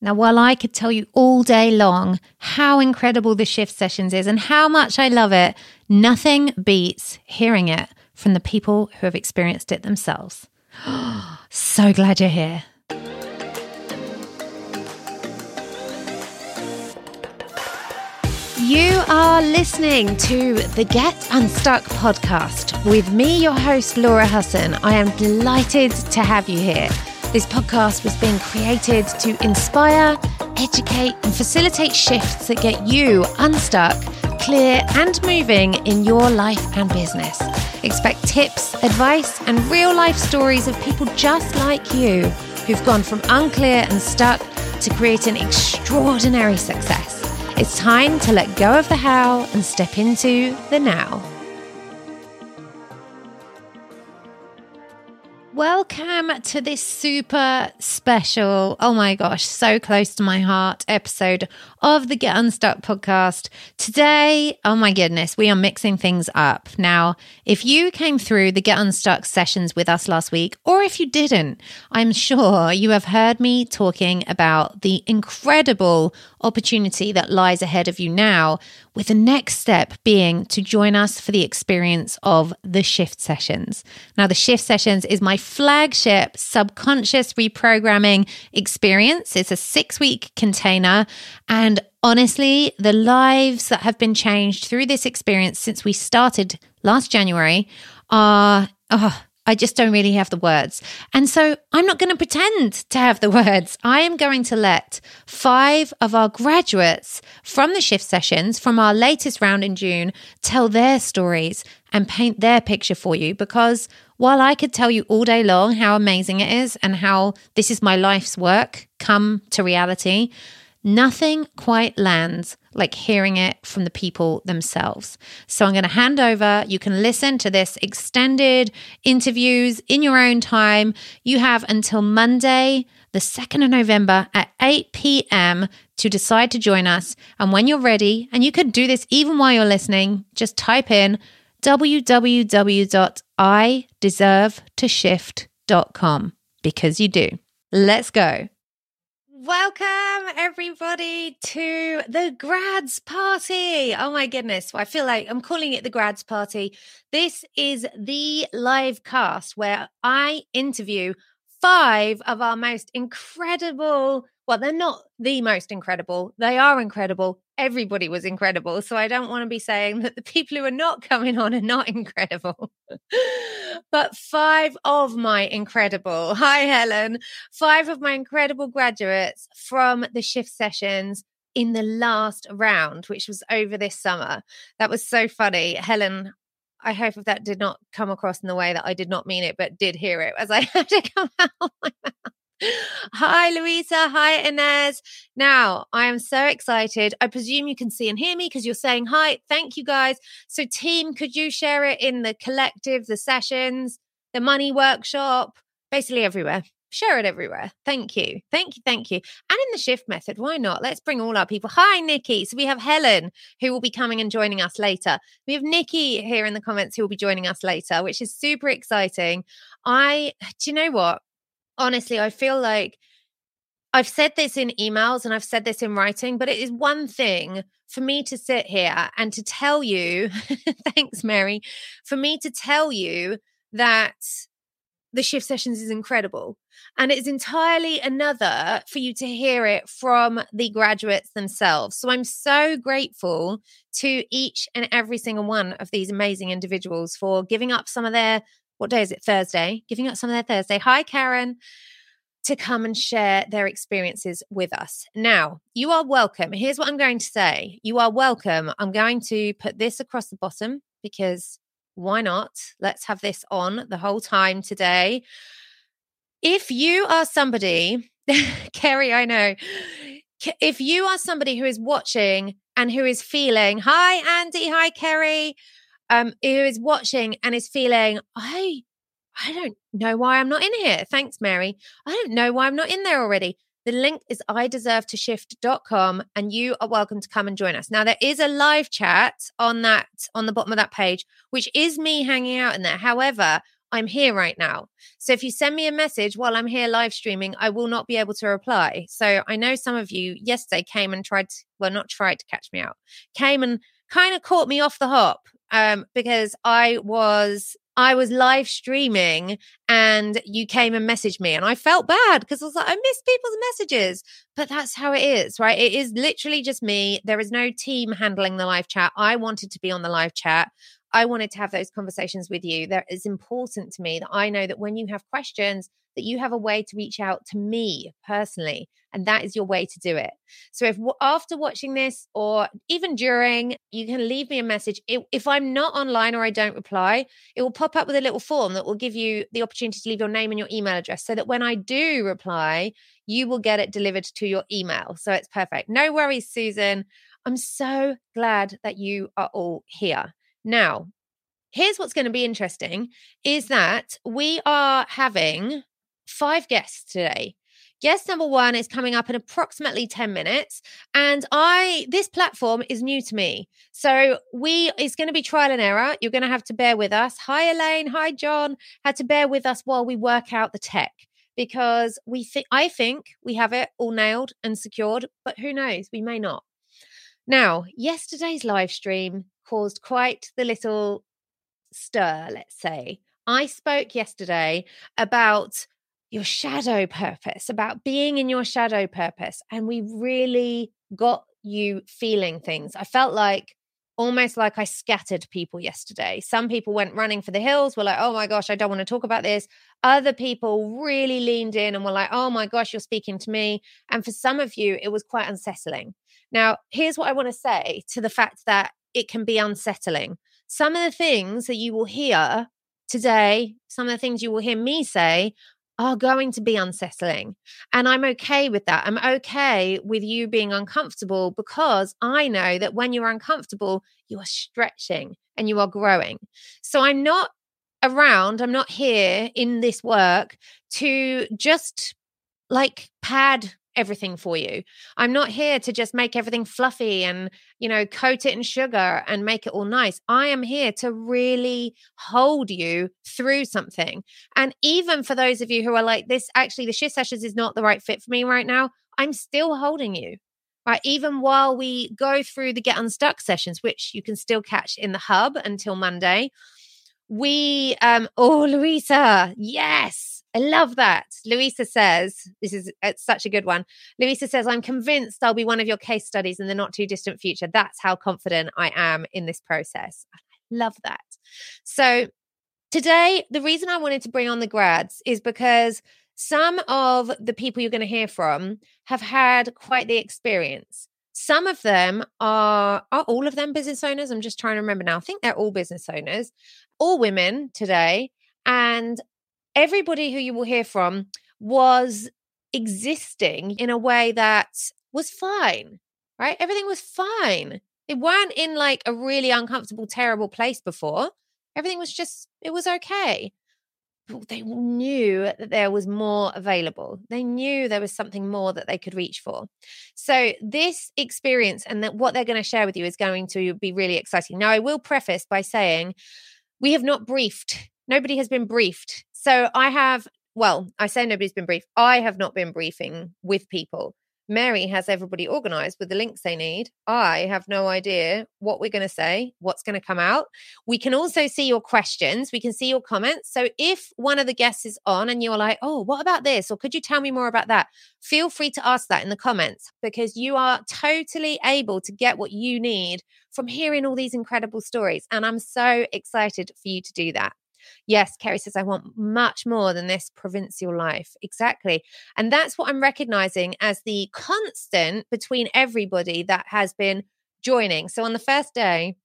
Now, while I could tell you all day long how incredible the shift sessions is and how much I love it, nothing beats hearing it from the people who have experienced it themselves. so glad you're here. You are listening to the Get Unstuck podcast with me, your host, Laura Husson. I am delighted to have you here. This podcast was being created to inspire, educate, and facilitate shifts that get you unstuck, clear, and moving in your life and business. Expect tips, advice, and real life stories of people just like you who've gone from unclear and stuck to creating extraordinary success. It's time to let go of the how and step into the now. Welcome to this super special, oh my gosh, so close to my heart episode of the Get Unstuck podcast. Today, oh my goodness, we are mixing things up. Now, if you came through the Get Unstuck sessions with us last week, or if you didn't, I'm sure you have heard me talking about the incredible opportunity that lies ahead of you now, with the next step being to join us for the experience of the shift sessions. Now, the shift sessions is my flagship subconscious reprogramming experience. It's a six week container. And honestly, the lives that have been changed through this experience since we started last January are. Oh, I just don't really have the words. And so I'm not going to pretend to have the words. I am going to let five of our graduates from the shift sessions from our latest round in June tell their stories and paint their picture for you because while I could tell you all day long how amazing it is and how this is my life's work come to reality, Nothing quite lands like hearing it from the people themselves. So I'm going to hand over. You can listen to this extended interviews in your own time. You have until Monday, the 2nd of November at 8 p.m. to decide to join us. And when you're ready, and you could do this even while you're listening, just type in www.ideservetoshift.com because you do. Let's go. Welcome, everybody, to the grads party. Oh my goodness. I feel like I'm calling it the grads party. This is the live cast where I interview five of our most incredible well, they're not the most incredible. They are incredible. Everybody was incredible. So I don't want to be saying that the people who are not coming on are not incredible. but five of my incredible, hi, Helen, five of my incredible graduates from the shift sessions in the last round, which was over this summer. That was so funny. Helen, I hope that did not come across in the way that I did not mean it, but did hear it as I had to come out of my mouth. Hi, Louisa. Hi, Inez. Now, I am so excited. I presume you can see and hear me because you're saying hi. Thank you, guys. So, team, could you share it in the collective, the sessions, the money workshop, basically everywhere? Share it everywhere. Thank you. Thank you. Thank you. And in the shift method, why not? Let's bring all our people. Hi, Nikki. So we have Helen, who will be coming and joining us later. We have Nikki here in the comments who will be joining us later, which is super exciting. I, do you know what? Honestly, I feel like I've said this in emails and I've said this in writing, but it is one thing for me to sit here and to tell you, thanks, Mary, for me to tell you that the shift sessions is incredible. And it's entirely another for you to hear it from the graduates themselves. So I'm so grateful to each and every single one of these amazing individuals for giving up some of their what day is it? Thursday, giving up some of their Thursday. Hi, Karen, to come and share their experiences with us. Now, you are welcome. Here's what I'm going to say you are welcome. I'm going to put this across the bottom because why not? Let's have this on the whole time today. If you are somebody, Kerry, I know, if you are somebody who is watching and who is feeling, hi, Andy, hi, Kerry um, who is watching and is feeling, I, I don't know why I'm not in here. Thanks, Mary. I don't know why I'm not in there already. The link is I deserve to ideservetoshift.com and you are welcome to come and join us. Now there is a live chat on that on the bottom of that page, which is me hanging out in there. However, I'm here right now. So if you send me a message while I'm here live streaming, I will not be able to reply. So I know some of you yesterday came and tried to, well, not tried to catch me out, came and kind of caught me off the hop um, because I was I was live streaming and you came and messaged me and I felt bad because I was like, I miss people's messages. But that's how it is, right? It is literally just me. There is no team handling the live chat. I wanted to be on the live chat. I wanted to have those conversations with you. That is important to me that I know that when you have questions, that you have a way to reach out to me personally and that is your way to do it. So if after watching this or even during you can leave me a message. If i'm not online or i don't reply it will pop up with a little form that will give you the opportunity to leave your name and your email address so that when i do reply you will get it delivered to your email. So it's perfect. No worries susan. I'm so glad that you are all here. Now here's what's going to be interesting is that we are having five guests today. Guest number one is coming up in approximately 10 minutes. And I, this platform is new to me. So we, it's going to be trial and error. You're going to have to bear with us. Hi, Elaine. Hi, John. Had to bear with us while we work out the tech because we think, I think we have it all nailed and secured, but who knows? We may not. Now, yesterday's live stream caused quite the little stir, let's say. I spoke yesterday about your shadow purpose, about being in your shadow purpose. And we really got you feeling things. I felt like almost like I scattered people yesterday. Some people went running for the hills, were like, oh my gosh, I don't want to talk about this. Other people really leaned in and were like, oh my gosh, you're speaking to me. And for some of you, it was quite unsettling. Now, here's what I want to say to the fact that it can be unsettling. Some of the things that you will hear today, some of the things you will hear me say are going to be unsettling. And I'm okay with that. I'm okay with you being uncomfortable because I know that when you're uncomfortable, you are stretching and you are growing. So I'm not around, I'm not here in this work to just like pad everything for you. I'm not here to just make everything fluffy and, you know, coat it in sugar and make it all nice. I am here to really hold you through something. And even for those of you who are like, this actually, the shift sessions is not the right fit for me right now, I'm still holding you. Right, even while we go through the get unstuck sessions, which you can still catch in the hub until Monday, we um oh Louisa, yes, I love that. Louisa says, this is it's such a good one. Louisa says, I'm convinced I'll be one of your case studies in the not too distant future. That's how confident I am in this process. I love that. So, today, the reason I wanted to bring on the grads is because some of the people you're going to hear from have had quite the experience. Some of them are, are all of them business owners? I'm just trying to remember now. I think they're all business owners, all women today. And everybody who you will hear from was existing in a way that was fine, right? Everything was fine. They weren't in like a really uncomfortable, terrible place before. Everything was just, it was okay. But they knew that there was more available. They knew there was something more that they could reach for. So, this experience and that what they're going to share with you is going to be really exciting. Now, I will preface by saying we have not briefed, nobody has been briefed so I have, well, I say nobody's been briefed. I have not been briefing with people. Mary has everybody organized with the links they need. I have no idea what we're going to say, what's going to come out. We can also see your questions, we can see your comments. So if one of the guests is on and you're like, oh, what about this? Or could you tell me more about that? Feel free to ask that in the comments because you are totally able to get what you need from hearing all these incredible stories. And I'm so excited for you to do that. Yes, Kerry says, I want much more than this provincial life. Exactly. And that's what I'm recognizing as the constant between everybody that has been joining. So on the first day,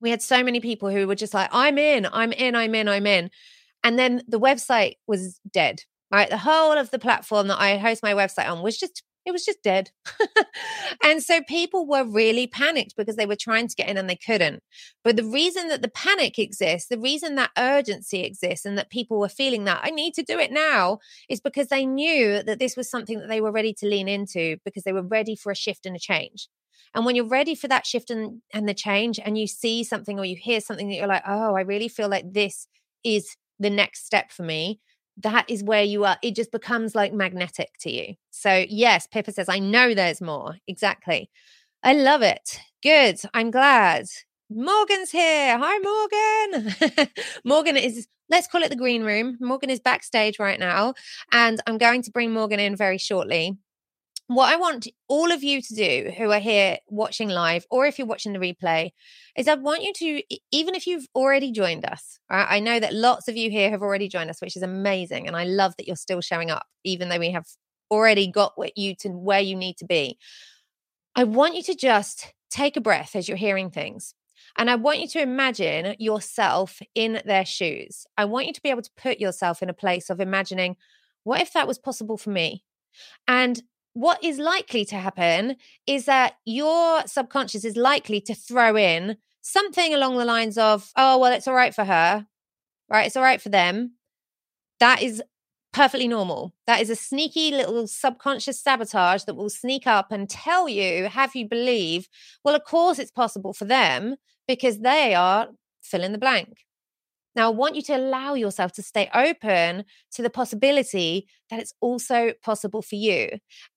we had so many people who were just like, I'm in, I'm in, I'm in, I'm in. And then the website was dead, right? The whole of the platform that I host my website on was just it was just dead. and so people were really panicked because they were trying to get in and they couldn't. But the reason that the panic exists, the reason that urgency exists, and that people were feeling that I need to do it now is because they knew that this was something that they were ready to lean into because they were ready for a shift and a change. And when you're ready for that shift and, and the change, and you see something or you hear something that you're like, oh, I really feel like this is the next step for me, that is where you are. It just becomes like magnetic to you. So, yes, Pippa says, I know there's more. Exactly. I love it. Good. I'm glad. Morgan's here. Hi, Morgan. Morgan is, let's call it the green room. Morgan is backstage right now. And I'm going to bring Morgan in very shortly. What I want all of you to do who are here watching live, or if you're watching the replay, is I want you to, even if you've already joined us, right? I know that lots of you here have already joined us, which is amazing. And I love that you're still showing up, even though we have already got you to where you need to be. I want you to just take a breath as you're hearing things. And I want you to imagine yourself in their shoes. I want you to be able to put yourself in a place of imagining, what if that was possible for me? And what is likely to happen is that your subconscious is likely to throw in something along the lines of, oh, well, it's all right for her, right? It's all right for them. That is perfectly normal. That is a sneaky little subconscious sabotage that will sneak up and tell you, have you believe, well, of course it's possible for them because they are fill in the blank. Now, I want you to allow yourself to stay open to the possibility that it's also possible for you.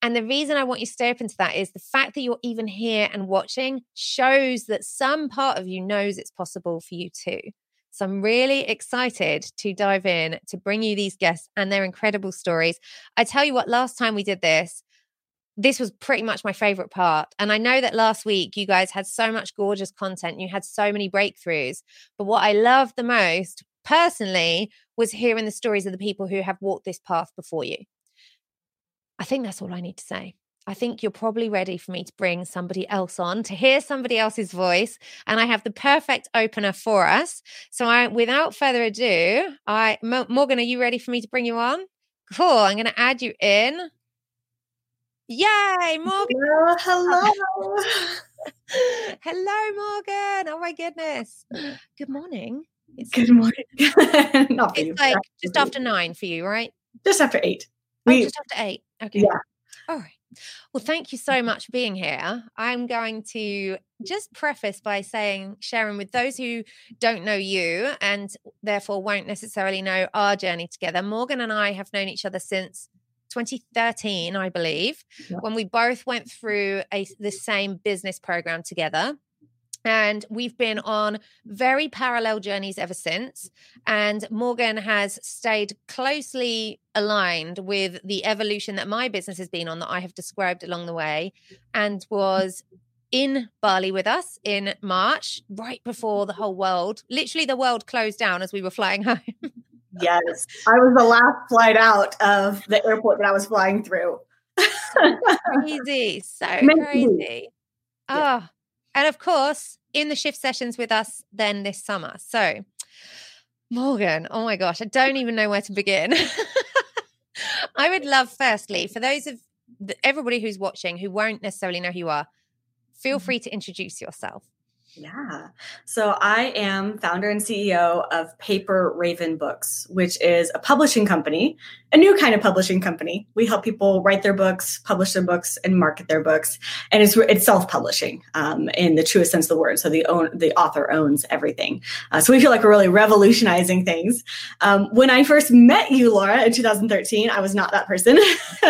And the reason I want you to stay open to that is the fact that you're even here and watching shows that some part of you knows it's possible for you too. So I'm really excited to dive in to bring you these guests and their incredible stories. I tell you what, last time we did this, this was pretty much my favorite part. And I know that last week you guys had so much gorgeous content, you had so many breakthroughs. But what I loved the most personally was hearing the stories of the people who have walked this path before you. I think that's all I need to say. I think you're probably ready for me to bring somebody else on to hear somebody else's voice. And I have the perfect opener for us. So, I, without further ado, I Morgan, are you ready for me to bring you on? Cool. I'm going to add you in. Yay, Morgan! Hello, hello, Morgan. Oh my goodness. Good morning. It's, Good morning. it's like just after nine for you, right? Just after eight. Oh, we, oh, just after eight. Okay. Yeah. All right. Well, thank you so much for being here. I'm going to just preface by saying, Sharon, with those who don't know you and therefore won't necessarily know our journey together, Morgan and I have known each other since 2013, I believe, yeah. when we both went through a, the same business program together. And we've been on very parallel journeys ever since. And Morgan has stayed closely aligned with the evolution that my business has been on, that I have described along the way, and was in Bali with us in March, right before the whole world, literally the world closed down as we were flying home. Yes, I was the last flight out of the airport that I was flying through. crazy, so crazy. Oh, yeah. and of course, in the shift sessions with us then this summer. So, Morgan, oh my gosh, I don't even know where to begin. I would love, firstly, for those of the, everybody who's watching who won't necessarily know who you are, feel mm-hmm. free to introduce yourself. Yeah. So I am founder and CEO of Paper Raven Books, which is a publishing company, a new kind of publishing company. We help people write their books, publish their books, and market their books. And it's it's self publishing um, in the truest sense of the word. So the own the author owns everything. Uh, so we feel like we're really revolutionizing things. Um, when I first met you, Laura, in 2013, I was not that person.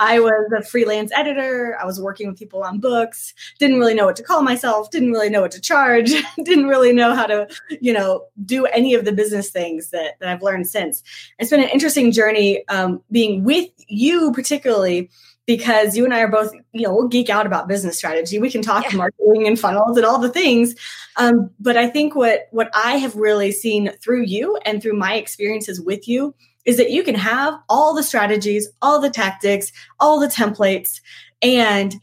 I was a freelance editor. I was working with people on books. Didn't really know what to call myself. Didn't didn't really know what to charge, didn't really know how to, you know, do any of the business things that, that I've learned since. It's been an interesting journey um, being with you, particularly because you and I are both, you know, we'll geek out about business strategy. We can talk yeah. marketing and funnels and all the things. Um, but I think what what I have really seen through you and through my experiences with you is that you can have all the strategies, all the tactics, all the templates, and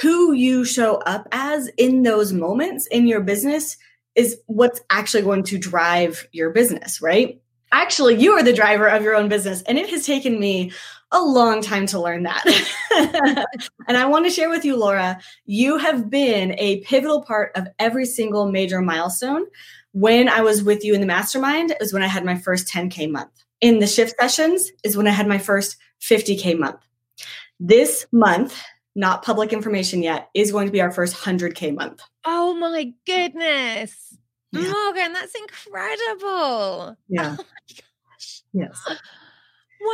who you show up as in those moments in your business is what's actually going to drive your business, right? Actually, you are the driver of your own business. And it has taken me a long time to learn that. and I want to share with you, Laura, you have been a pivotal part of every single major milestone. When I was with you in the mastermind, is when I had my first 10K month. In the shift sessions, is when I had my first 50K month. This month, not public information yet, is going to be our first 100K month. Oh my goodness. Yeah. Morgan, that's incredible. Yeah. Oh my gosh. Yes.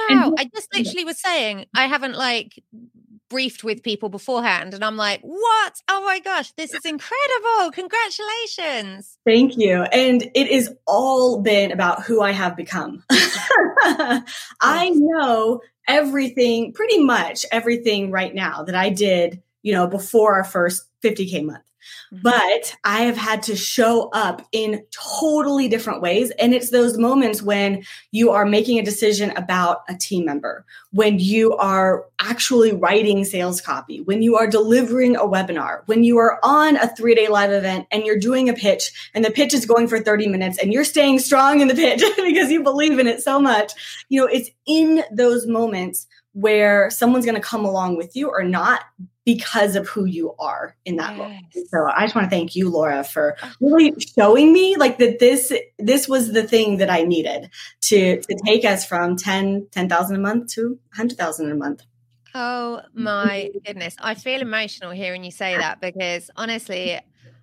Wow. I just literally was saying I haven't like briefed with people beforehand and I'm like, what? Oh my gosh, this is incredible. Congratulations. Thank you. And it is all been about who I have become. I know everything, pretty much everything right now that I did, you know, before our first 50K month. Mm-hmm. But I have had to show up in totally different ways. And it's those moments when you are making a decision about a team member, when you are actually writing sales copy, when you are delivering a webinar, when you are on a three day live event and you're doing a pitch and the pitch is going for 30 minutes and you're staying strong in the pitch because you believe in it so much. You know, it's in those moments where someone's going to come along with you or not because of who you are in that yes. moment. So I just want to thank you, Laura, for oh. really showing me like that this this was the thing that I needed to to take us from 10 10,000 a month to 100,000 a month. Oh my goodness. I feel emotional hearing you say that because honestly,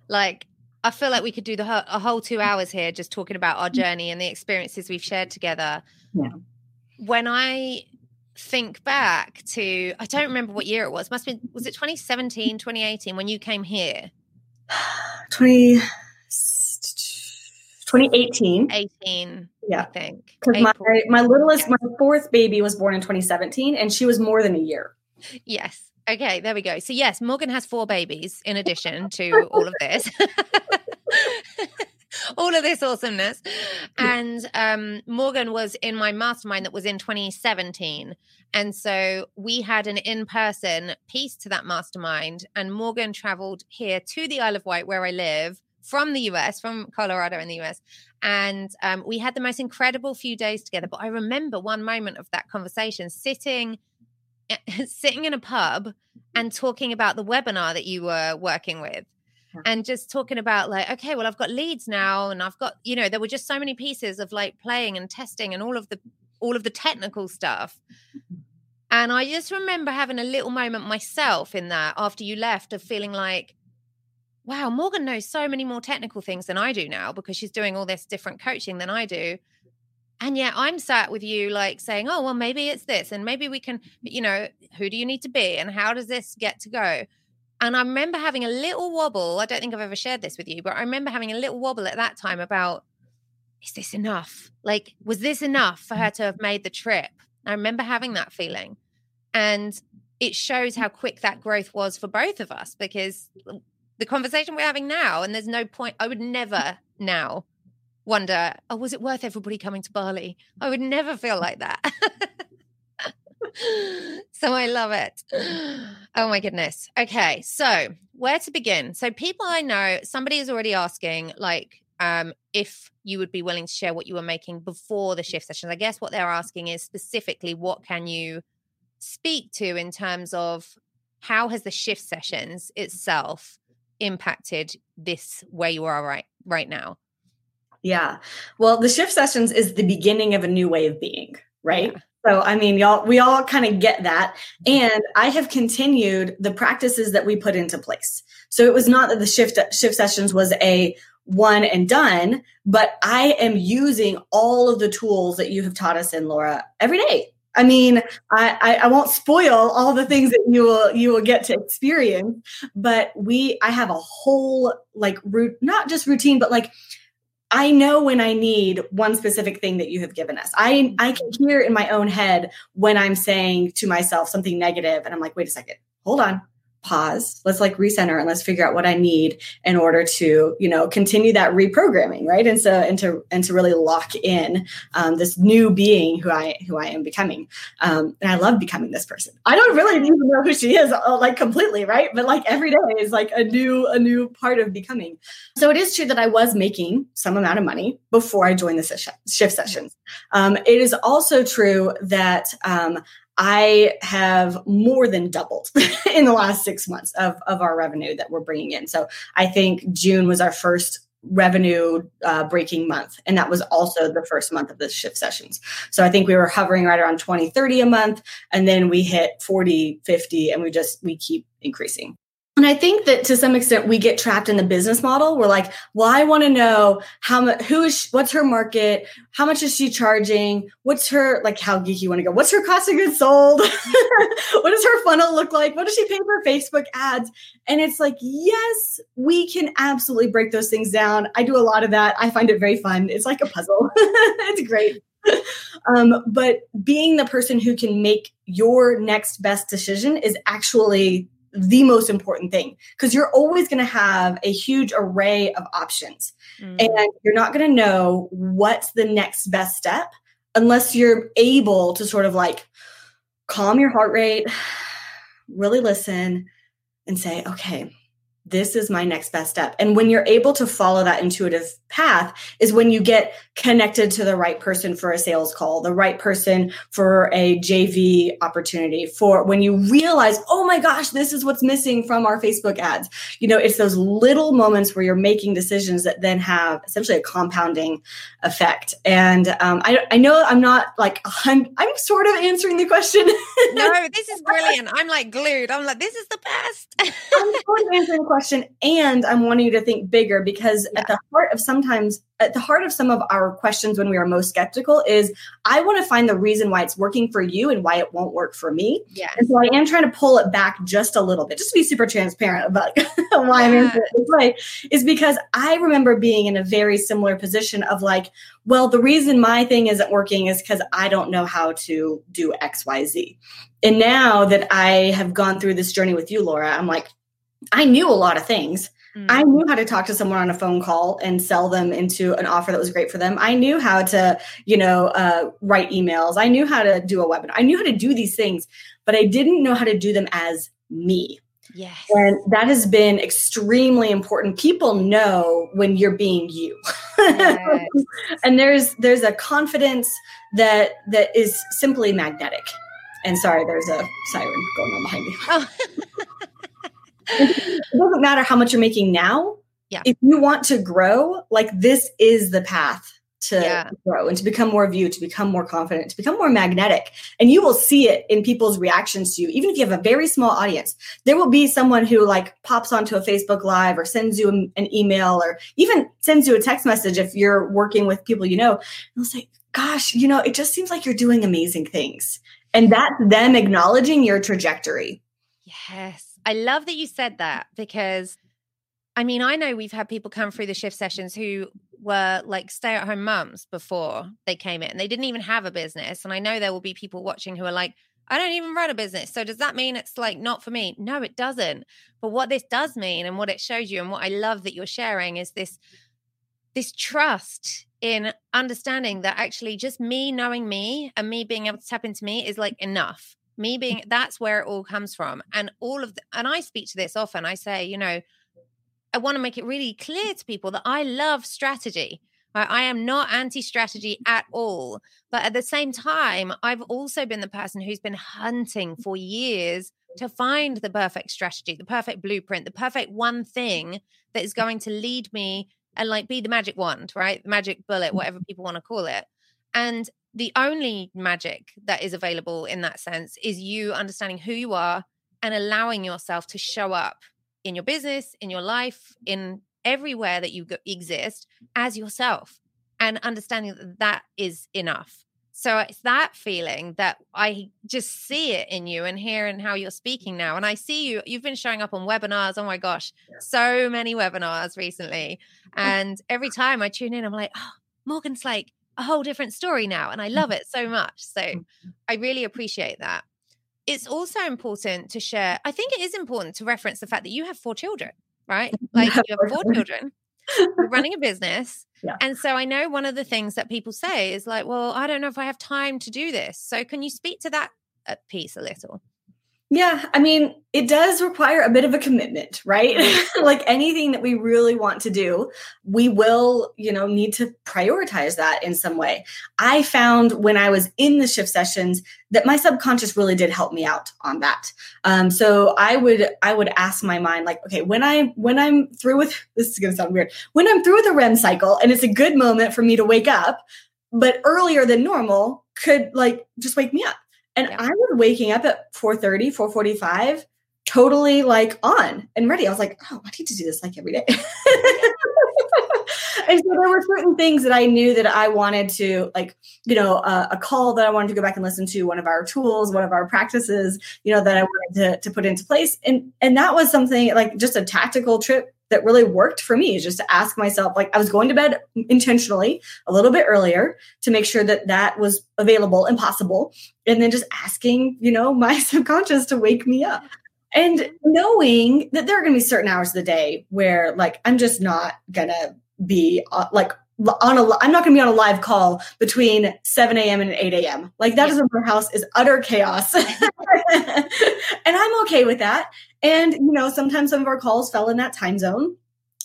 like I feel like we could do the whole, a whole 2 hours here just talking about our mm. journey and the experiences we've shared together. Yeah. When I think back to I don't remember what year it was. Must been was it 2017, 2018 when you came here? 20 2018. 18. Yeah. I think. Because my, my littlest, my fourth baby was born in 2017 and she was more than a year. Yes. Okay, there we go. So yes, Morgan has four babies in addition to all of this. all of this awesomeness. And um, Morgan was in my mastermind that was in 2017. And so we had an in person piece to that mastermind. And Morgan traveled here to the Isle of Wight, where I live, from the US, from Colorado in the US. And um, we had the most incredible few days together. But I remember one moment of that conversation sitting. sitting in a pub and talking about the webinar that you were working with and just talking about like okay well i've got leads now and i've got you know there were just so many pieces of like playing and testing and all of the all of the technical stuff mm-hmm. and i just remember having a little moment myself in that after you left of feeling like wow morgan knows so many more technical things than i do now because she's doing all this different coaching than i do and yet I'm sat with you like saying, oh, well, maybe it's this. And maybe we can, you know, who do you need to be? And how does this get to go? And I remember having a little wobble. I don't think I've ever shared this with you, but I remember having a little wobble at that time about, is this enough? Like, was this enough for her to have made the trip? I remember having that feeling. And it shows how quick that growth was for both of us because the conversation we're having now, and there's no point, I would never now wonder, oh, was it worth everybody coming to Bali? I would never feel like that. so I love it. Oh my goodness. Okay, so where to begin? So people I know, somebody is already asking, like, um, if you would be willing to share what you were making before the shift sessions. I guess what they're asking is specifically what can you speak to in terms of how has the shift sessions itself impacted this where you are right right now? Yeah. Well, the shift sessions is the beginning of a new way of being, right? Yeah. So, I mean, y'all, we all kind of get that. And I have continued the practices that we put into place. So it was not that the shift, shift sessions was a one and done, but I am using all of the tools that you have taught us in Laura every day. I mean, I, I, I won't spoil all the things that you will you will get to experience, but we I have a whole like route, not just routine, but like I know when I need one specific thing that you have given us. I I can hear in my own head when I'm saying to myself something negative and I'm like, wait a second, hold on pause. Let's like recenter and let's figure out what i need in order to you know continue that reprogramming right? And so and to and to really lock in um, this new being who i who i am becoming. Um, and i love becoming this person. I don't really even know who she is uh, like completely right? But like every day is like a new a new part of becoming. So it is true that i was making some amount of money before i joined the shift sessions. Um, it is also true that um, I have more than doubled in the last six months of, of our revenue that we're bringing in. So I think June was our first revenue uh, breaking month. And that was also the first month of the shift sessions. So I think we were hovering right around 20, 30 a month. And then we hit 40, 50, and we just, we keep increasing. And I think that to some extent we get trapped in the business model. We're like, well, I want to know how much, who is, she, what's her market? How much is she charging? What's her, like, how geeky you want to go? What's her cost of goods sold? what does her funnel look like? What does she pay for Facebook ads? And it's like, yes, we can absolutely break those things down. I do a lot of that. I find it very fun. It's like a puzzle. it's great. Um, but being the person who can make your next best decision is actually the most important thing because you're always going to have a huge array of options mm. and you're not going to know what's the next best step unless you're able to sort of like calm your heart rate really listen and say okay this is my next best step. And when you're able to follow that intuitive path, is when you get connected to the right person for a sales call, the right person for a JV opportunity, for when you realize, oh my gosh, this is what's missing from our Facebook ads. You know, it's those little moments where you're making decisions that then have essentially a compounding effect. And um, I, I know I'm not like, I'm, I'm sort of answering the question. no, this is brilliant. I'm like glued. I'm like, this is the best. I'm sort of answering the question question and i'm wanting you to think bigger because yeah. at the heart of sometimes at the heart of some of our questions when we are most skeptical is i want to find the reason why it's working for you and why it won't work for me. Yeah. And so i am trying to pull it back just a little bit just to be super transparent about why i'm it this way is because i remember being in a very similar position of like well the reason my thing isn't working is because i don't know how to do xyz and now that i have gone through this journey with you laura i'm like I knew a lot of things. Mm. I knew how to talk to someone on a phone call and sell them into an offer that was great for them. I knew how to, you know, uh, write emails. I knew how to do a webinar. I knew how to do these things, but I didn't know how to do them as me. Yes. And that has been extremely important. People know when you're being you. Yes. and there's there's a confidence that that is simply magnetic. And sorry, there's a siren going on behind me. Oh. it doesn't matter how much you're making now. Yeah. If you want to grow, like this is the path to yeah. grow and to become more of you, to become more confident, to become more magnetic. And you will see it in people's reactions to you. Even if you have a very small audience, there will be someone who like pops onto a Facebook Live or sends you an email or even sends you a text message if you're working with people you know. And they'll say, Gosh, you know, it just seems like you're doing amazing things. And that's them acknowledging your trajectory. Yes. I love that you said that because I mean, I know we've had people come through the shift sessions who were like stay at home mums before they came in. They didn't even have a business. And I know there will be people watching who are like, I don't even run a business. So does that mean it's like not for me? No, it doesn't. But what this does mean and what it shows you and what I love that you're sharing is this this trust in understanding that actually just me knowing me and me being able to tap into me is like enough me mm. being that's where it all comes from and all of the, and i speak to this often i say you know i want to make it really clear to people that i love strategy I am not anti strategy mm. at all. But at the same time, I've also been the person who's been hunting mm. for years to find the perfect strategy, the perfect blueprint, the perfect one thing that is going to lead me and like be the magic wand, right? The magic bullet, whatever people want to call it. And the only magic that is available in that sense is you understanding who you are and allowing yourself to show up in your business, in your life, in everywhere that you exist as yourself and understanding that that is enough. So it's that feeling that I just see it in you and hear and how you're speaking now. And I see you, you've been showing up on webinars. Oh my gosh, so many webinars recently. And every time I tune in, I'm like, oh, Morgan's like, a whole different story now. And I love it so much. So mm-hmm. I really appreciate that. It's also important to share, I think it is important to reference the fact that you have four children, right? Like you have four children, you're running a business. Yeah. And so I know one of the things that people say is like, well, I don't know if I have time to do this. So can you speak to that uh, piece a little? Yeah, I mean, it does require a bit of a commitment, right? like anything that we really want to do, we will, you know, need to prioritize that in some way. I found when I was in the shift sessions that my subconscious really did help me out on that. Um, so I would I would ask my mind like, okay, when I when I'm through with this is going to sound weird. When I'm through with the REM cycle and it's a good moment for me to wake up, but earlier than normal could like just wake me up and yeah. I was waking up at 4:30, 4:45 totally like on and ready. I was like, oh, I need to do this like every day. and so there were certain things that I knew that I wanted to, like, you know, uh, a call that I wanted to go back and listen to, one of our tools, one of our practices, you know, that I wanted to, to put into place. And and that was something like just a tactical trip that really worked for me is just to ask myself like i was going to bed intentionally a little bit earlier to make sure that that was available and possible and then just asking you know my subconscious to wake me up. And knowing that there are going to be certain hours of the day where like i'm just not gonna be uh, like on a i'm not going to be on a live call between 7 a.m and 8 a.m like that yeah. is when house is utter chaos. And i'm okay with that and you know sometimes some of our calls fell in that time zone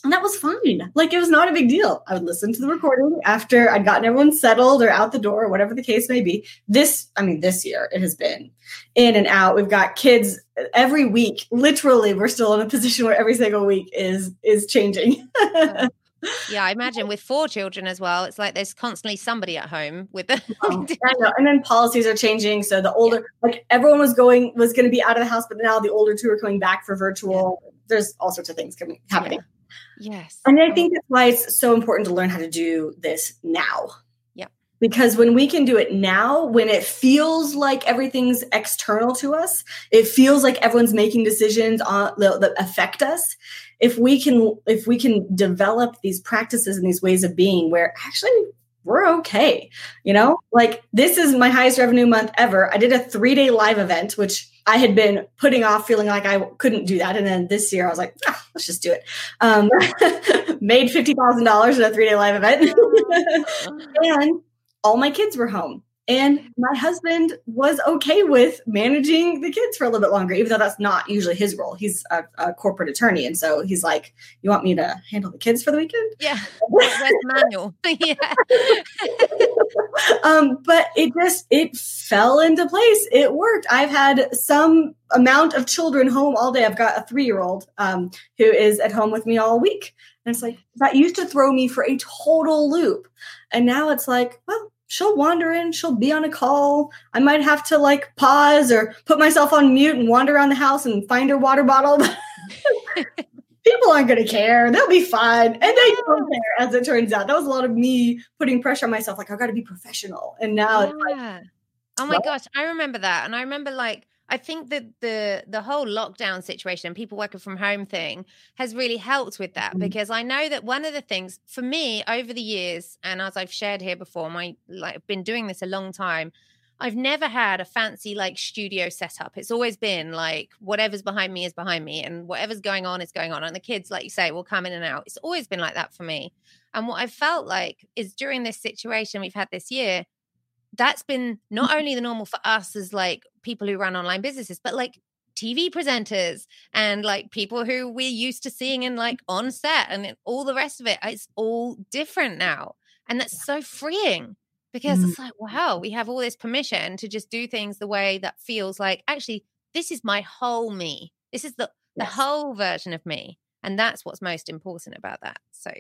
and that was fine. Like it was not a big deal. I would listen to the recording after I'd gotten everyone settled or out the door, or whatever the case may be. This, I mean, this year it has been in and out. We've got kids uh, every week. Literally, we're still in a position where every single week is is changing. yeah, I imagine with four children as well, it's like there's constantly somebody at home with them. Know. And then policies are changing. So the older, yeah. like everyone was going, was going to be out of the house, but now the older two are coming back for virtual. Yeah. There's all sorts of things coming happening. Yeah. Yes. And I oh. think that's why it's so important to learn how to do this now Yeah. because when we can do it now when it feels like everything's external to us it feels like everyone's making decisions on that affect us if we can if we can develop these practices and these ways of being where actually we're okay you know? Like this is my highest revenue month ever. I did a three day live event which i had been putting off feeling like i couldn't do that. And then this year i was like ah, let's just do it. Um, made $50000 in a three day live event. And all my kids were home. And my husband was okay with managing the kids for a little bit longer, even though that's not usually his role. He's a, a corporate attorney. And so he's like, You want me to handle the kids for the weekend? Yeah. Where's manual? yeah. um, but it just it fell into place. It worked. I've had some amount of children home all day. I've got a three-year-old um, who is at home with me all week. And it's like that used to throw me for a total loop. And now it's like, well, she'll wander in, she'll be on a call. I might have to like pause or put myself on mute and wander around the house and find her water bottle. People aren't going to care. They'll be fine. And they don't care, as it turns out. That was a lot of me putting pressure on myself. Like, I've got to be professional. And now yeah. it's like, oh my gosh, I remember that. And I remember like, I think that the the whole lockdown situation, and people working from home thing, has really helped with that mm-hmm. because I know that one of the things for me over the years, and as I've shared here before, my like I've been doing this a long time. I've never had a fancy like studio setup. It's always been like whatever's behind me is behind me, and whatever's going on is going on. And the kids, like you say, will come in and out. It's always been like that for me. And what I felt like is during this situation we've had this year, that's been not mm-hmm. only the normal for us as like people who run online businesses, but like TV presenters and like people who we're used to seeing in like on set and all the rest of it. It's all different now. And that's so freeing because mm-hmm. it's like, wow, we have all this permission to just do things the way that feels like actually, this is my whole me. This is the, the whole version of me. And that's what's most important about that. So,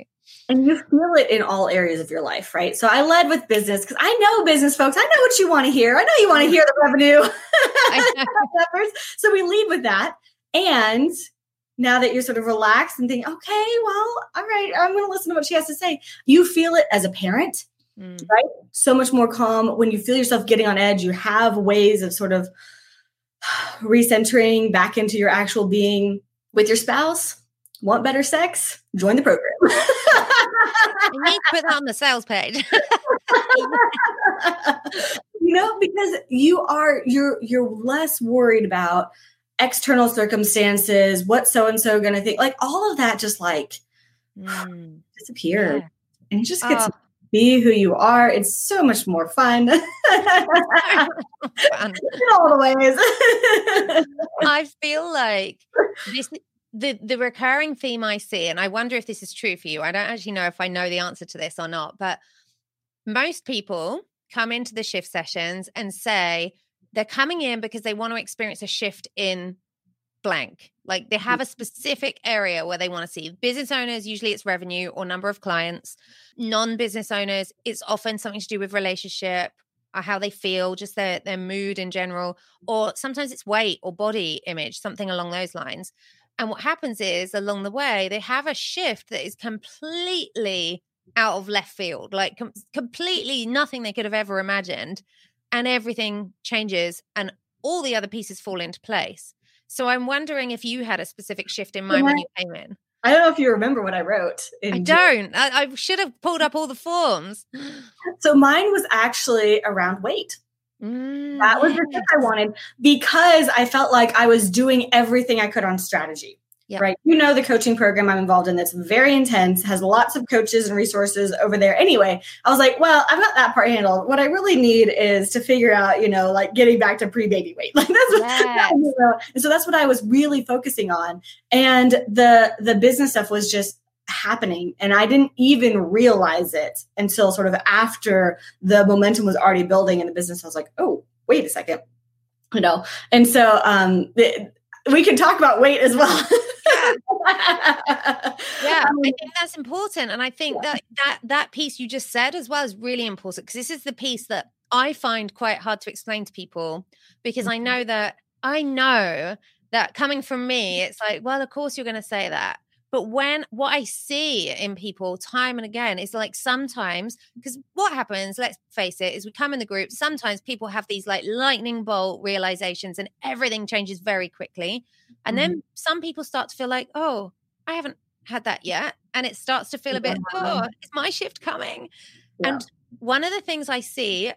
and you feel it in all areas of your life, right? So, I led with business because I know business folks. I know what you want to hear. I know you want to hear the revenue so, we lead with that. And now that you're sort of relaxed and think, okay, well, all right, I'm going to listen to what she has to say. You feel it as a parent, mm. right? So much more calm. When you feel yourself getting on edge, you have ways of sort of recentering back into your actual being with your spouse Want better sex? Join the program. you need to put that on the sales page. you know, because you are you're you're less worried about external circumstances, what so and so going to think. Like all of that just like mm. disappeared. Yeah. And you just get to be who you are. It's so much more fun. fun. In all the ways. I feel like this the the recurring theme I see, and I wonder if this is true for you. I don't actually know if I know the answer to this or not, but most people come into the shift sessions and say they're coming in because they want to experience a shift in blank. Like they have mm. a specific area where they want to see. Business owners, usually it's revenue or number of clients. Non business owners, it's often something to do with relationship, or how they feel, just their their mood in general, or sometimes it's weight or body image, something along those lines. And what happens is along the way, they have a shift that is completely out of left field, like com- completely nothing they could have ever imagined. And everything changes and all the other pieces fall into place. So I'm wondering if you had a specific shift in mind when you came in. I don't know if you remember what I wrote. I don't. I, I, should have pulled up all the forms. So mine was actually around weight. Mm, that was yes. the tip I wanted because I felt like I was doing everything I could on strategy. Yep. Right. You know, the coaching program I'm involved in that's very intense, has lots of coaches and resources over there. Anyway, I was like, well, I've got that part handled. What I really need is to figure out, you know, like getting back to pre baby weight. Like that's yes. what, you know, and so that's what I was really focusing on. And the the business stuff was just happening. And i didn't even realize it until sort of after the momentum was already building in the business. I was like oh wait a second. You know and so um it, we can talk about weight as well. Yeah, yeah um, i think that's important. And i think yeah. that that that piece you just said as well is really important because this is the piece that i find quite hard to explain to people because mm-hmm. i know that i know that coming from me it's like well of course you're going to say that but when what I see in people time and again is like sometimes, because what happens, let's face it, is we come in the group, sometimes people have these like lightning bolt realizations and everything changes very quickly. And mm-hmm. then some people start to feel like, oh, I haven't had that yet. And it starts to feel a bit, oh, is my shift coming? Yeah. And one of the things I see,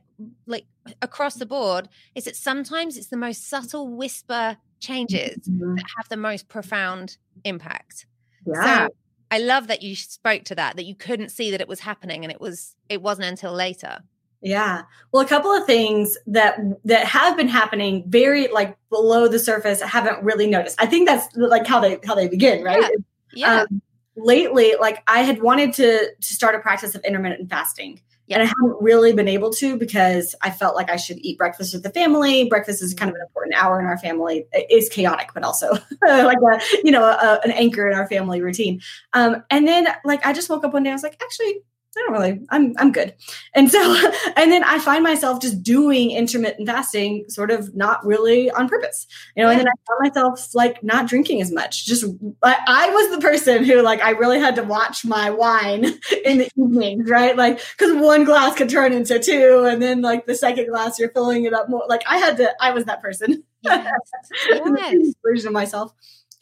like across the board, is that sometimes it's the most subtle whisper changes mm-hmm. that have the most profound impact. Yeah. So I love that you spoke to that, that you couldn't see that it was happening and it was it wasn't until later. Yeah. Well, a couple of things that that have been happening very like below the surface I haven't really noticed. I think that's like how they how they begin, right? Yeah. yeah. Um, lately, like I had wanted to to start a practice of intermittent fasting. And I haven't really been able to because I felt like I should eat breakfast with the family. Breakfast is kind of an important hour in our family. It is chaotic, but also like a, you know, a, an anchor in our family routine. Um, and then like I just woke up one day, I was like, actually, I don't really, I'm, I'm good. And so, and then I find myself just doing intermittent fasting, sort of not really on purpose, you know, and then I found myself like not drinking as much. Just, I, I was the person who like, I really had to watch my wine in the evenings, right? Like, cause one glass could turn into two. And then like the second glass, you're filling it up more. Like I had to, I was that person. Yes. yes. version of myself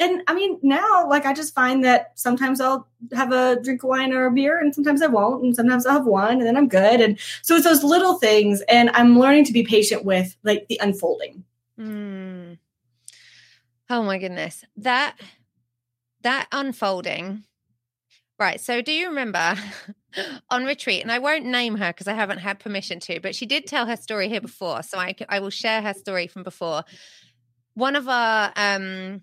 and I mean, now, like, I just find that sometimes I'll have a drink of wine or a beer, and sometimes I won't, and sometimes I'll have one, and then I'm good. And so it's those little things, and I'm learning to be patient with like the unfolding. Mm. Oh my goodness, that that unfolding. Right. So, do you remember on retreat? And I won't name her because I haven't had permission to, but she did tell her story here before, so I I will share her story from before. One of our um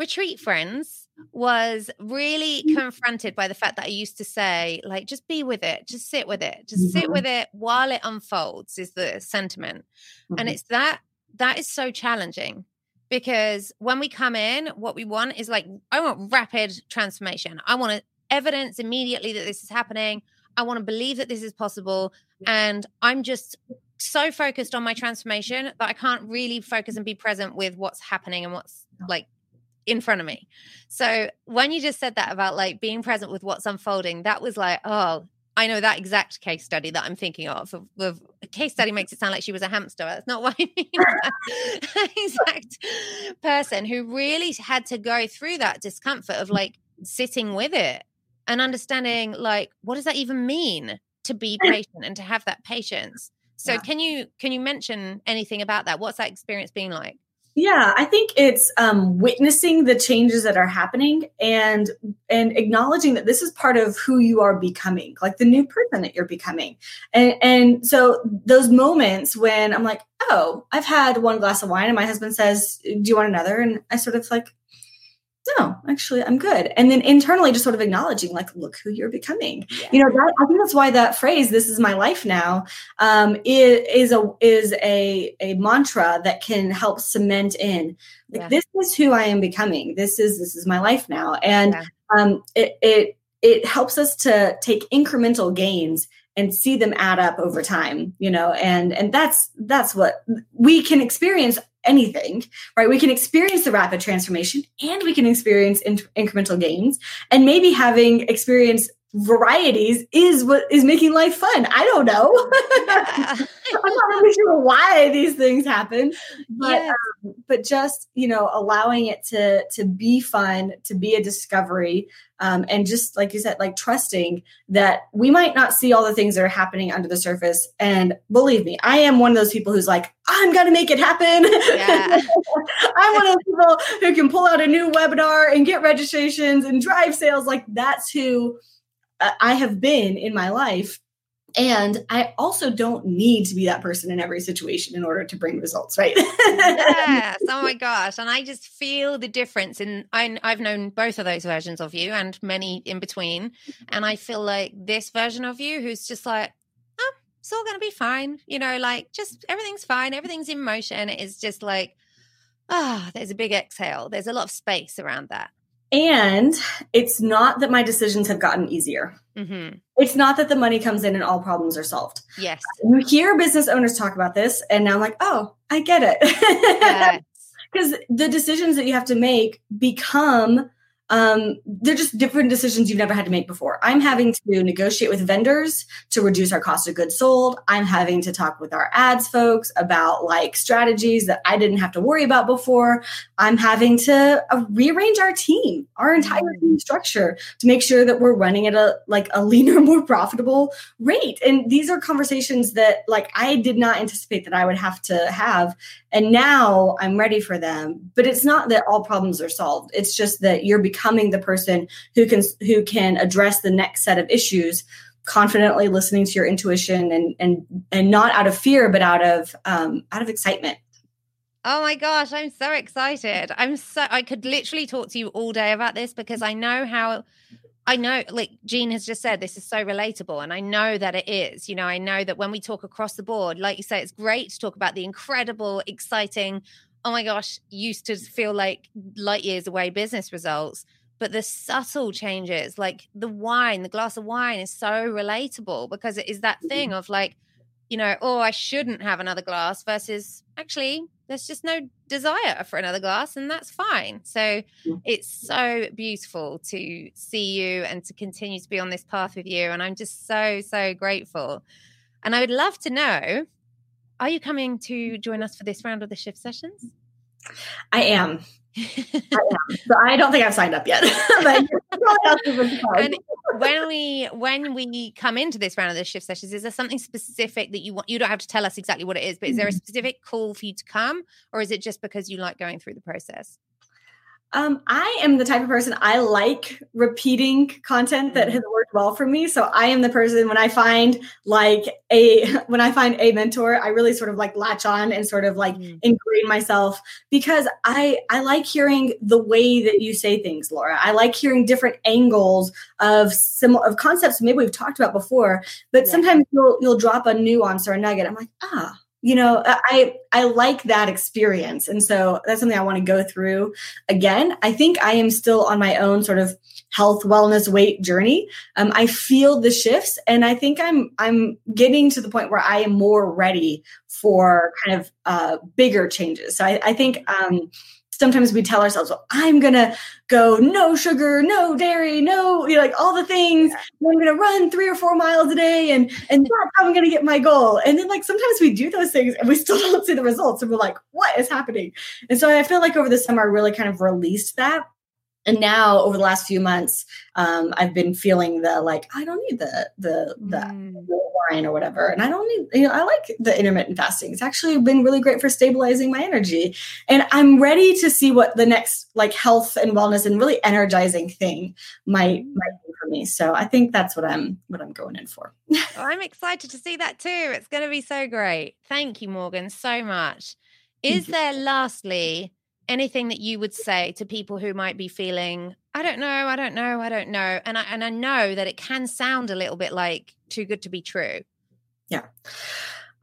retreat friends was really mm. confronted by the fact that I used to say, like, just be with it, just sit with it, just mm-hmm. sit with it while it unfolds, is the sentiment. Mm-hmm. And it's that that is so challenging because when we come in, what we want is like, I want rapid transformation. I want evidence immediately that this is happening. I want to believe that this is possible. And I'm just so focused on my transformation that I can't really focus and be present with what's happening and what's like in front of me. So when you just said that about like being present with what's unfolding, that was like, oh, I know that exact case study that I'm thinking of. of, case study makes it sound like she was a hamster. That's not what I mean. exact person who really had to go through that discomfort of like sitting with it and understanding like what does that even mean to be patient and to have that patience. So yeah. can you can you mention anything about that? What's that experience being like? Yeah, I think it's um, witnessing the changes that are happening and and acknowledging that this is part of who you are becoming, like the new person that you're becoming. And and so those moments when I'm like, oh, I've had one glass of wine, and my husband says, "Do you want another?" And I sort of like, no, actually, I'm good. And then internally, just sort of acknowledging, like, look who you're becoming. Yeah. You know, that, I think that's why that phrase "This is my life now" um, is, is a is a a mantra that can help cement in, like, yeah. this is who I am becoming. This is this is my life now, and yeah. um, it it it helps us to take incremental gains and see them add up over time you know and and that's that's what we can experience anything right we can experience the rapid transformation and we can experience in- incremental gains and maybe having experience varieties is what is making life fun. I don't know. I'm not really sure why these things happen, but yes. um, but just you know allowing it to to be fun, to be a discovery, um, and just like you said, like trusting that we might not see all the things that are happening under the surface. And believe me, I am one of those people who's like, I'm gonna make it happen. Yeah. I'm one of those people who can pull out a new webinar and get registrations and drive sales. Like that's who I have been in my life. And I also don't need to be that person in every situation in order to bring results, right? yes. Oh my gosh. And I just feel the difference. And I've known both of those versions of you and many in between. And I feel like this version of you who's just like, oh, it's all going to be fine. You know, like just everything's fine. Everything's in motion. It's just like, ah, oh, there's a big exhale. There's a lot of space around that. And it's not that my decisions have gotten easier. Mm-hmm. It's not that the money comes in and all problems are solved. Yes. You hear business owners talk about this, and now I'm like, oh, I get it. Because yes. the decisions that you have to make become um, they're just different decisions you've never had to make before. I'm having to negotiate with vendors to reduce our cost of goods sold. I'm having to talk with our ads folks about like strategies that I didn't have to worry about before. I'm having to uh, rearrange our team, our entire mm. team structure to make sure that we're running at a like a leaner, more profitable rate. And these are conversations that like I did not anticipate that I would have to have and now i'm ready for them but it's not that all problems are solved it's just that you're becoming the person who can who can address the next set of issues confidently listening to your intuition and and and not out of fear but out of um out of excitement Oh my gosh, I'm so excited. I'm so I could literally talk to you all day about this because I know how I know, like Jean has just said, this is so relatable. And I know that it is. You know, I know that when we talk across the board, like you say, it's great to talk about the incredible, exciting, oh my gosh, used to feel like light years away business results. But the subtle changes, like the wine, the glass of wine is so relatable because it is that thing mm-hmm. of like, you know, oh, I shouldn't have another glass versus actually, there's just no desire for another glass, and that's fine. So it's so beautiful to see you and to continue to be on this path with you. And I'm just so, so grateful. And I would love to know are you coming to join us for this round of the shift sessions? I am. So I don't think I've signed up yet. and when we when we come into this round of the shift sessions, is there something specific that you want? You don't have to tell us exactly what it is, but is there a mm-hmm. specific call for you to come, or is it just because you like going through the process? Um, I am the type of person I like repeating content that mm-hmm. has worked well for me. So I am the person when I find like a when I find a mentor, I really sort of like latch on and sort of like mm. ingrain myself because I I like hearing the way that you say things, Laura. I like hearing different angles of similar of concepts maybe we've talked about before, but yeah. sometimes you'll you'll drop a nuance or a nugget. I'm like, ah, you know i i like that experience. And so that's something i want to go through again. I think i am still on my own sort of health wellness weight journey. Um, i feel the shifts and i think i'm i'm getting to the point where i am more ready for kind of uh, bigger changes. So i, I think um, sometimes we tell ourselves, well, I'm going to go no sugar, no dairy, no, you know, like all the things. I'm going to run three or four miles a day and, and that's how I'm going to get my goal. And then like sometimes we do those things and we still don't see the results. And we're like, what is happening? And so I feel like over the summer, I really kind of released that and now over the last few months um, i've been feeling the like i don't need the the the, mm. wine or whatever. And i don't need you know i like the intermittent fasting. It's actually been really great for stabilizing my energy. And i'm ready to see what the next like health and wellness and really energizing thing might mm. might be for me. So i think that's what i'm what i'm going in for. Well, i'm excited to see that too. It's going to be so great. Thank you morgan so much. Is there lastly anything that you would say to people who might be feeling i don't know i don't know i don't know and i and i know that it can sound a little bit like too good to be true. Yeah.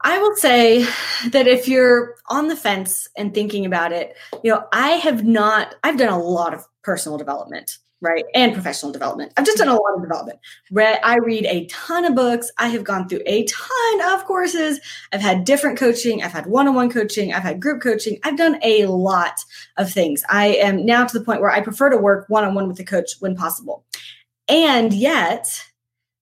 I will say that if you're on the fence and thinking about it you know i have not i've done a lot of personal development right? And professional development. I've just done a lot of development. Read, I read a ton of books. I have gone through a ton of courses. I've had different coaching. I've had one-on-one coaching. I've had group coaching. I've done a lot of things. I am now to the point where I prefer to work one-on-one with a coach when possible. And yet,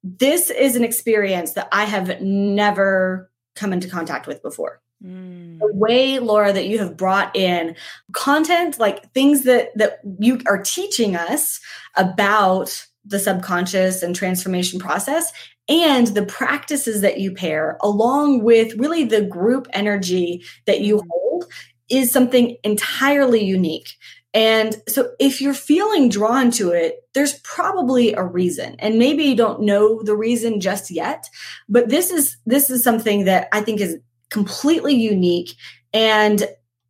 this is an experience that I have never come into contact with before. Mm. The way, Laura, that you have brought in content, like things that that you are teaching us about the subconscious and transformation process, and the practices that you pair, along with really the group energy that you mm. hold, is something entirely unique. And so if you're feeling drawn to it, there's probably a reason. And maybe you don't know the reason just yet, but this is this is something that I think is completely unique and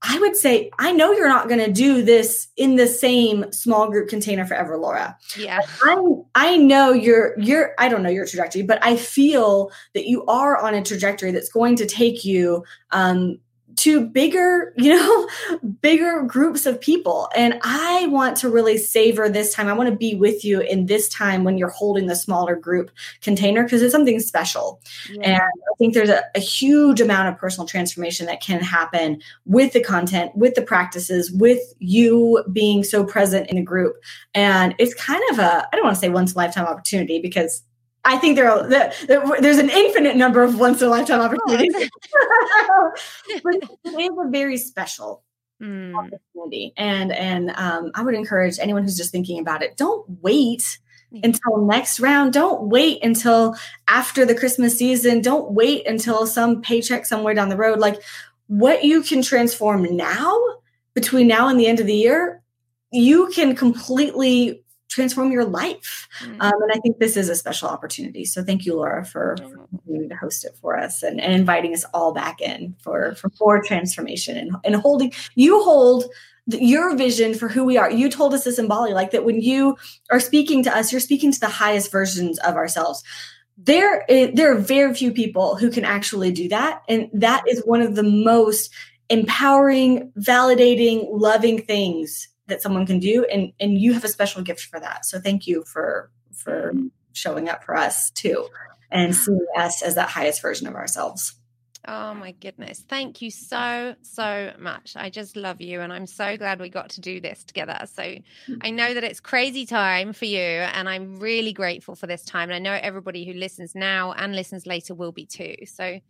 I would say, I know you're not going to do this in the same small group container forever, Laura. Yeah. I I know you're you're I don't know your trajectory, but I feel that you are on a trajectory that's going to take you um, to bigger, you know, bigger groups of people. And I want to really savor this time. I want to be with you in this time when you're holding the smaller group container because it's something special. Yeah. And I think there's a, a huge amount of personal transformation that can happen with the content, with the practices, with you being so present in a group. And it's kind of a, I don't want to say once in a lifetime opportunity because I think there are there's an infinite number of once in a lifetime opportunities, but it is a very special mm. opportunity, and and um, I would encourage anyone who's just thinking about it, don't wait until next round. Don't wait until after the Christmas season. Don't wait until some paycheck somewhere down the road. Like what you can transform now between now and the end of the year, you can completely transform your life. Mm-hmm. Um, and I think this is a special opportunity. So thank you, Laura, for, for continuing to host it for us and, and, inviting us all back in for, for more transformation and, and holding, you hold the, your vision for who we are. You told us this in Bali, like that when you are speaking to us, you're speaking to the highest versions of ourselves. There, there are very few people who can actually do that. And that is one of the most empowering, validating, loving things that someone can do and and you have a special gift for that so thank you for for showing up for us too and seeing us as that highest version of ourselves Oh my goodness. Thank you so, so much. I just love you. And I'm so glad we got to do this together. So mm. I know that it's crazy time for you. And I'm really grateful for this time. And I know everybody who listens now and listens later will be too. So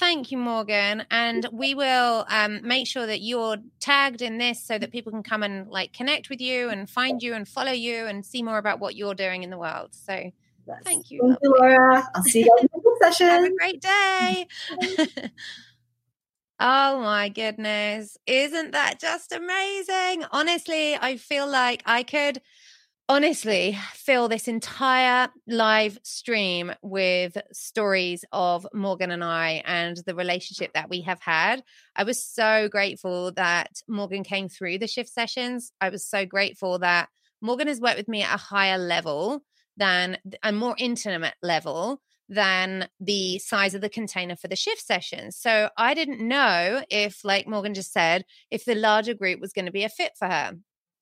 Thank you, Morgan. And we will um, make sure that you're tagged in this so that people can come and like connect with you and find you and follow you and see more about what you're doing in the world. So yes. thank you. Thank you, Laura. I'll see you guys in the next session. Have a great day. Oh my goodness. Isn't that just amazing? Honestly, I feel like I could honestly fill this entire live stream with stories of Morgan and I and the relationship that we have had. I was so grateful that Morgan came through the shift sessions. I was so grateful that Morgan has worked with me at a higher level than a more intimate level than the size of the container for the shift sessions. So I didn't know if, like Morgan just said, if the larger group was going to be a fit for her.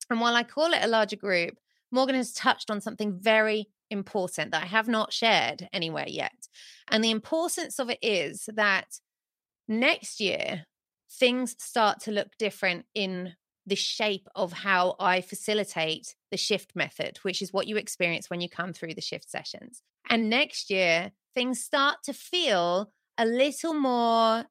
And while I call it a larger group, Morgan has touched on something very important that I have not shared anywhere yet. And the importance of it is that next year, things start to look different in the shape of how I facilitate the shift method, which is what you experience when you come through the shift sessions. And next year, things start to feel a little more,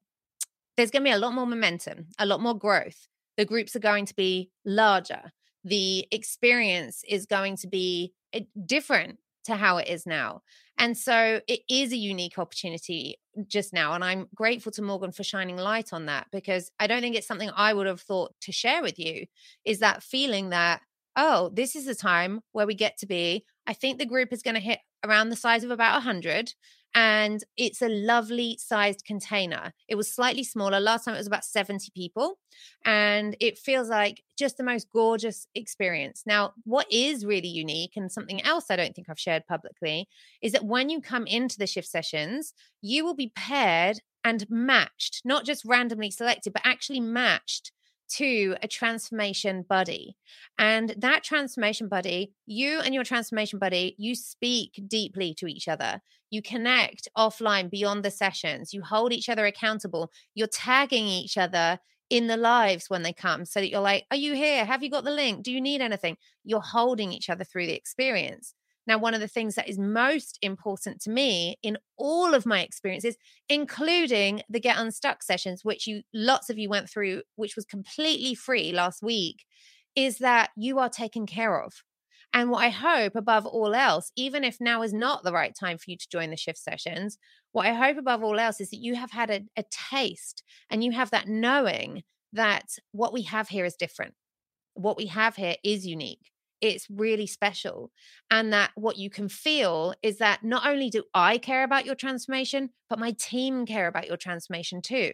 there's going to be a lot more momentum, a lot more growth. The groups are going to be larger the experience is going to be eh, different to how it is now. And so it is a unique opportunity just now. And I'm grateful to Morgan for shining light on that because I don't think it's something I would have thought to share with you is that feeling that, oh, this is the time where we get to be. I think the group is going to hit around the size of about 100 and it's a lovely sized container. It was slightly smaller. Last time it was about 70 people, and it feels like just the most gorgeous experience. Now, what is really unique and something else I don't think I've shared publicly is that when you come into the shift sessions, you will be paired and matched, not just randomly selected, but actually matched to a transformation buddy. And that transformation buddy, you and your transformation buddy, you speak deeply to each other. You connect offline beyond the sessions. You hold each other accountable. You're tagging each other in the lives when they come so that you're like, Are you here? Have you got the link? Do you need anything? You're holding each other through the experience. Now, one of the things that is most important to me in all of my experiences, including the Get Unstuck sessions, which you lots of you went through, which was completely free last week, is that you are taken care of. And what I hope above all else, even if now is not the right time for you to join the shift sessions, what I hope above all else is that you have had a, a taste and you have that knowing that what we have here is different. What we have here is unique it's really special. And that what you can feel is that not only do I care about your transformation, but my team care about your transformation too.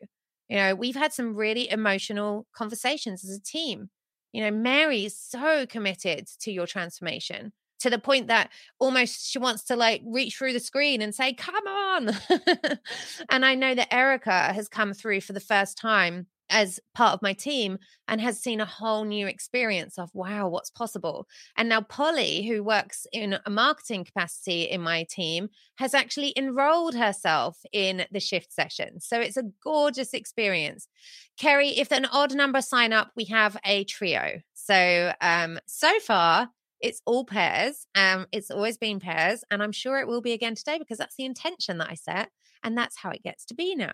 You know, we've had some really emotional conversations as a team. You know, Mary is so committed to your transformation to the point that almost she wants to like reach through the screen and say, Come on. and I know that Erica has come through for the first time as part of my team and has seen a whole new experience of wow what's possible? And now polly who works in a marketing capacity in my team has actually enrolled herself in the shift session. So it's a gorgeous experience. Kerry if an odd number sign up we have a trio. So um so far it's all pairs. Um it's always been pairs and i'm sure it will be again today because that's the intention that i set and that's how it gets to be now.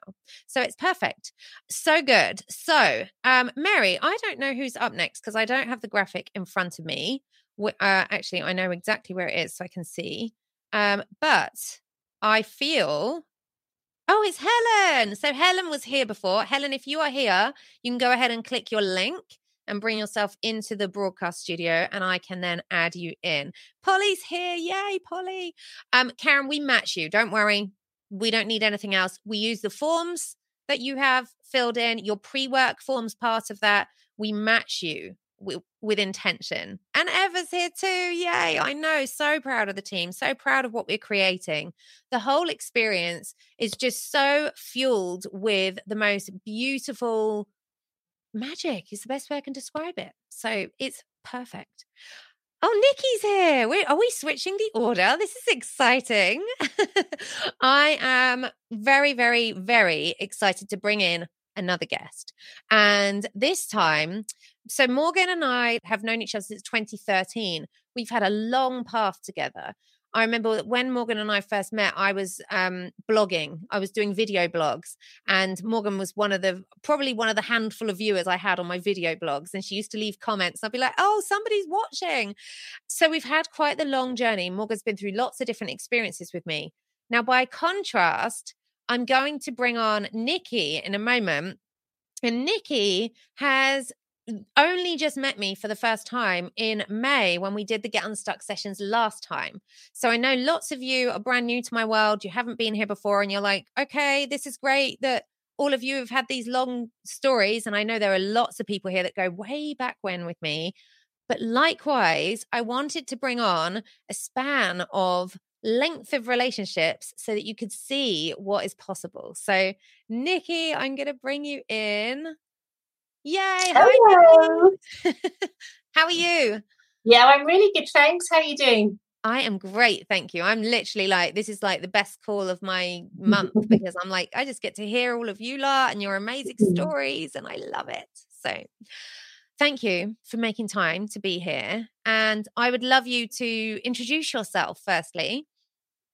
So it's perfect. So good. So, um, Mary, I don't know who's up next because I don't have the graphic in front of me. Uh, actually, I know exactly where it is so I can see. Um, but I feel Oh, it's Helen. So Helen was here before. Helen, if you are here, you can go ahead and click your link and bring yourself into the broadcast studio and I can then add you in. Polly's here. Yay, Polly. Um, Karen, we match you. Don't worry we don't need anything else. We use the forms that you have filled in. Your pre work forms part of that. We match you with, with intention. And Eva's here too. Yay. I know. So proud of the team. So proud of what we're creating. The whole experience is just so fueled with the most beautiful magic, is the best way I can describe it. So it's perfect. Oh, Nikki's here. Are we switching the order? This is exciting. I am very, very, very excited to bring in another guest. And this time, so Morgan and I have known each other since 2013. We've had a long path together. I remember when Morgan and I first met, I was um, blogging. I was doing video blogs, and Morgan was one of the probably one of the handful of viewers I had on my video blogs. And she used to leave comments. I'd be like, "Oh, somebody's watching." So we've had quite the long journey. Morgan's been through lots of different experiences with me. Now, by contrast, I'm going to bring on Nikki in a moment. And Nikki has only just met me for the first time in May when we did the Get Unstuck sessions last time. So I know lots of you are brand new to my world. You haven't been here before, and you're like, okay, this is great that all of you have had these long stories. And I know there are lots of people here that go way back when with me. But likewise, I wanted to bring on a span of length of relationships so that you could see what is possible. So, Nikki, I'm going to bring you in. Yay! Hello. How are you? Yeah, I'm really good. Thanks. How are you doing? I am great, thank you. I'm literally like this is like the best call of my month because I'm like I just get to hear all of you lot and your amazing mm. stories and I love it. So thank you for making time to be here and I would love you to introduce yourself firstly.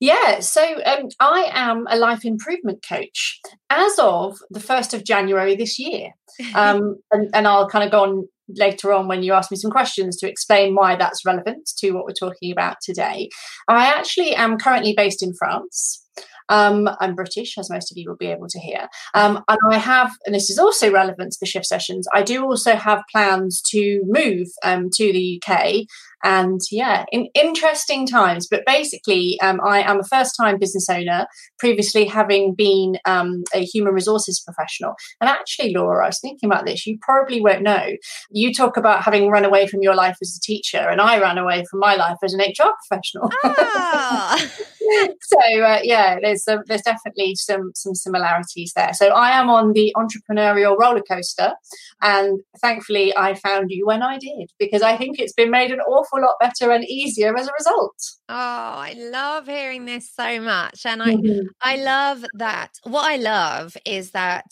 Yeah, so um, I am a life improvement coach as of the 1st of January this year. Um, and, and I'll kind of go on later on when you ask me some questions to explain why that's relevant to what we're talking about today. I actually am currently based in France. Um, I'm British, as most of you will be able to hear. Um, and I have, and this is also relevant to the shift sessions, I do also have plans to move um, to the UK. And yeah, in interesting times. But basically, um, I am a first time business owner, previously having been um, a human resources professional. And actually, Laura, I was thinking about this. You probably won't know. You talk about having run away from your life as a teacher, and I ran away from my life as an HR professional. Ah. so uh, yeah, there's um, there's definitely some some similarities there. So I am on the entrepreneurial roller coaster, and thankfully I found you when I did because I think it's been made an awful lot better and easier as a result. Oh, I love hearing this so much, and I mm-hmm. I love that. What I love is that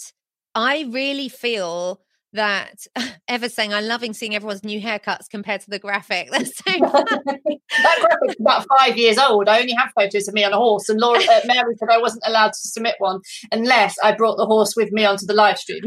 I really feel that ever saying I'm loving seeing everyone's new haircuts compared to the graphic. That's so that graphic's about five years old. I only have photos of me on a horse, and Laura uh, Mary said I wasn't allowed to submit one unless I brought the horse with me onto the live stream.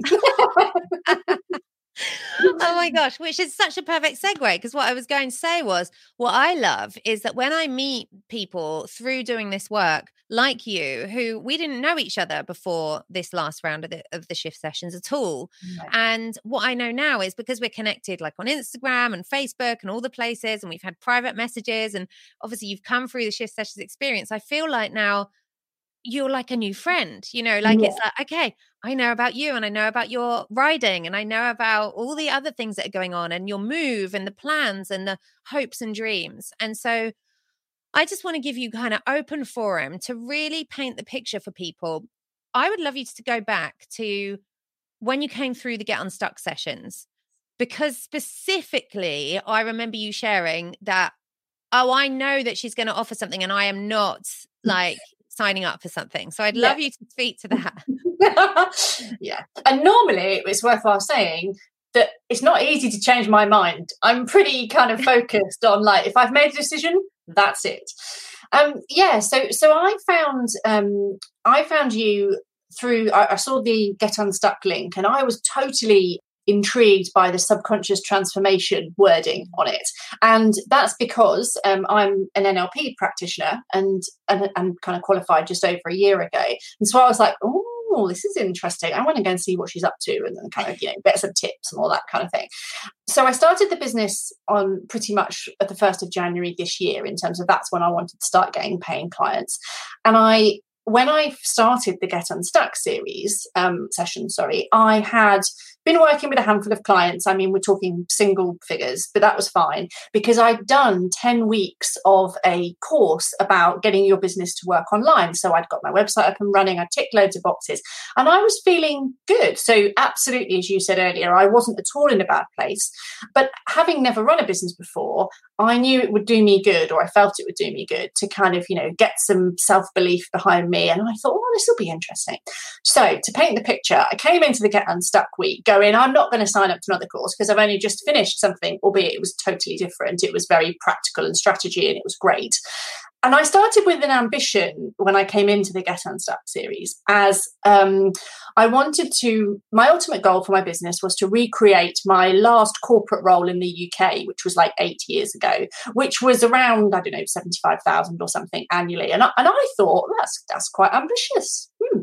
Oh my gosh, which is such a perfect segue because what I was going to say was what I love is that when I meet people through doing this work, like you, who we didn't know each other before this last round of the, of the shift sessions at all. Right. And what I know now is because we're connected like on Instagram and Facebook and all the places, and we've had private messages, and obviously you've come through the shift sessions experience. I feel like now you're like a new friend, you know, like yeah. it's like, okay, I know about you and I know about your riding and I know about all the other things that are going on and your move and the plans and the hopes and dreams. And so I just want to give you kind of open forum to really paint the picture for people. I would love you to go back to when you came through the Get Unstuck sessions, because specifically, I remember you sharing that, oh, I know that she's going to offer something and I am not like signing up for something. So I'd love yeah. you to speak to that. yeah. And normally it's worthwhile saying that it's not easy to change my mind. I'm pretty kind of focused on like if I've made a decision, that's it. Um yeah, so so I found um I found you through I, I saw the Get Unstuck link and I was totally intrigued by the subconscious transformation wording on it. And that's because um, I'm an NLP practitioner and, and, and kind of qualified just over a year ago. And so I was like, oh, this is interesting. I want to go and see what she's up to and then kind of, you know, get some tips and all that kind of thing. So I started the business on pretty much at the 1st of January this year in terms of that's when I wanted to start getting paying clients. And I when I started the Get Unstuck series um, session, sorry, I had been working with a handful of clients. I mean, we're talking single figures, but that was fine because I'd done 10 weeks of a course about getting your business to work online. So I'd got my website up and running, I ticked loads of boxes, and I was feeling good. So, absolutely, as you said earlier, I wasn't at all in a bad place. But having never run a business before, I knew it would do me good, or I felt it would do me good to kind of, you know, get some self belief behind me. And I thought, oh, this will be interesting. So, to paint the picture, I came into the Get Unstuck week going, I'm not going to sign up to another course because I've only just finished something, albeit it was totally different. It was very practical and strategy and it was great. And I started with an ambition when I came into the Get Unstuck series, as um, I wanted to. My ultimate goal for my business was to recreate my last corporate role in the UK, which was like eight years ago, which was around I don't know seventy five thousand or something annually. And I, and I thought that's that's quite ambitious. Hmm.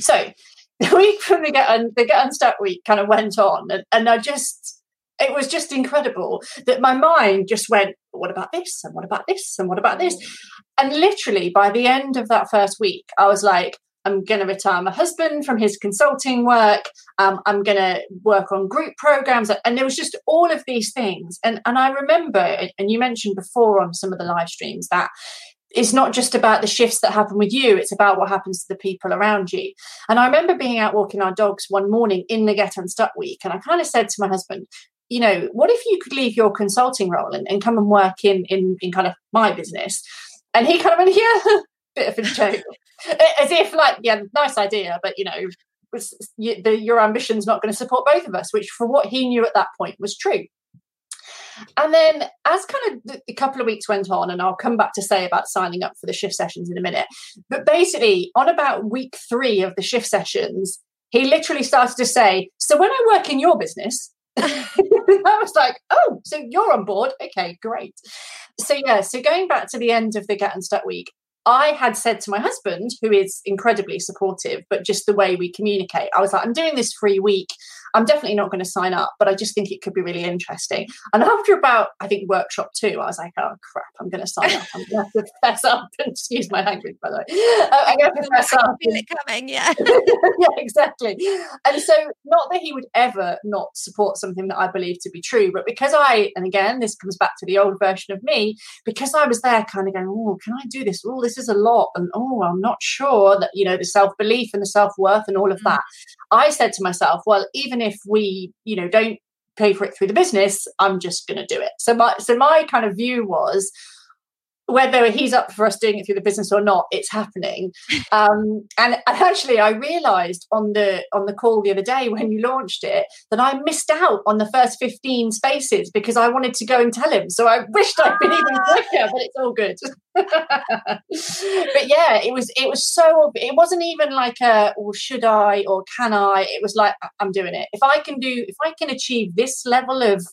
So the week from the get un, the get unstuck week kind of went on, and, and I just it was just incredible that my mind just went, what about this? And what about this? And what about this? And literally by the end of that first week, I was like, I'm going to retire my husband from his consulting work. Um, I'm going to work on group programs. And there was just all of these things. And, and I remember, and you mentioned before on some of the live streams that it's not just about the shifts that happen with you, it's about what happens to the people around you. And I remember being out walking our dogs one morning in the Get Unstuck week, and I kind of said to my husband, you know, what if you could leave your consulting role and, and come and work in, in in kind of my business? And he kind of went, yeah, bit of a joke, as if like, yeah, nice idea, but you know, was, you, the, your ambition's not going to support both of us, which for what he knew at that point was true. And then, as kind of a couple of weeks went on, and I'll come back to say about signing up for the shift sessions in a minute, but basically, on about week three of the shift sessions, he literally started to say, So when I work in your business, I was like, oh, so you're on board. Okay, great. So, yeah, so going back to the end of the Get and Unstuck week, I had said to my husband, who is incredibly supportive, but just the way we communicate, I was like, I'm doing this free week. I'm definitely not going to sign up, but I just think it could be really interesting. And after about, I think, workshop two, I was like, oh crap, I'm going to sign up. I'm going to have to fess up and excuse my language, by the way. Uh, I'm going to fess up. Feel it coming, yeah. yeah, exactly. And so, not that he would ever not support something that I believe to be true, but because I, and again, this comes back to the old version of me, because I was there kind of going, oh, can I do this? Oh, this is a lot. And oh, I'm not sure that, you know, the self belief and the self worth and all of mm. that. I said to myself, well, even if we, you know, don't pay for it through the business, I'm just going to do it. So my so my kind of view was whether he's up for us doing it through the business or not, it's happening. Um, and, and, actually, I realised on the on the call the other day when you launched it that I missed out on the first fifteen spaces because I wanted to go and tell him. So I wished I'd been even quicker, but it's all good. but yeah, it was it was so it wasn't even like a well, should I or can I? It was like I'm doing it. If I can do if I can achieve this level of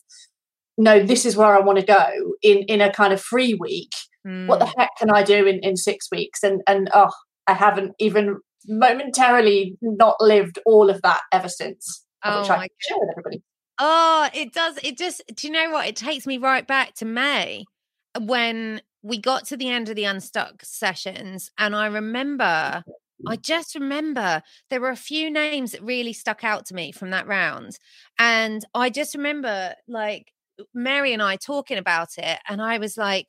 no, this is where I want to go in in a kind of free week Mm. What the hmm. heck can I do in, in six weeks? And and oh, I haven't even momentarily not lived all of that ever since. Oh my share with everybody. Oh, it does. It just. Do you know what? It takes me right back to May when we got to the end of the unstuck sessions, and I remember. I just remember there were a few names that really stuck out to me from that round. And I just remember like Mary and I talking about it. And I was like,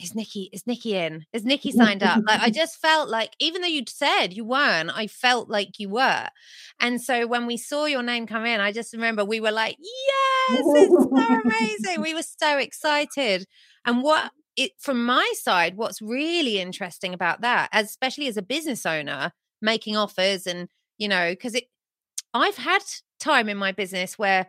is Nikki is Nikki in? Is Nikki signed up? like I just felt like even though you'd said you weren't, I felt like you were. And so when we saw your name come in, I just remember we were like, yes, it's so amazing. We were so excited. And what it from my side, what's really interesting about that, especially as a business owner, making offers and you know, because it I've had time in my business where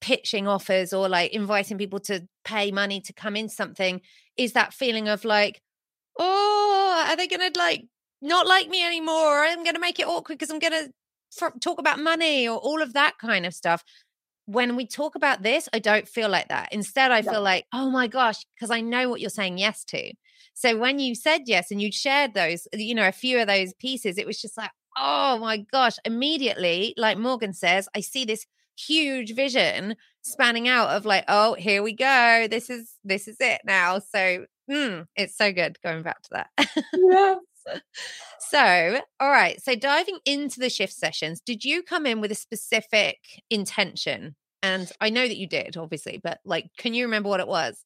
pitching offers or like inviting people to pay money to come in something is that feeling of like oh are they gonna like not like me anymore? I'm gonna make it awkward because i'm gonna f- talk about money or all of that kind of stuff. When we talk about this i don't feel like that. Instead i feel like oh my gosh because i know what you're saying yes to. So when you said yes and you shared those you know a few of those pieces it was just like oh my gosh immediately like morgan says i see this huge vision spanning out of like, oh, here we go. This is this is it now. So mm, it's so good going back to that. yes. so, all right. So diving into the shift sessions, did you come in with a specific intention and I know that you did, obviously, but like, can you remember what it was?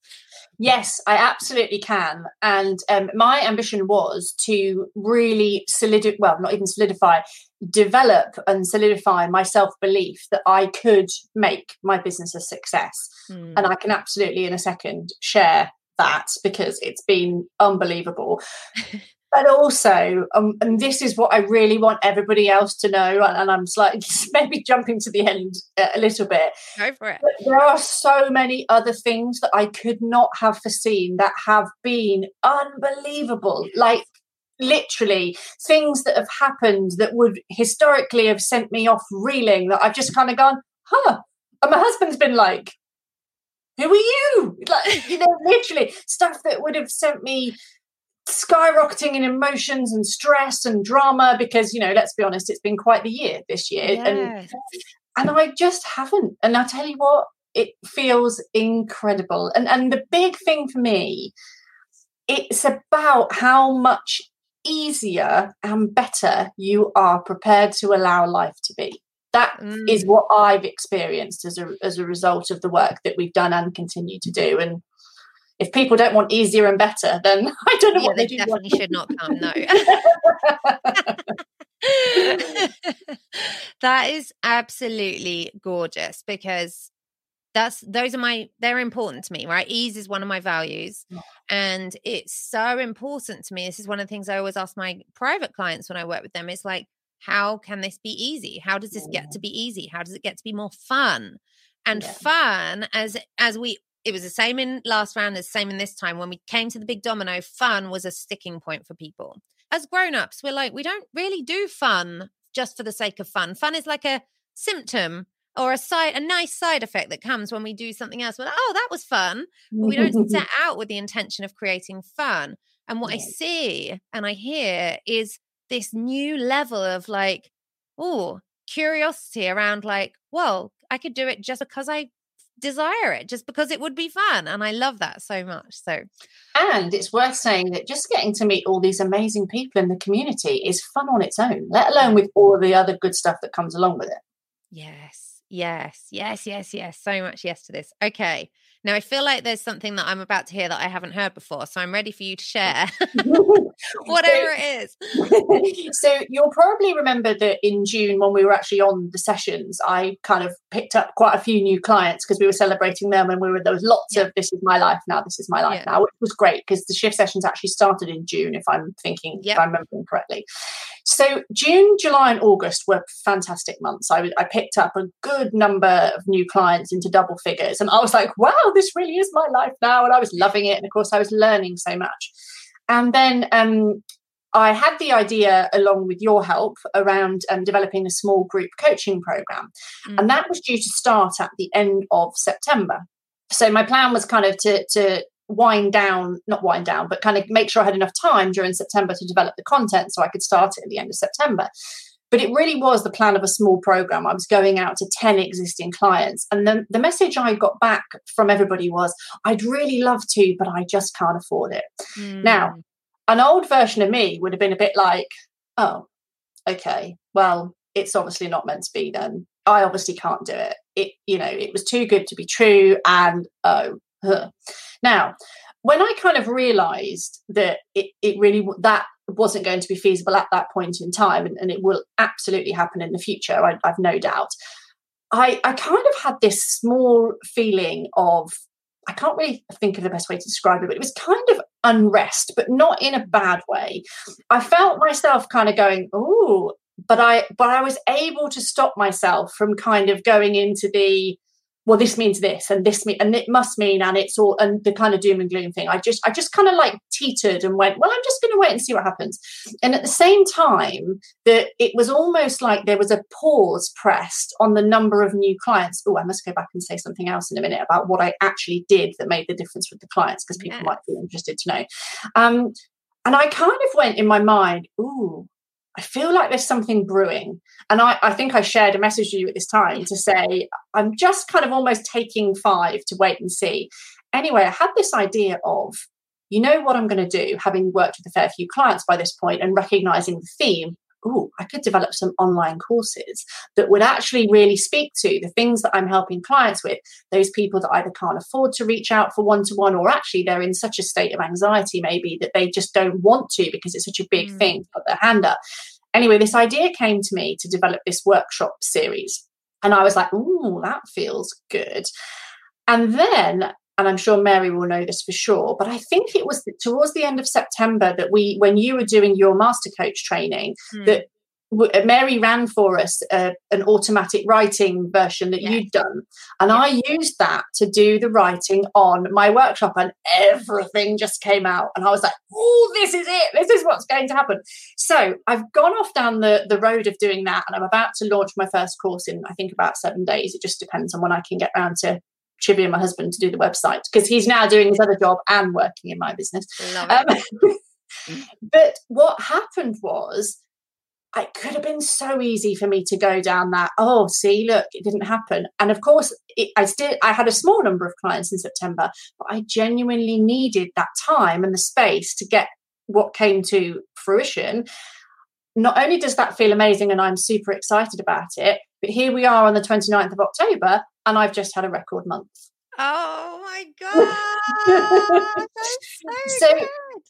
Yes, I absolutely can. And um, my ambition was to really solidify, well, not even solidify, develop and solidify my self belief that I could make my business a success. Mm. And I can absolutely, in a second, share that because it's been unbelievable. but also, um, and this is what I really want everybody else to know, and, I'm slightly maybe jumping to the end a little bit. Go for it. But there are so many other things that I could not have foreseen that have been unbelievable. Like literally things that have happened that would historically have sent me off reeling that I've just kind of gone, huh. And my husband's been like, who are you? Like, you know, literally stuff that would have sent me skyrocketing in emotions and stress and drama because you know let's be honest it's been quite the year this year. Yes. and and I just haven't. And I tell you what it feels incredible. And and the big thing for me it's about how much easier and better you are prepared to allow life to be. That mm. is what I've experienced as a as a result of the work that we've done and continue to do. And if people don't want easier and better, then I don't know yeah, what they, they definitely want. should not come. No. that is absolutely gorgeous because that's those are my they're important to me right ease is one of my values mm. and it's so important to me this is one of the things i always ask my private clients when i work with them it's like how can this be easy how does this get mm. to be easy how does it get to be more fun and yeah. fun as as we it was the same in last round, the same in this time. When we came to the big domino, fun was a sticking point for people. As grown-ups, we're like, we don't really do fun just for the sake of fun. Fun is like a symptom or a side a nice side effect that comes when we do something else. We're like, oh, that was fun. But we don't set out with the intention of creating fun. And what I see and I hear is this new level of like, oh, curiosity around like, well, I could do it just because I desire it, just because it would be fun. And I love that so much. So, and it's worth saying that just getting to meet all these amazing people in the community is fun on its own, let alone with all the other good stuff that comes along with it. Yes, yes, yes, yes, yes. So much yes to this. Okay. Now, I feel like there's something that I'm about to hear that I haven't heard before. So I'm ready for you to oh. share whatever it is. so you'll probably remember that in June, when we were actually on the sessions, I kind of picked up quite a few new clients because we were celebrating them and we were there was lots yeah. of this is my life now, this is my life yeah. now, which was great because the shift sessions actually started in June, if I'm thinking, yep. if I'm remembering correctly. So June, July, and August were fantastic months. I, I picked up a good number of new clients into double figures, and I was like, wow, this really is my life now. And I was loving it. And of course, I was learning so much. And then um, I had the idea, along with your help, around um, developing a small group coaching program. Mm. And that was due to start at the end of September. So my plan was kind of to, to wind down, not wind down, but kind of make sure I had enough time during September to develop the content so I could start it at the end of September. But it really was the plan of a small program. I was going out to 10 existing clients. And the, the message I got back from everybody was, I'd really love to, but I just can't afford it. Mm. Now, an old version of me would have been a bit like, oh, okay, well, it's obviously not meant to be then. I obviously can't do it. It, you know, it was too good to be true. And oh, huh. now, when I kind of realized that it, it really that wasn't going to be feasible at that point in time, and, and it will absolutely happen in the future, I, I've no doubt. I, I kind of had this small feeling of I can't really think of the best way to describe it, but it was kind of unrest, but not in a bad way. I felt myself kind of going, oh, but I but I was able to stop myself from kind of going into the well this means this and this mean and it must mean and it's all and the kind of doom and gloom thing. I just i just kind of like teetered and went well i'm just going to wait and see what happens. And at the same time that it was almost like there was a pause pressed on the number of new clients. Oh i must go back and say something else in a minute about what i actually did that made the difference with the clients because people might be interested to know. Um, and i kind of went in my mind ooh I feel like there's something brewing. And I, I think I shared a message to you at this time to say, I'm just kind of almost taking five to wait and see. Anyway, I had this idea of, you know what I'm going to do, having worked with a fair few clients by this point and recognizing the theme oh, I could develop some online courses that would actually really speak to the things that I'm helping clients with. Those people that either can't afford to reach out for one to one, or actually they're in such a state of anxiety, maybe that they just don't want to because it's such a big mm. thing to put their hand up. Anyway, this idea came to me to develop this workshop series. And I was like, oh, that feels good. And then and I'm sure Mary will know this for sure, but I think it was towards the end of September that we, when you were doing your master coach training, mm. that uh, Mary ran for us uh, an automatic writing version that you'd done. And. I used that to do the writing on my workshop, and everything just came out. And I was like, oh, this is it. This is what's going to happen. So I've gone off down the, the road of doing that, and I'm about to launch my first course in, I think, about seven days. It just depends on when I can get around to Chivy and my husband to do the website because he's now doing his other job and working in my business. Um, but what happened was it could have been so easy for me to go down that oh see look it didn't happen. And of course it, i still i had a small number of clients in september but i genuinely needed that time and the space to get what came to fruition not only does that feel amazing and i'm super excited about it but here we are on the 29th of october and i've just had a record month. Oh my god! so, so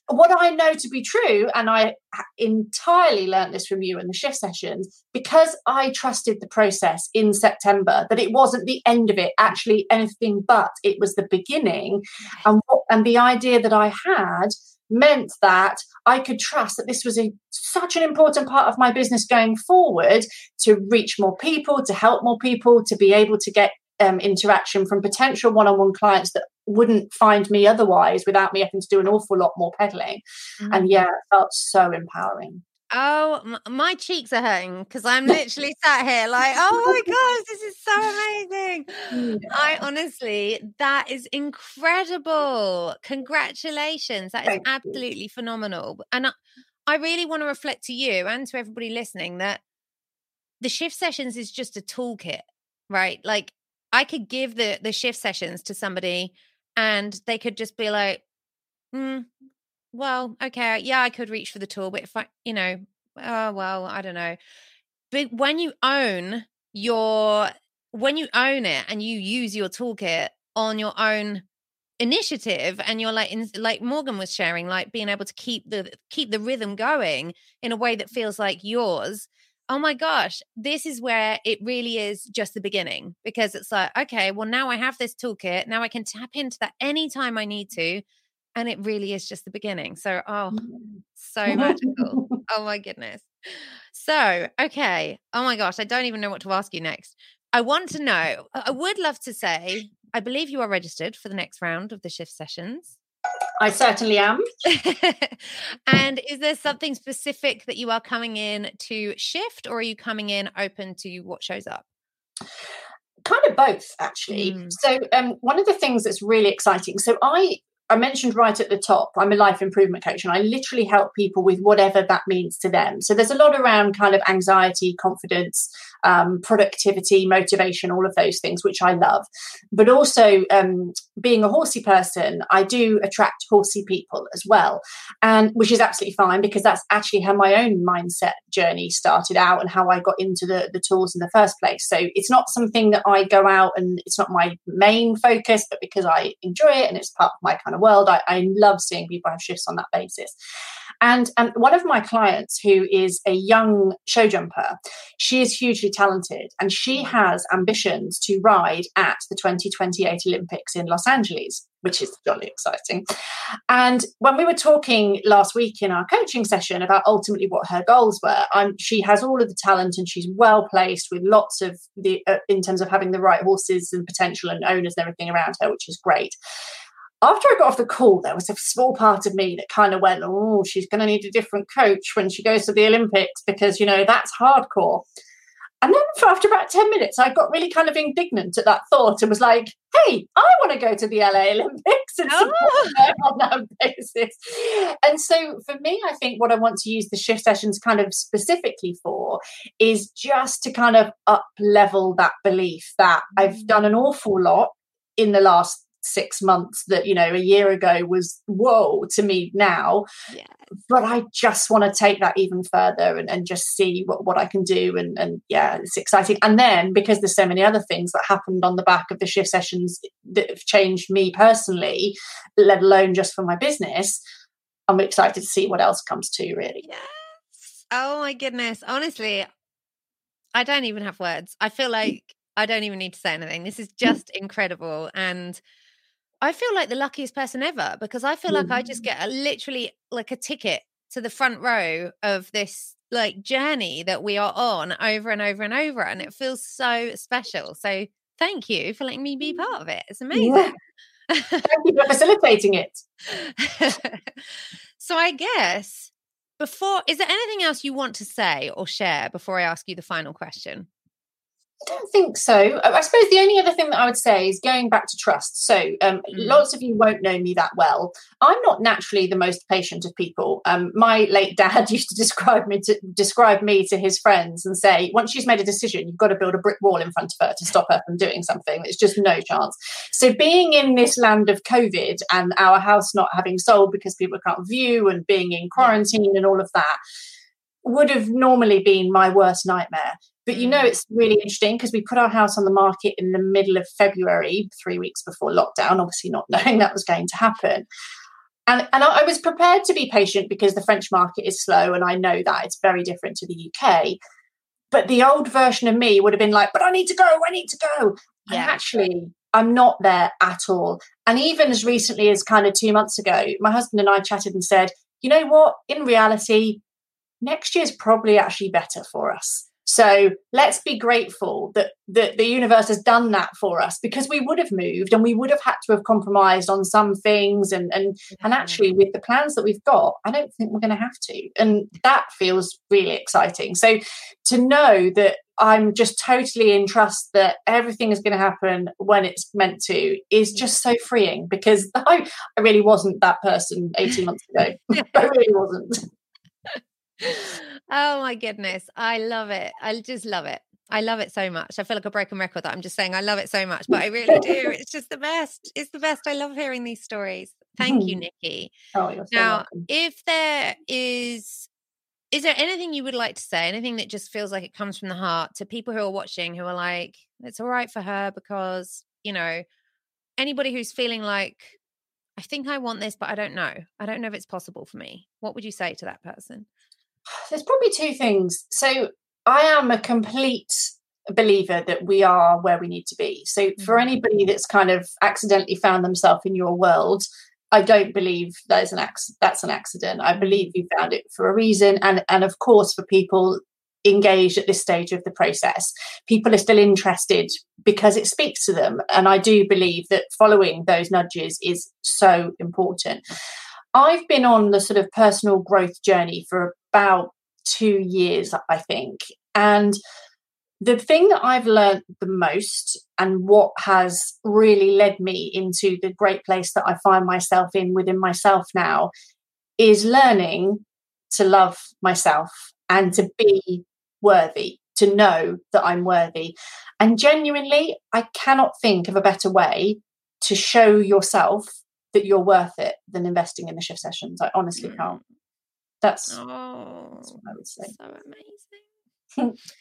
what I know to be true, and I entirely learned this from you in the shift sessions, because I trusted the process in September that it wasn't the end of it, actually anything but it was the beginning, and what, and the idea that I had meant that I could trust that this was a, such an important part of my business going forward to reach more people, to help more people, to be able to get um, interaction from potential one-on-one clients that wouldn't find me otherwise without me having to do an awful lot more peddling mm-hmm. and yeah it felt so empowering Oh, my cheeks are hurting because I'm literally sat here like, oh my gosh, this is so amazing. I honestly, that is incredible. Congratulations. That is Thank absolutely you. phenomenal. And I, I really want to reflect to you and to everybody listening that the shift sessions is just a toolkit, right? Like I could give the the shift sessions to somebody and they could just be like, mm, well, okay, yeah, I could reach for the tool, but if I, you know, oh well, I don't know. But when you own your when you own it and you use your toolkit on your own initiative and you're like in, like Morgan was sharing like being able to keep the keep the rhythm going in a way that feels like yours oh my gosh this is where it really is just the beginning because it's like okay well now I have this toolkit now I can tap into that anytime I need to and it really is just the beginning so oh mm. so magical oh my goodness so okay oh my gosh I don't even know what to ask you next I want to know I would love to say I believe you are registered for the next round of the shift sessions. I certainly am. and is there something specific that you are coming in to shift, or are you coming in open to what shows up? Kind of both, actually. Mm. So, um, one of the things that's really exciting. So, I I mentioned right at the top, I'm a life improvement coach and I literally help people with whatever that means to them. So there's a lot around kind of anxiety, confidence, um, productivity, motivation, all of those things, which I love. But also, um, being a horsey person, I do attract horsey people as well, and which is absolutely fine because that's actually how my own mindset journey started out and how I got into the, the tools in the first place. So it's not something that I go out and it's not my main focus, but because I enjoy it and it's part of my kind of world. I, I love seeing people have shifts on that basis. And um, one of my clients, who is a young show jumper, she is hugely talented and she has ambitions to ride at the 2028 Olympics in Los Angeles, which is jolly exciting. And when we were talking last week in our coaching session about ultimately what her goals were, um, she has all of the talent and she's well placed with lots of the, uh, in terms of having the right horses and potential and owners and everything around her, which is great after I got off the call, there was a small part of me that kind of went, oh, she's going to need a different coach when she goes to the Olympics because, you know, that's hardcore. And then for after about 10 minutes, I got really kind of indignant at that thought and was like, hey, I want to go to the LA Olympics and support oh. on that basis. And so for me, I think what I want to use the shift sessions kind of specifically for is just to kind of up level that belief that I've mm. done an awful lot in the last six months that you know a year ago was whoa to me now. Yeah. but i just want to take that even further and, and just see what, what i can do and, and yeah it's exciting. And then because there's so many other things that happened on the back of the shift sessions that have changed me personally let alone just for my business i'm excited to see what else comes to really. Yes. Oh my goodness. Honestly i don't even have words. I feel mm. like I don't even need to say anything. This is mm. just incredible. And I feel like the luckiest person ever because I feel mm. like I just mm-hmm. get a, literally like a ticket to the front row of this like journey that we are on over and over and over and it feels so special. So thank you for letting me be part of it. It's amazing. Yeah. thank you for facilitating it. so I guess before is there anything else you want to say or share before I ask you the final question? I don't think so. I suppose the only other thing that I would say is going back to trust. So, um, mm. lots of you won't know me that well. I'm not naturally the most patient of people. Um, my late dad used to describe me to describe me to his friends and say, once she's made a decision, you've got to build a brick wall in front of her to stop her from doing something. There's just no chance. So, being in this land of COVID and our house not having sold because people can't view and being in quarantine and all of that would have normally been my worst nightmare. But you know, mm. it's really interesting because we put our house on the market in the middle of February, three weeks before lockdown, obviously not knowing that was going to happen. And, and I was prepared to be patient because the French market is slow and I know that it's very different to the UK. But the old version of me would have been like, but I need to go, I need to go. Yeah. And actually, I'm not there at all. And even as recently as kind of two months ago, my husband and I chatted and said, you know what? In reality, next year's probably actually better for us. So let's be grateful that, that the universe has done that for us because we would have moved and we would have had to have compromised on some things. And and and actually, mm-hmm. with the plans that we've got, I don't think we're going to have to. And that feels really exciting. So to know that I'm just totally in trust that everything is going to happen when it's meant to is just so freeing because I, I really wasn't that person 18 months ago. I really wasn't. Oh my goodness. I love it. I just love it. I love it so much. I feel like a broken record that I'm just saying I love it so much, but I really do. It's just the best. It's the best. I love hearing these stories. Thank you, Nikki. Oh, you're so now, welcome. if there is is there anything you would like to say anything that just feels like it comes from the heart to people who are watching who are like it's all right for her because you know anybody who's feeling like i think i want this but i don't know i don't know if it's possible for me what would you say to that person There's probably two things. So I am a complete believer that we are where we need to be. So for Mhm. anybody that's kind of accidentally found themselves in your world, I don't believe that is an acc- that's an accident. I believe you found it for a reason, and and of course for people engaged at this stage of the process, people are still interested because it speaks to them, and I do believe that following those nudges is so important. I've been on the sort of personal growth journey for about two years, I think. And the thing that I've learned the most and what has really led me into the great place that I find myself in within myself now is learning to love myself and to be worthy, to know that I'm worthy. And genuinely, I cannot think of a better way to show yourself that you're worth it than investing in the shift sessions. I honestly mm. can't. That's, oh that's what I would say. so amazing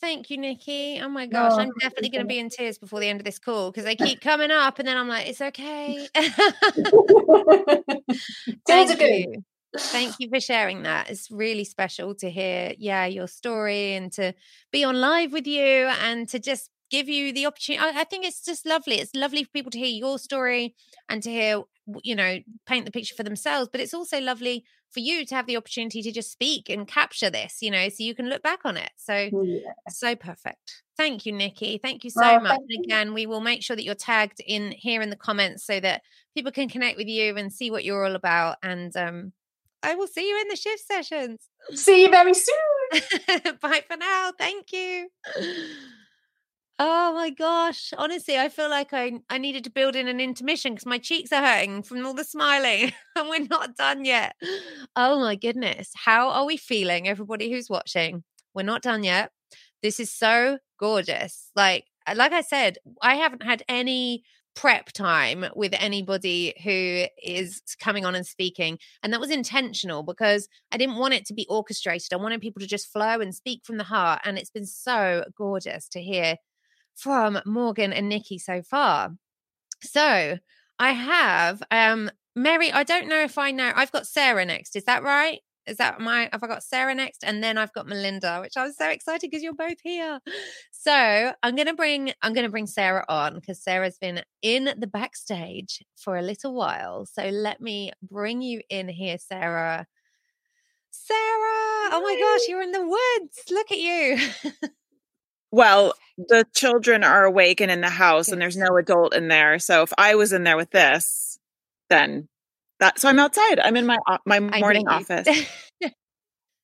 Thank you, Nikki. Oh my gosh, Oh, I'm definitely going to be in tears before the end of this call because they keep coming up, and then I'm like, it's okay. Thank you. Thank you for sharing that. It's really special to hear, yeah, your story and to be on live with you and to just give you the opportunity. I, I think it's just lovely. It's lovely for people to hear your story and to hear, you know, paint the picture for themselves. But it's also lovely for you to have the opportunity to just speak and capture this, you know, so you can look back on it. So, Yeah. so perfect. Thank you, Nikki. Thank you so Oh, much. And you. again, we will make sure that you're tagged in here in the comments so that people can connect with you and see what you're all about. And um, I will see you in the shift sessions. See you very soon. Bye for now. Thank you. Oh my gosh. Honestly, I feel like I, I needed to build in an intermission because my cheeks are hurting from all the smiling and we're not done yet. Oh my goodness. How are we feeling, everybody who's watching? We're not done yet. This is so gorgeous. Like, uh, like I said, I haven't had any prep time with anybody who is coming on and speaking. And that was intentional because I didn't want it to be orchestrated. I wanted people to just flow and speak from the heart. And it's been so gorgeous to hear from Morgan and Nikki so far. So I have um Mary, I don't know if I know. I've got Sarah next. Is that right? Is that my have I got Sarah next? And then I've got Melinda, which I'm so excited because you're both here. So I'm gonna bring I'm gonna bring Sarah on because Sarah's been in the backstage for a little while. So let me bring you in here, Sarah. Sarah, oh my gosh, you're in the woods. Look at you. Well, the children are awake and in the house, and there's no adult in there. So if I was in there with this, then that. So I'm outside. I'm in my my morning office.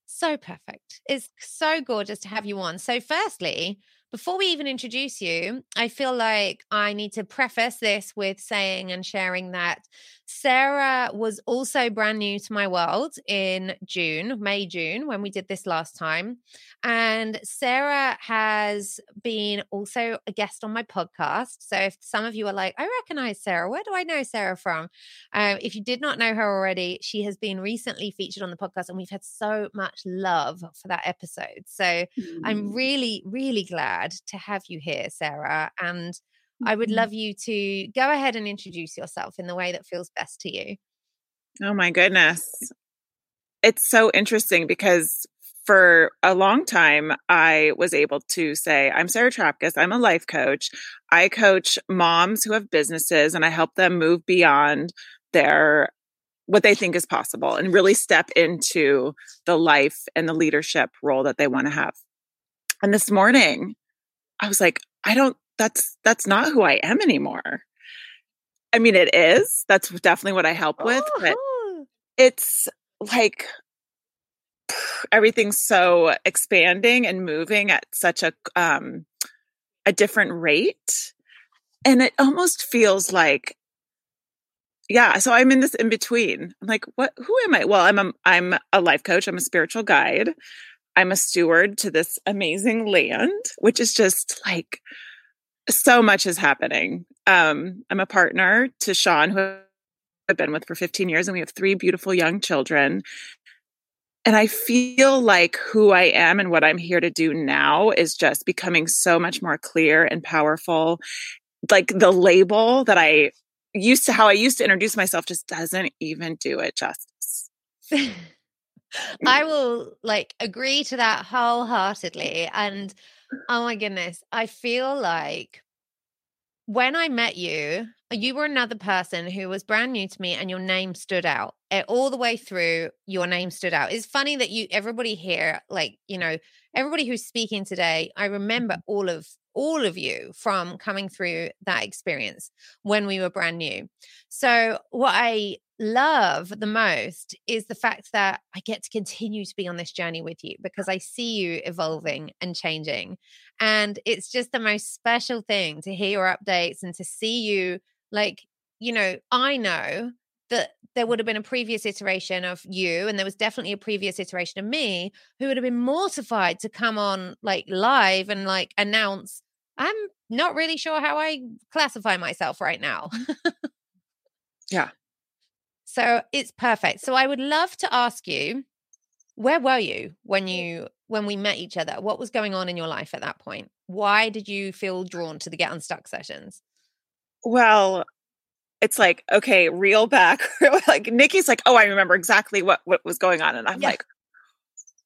so perfect. It's so gorgeous to have you on. So, firstly, before we even introduce you, I feel like I need to preface this with saying and sharing that Sarah was also brand new to my world in June, May, June, when we did this last time. And Sarah has been also a guest on my podcast. So, if some of you are like, I recognize Sarah, where do I know Sarah from? Um, if you did not know her already, she has been recently featured on the podcast, and we've had so much love for that episode. So I'm Mm. really, really glad to have you here, Sarah. And I would Mhm. love you to go ahead and introduce yourself in the way that feels best to you. Oh my goodness. It's so interesting because for a long time, I was able to say, I'm Sarah Trapkus. I'm a life coach. I coach moms who have businesses and I help them move beyond their what they think is possible and really step into the life and the leadership role that they want to have. And this morning, I was like, I don't that's that's not who I am anymore. I mean, it is. That's definitely what I help with, but Oh, it's like everything's so expanding and moving at such a um a different rate and it almost feels like yeah, so I'm in this in between. I'm like, what who am I? Well, I'm a I'm a life coach, I'm a spiritual guide. I'm a steward to this amazing land, which is just like so much is happening. Um, I'm a partner to Sean, who I've been with for 15 years, and we have three beautiful young children. And I feel like who I am and what I'm here to do now is just becoming so much more clear and powerful. Like the label that I used to how I used to introduce myself just doesn't even do it justice. I will like agree to that wholeheartedly. And oh my goodness, I feel like when I met you, you were another person who was brand new to me and your name stood out eh, all the way through your name stood out it's funny that you everybody here like you know everybody who's speaking today i remember mm-hmm. all of all of you from coming through that experience when we were brand new. So, what I love the most is the fact that I get to continue to be on this journey with you because I see you evolving and changing. And it's just the most special thing to hear your updates and to see you like, you know, I know that there would have been a previous iteration of you and there was definitely a previous iteration of me who would have been mortified to come on like live and like announce i'm not really sure how i classify myself right now yeah so it's perfect. So i would love to ask you where were you when you when we met each other? What was going on in your life at that point? Why did you feel drawn to the get unstuck sessions? Well it's like okay reel back. Like nikki's like oh i remember exactly what what was going on. And i'm like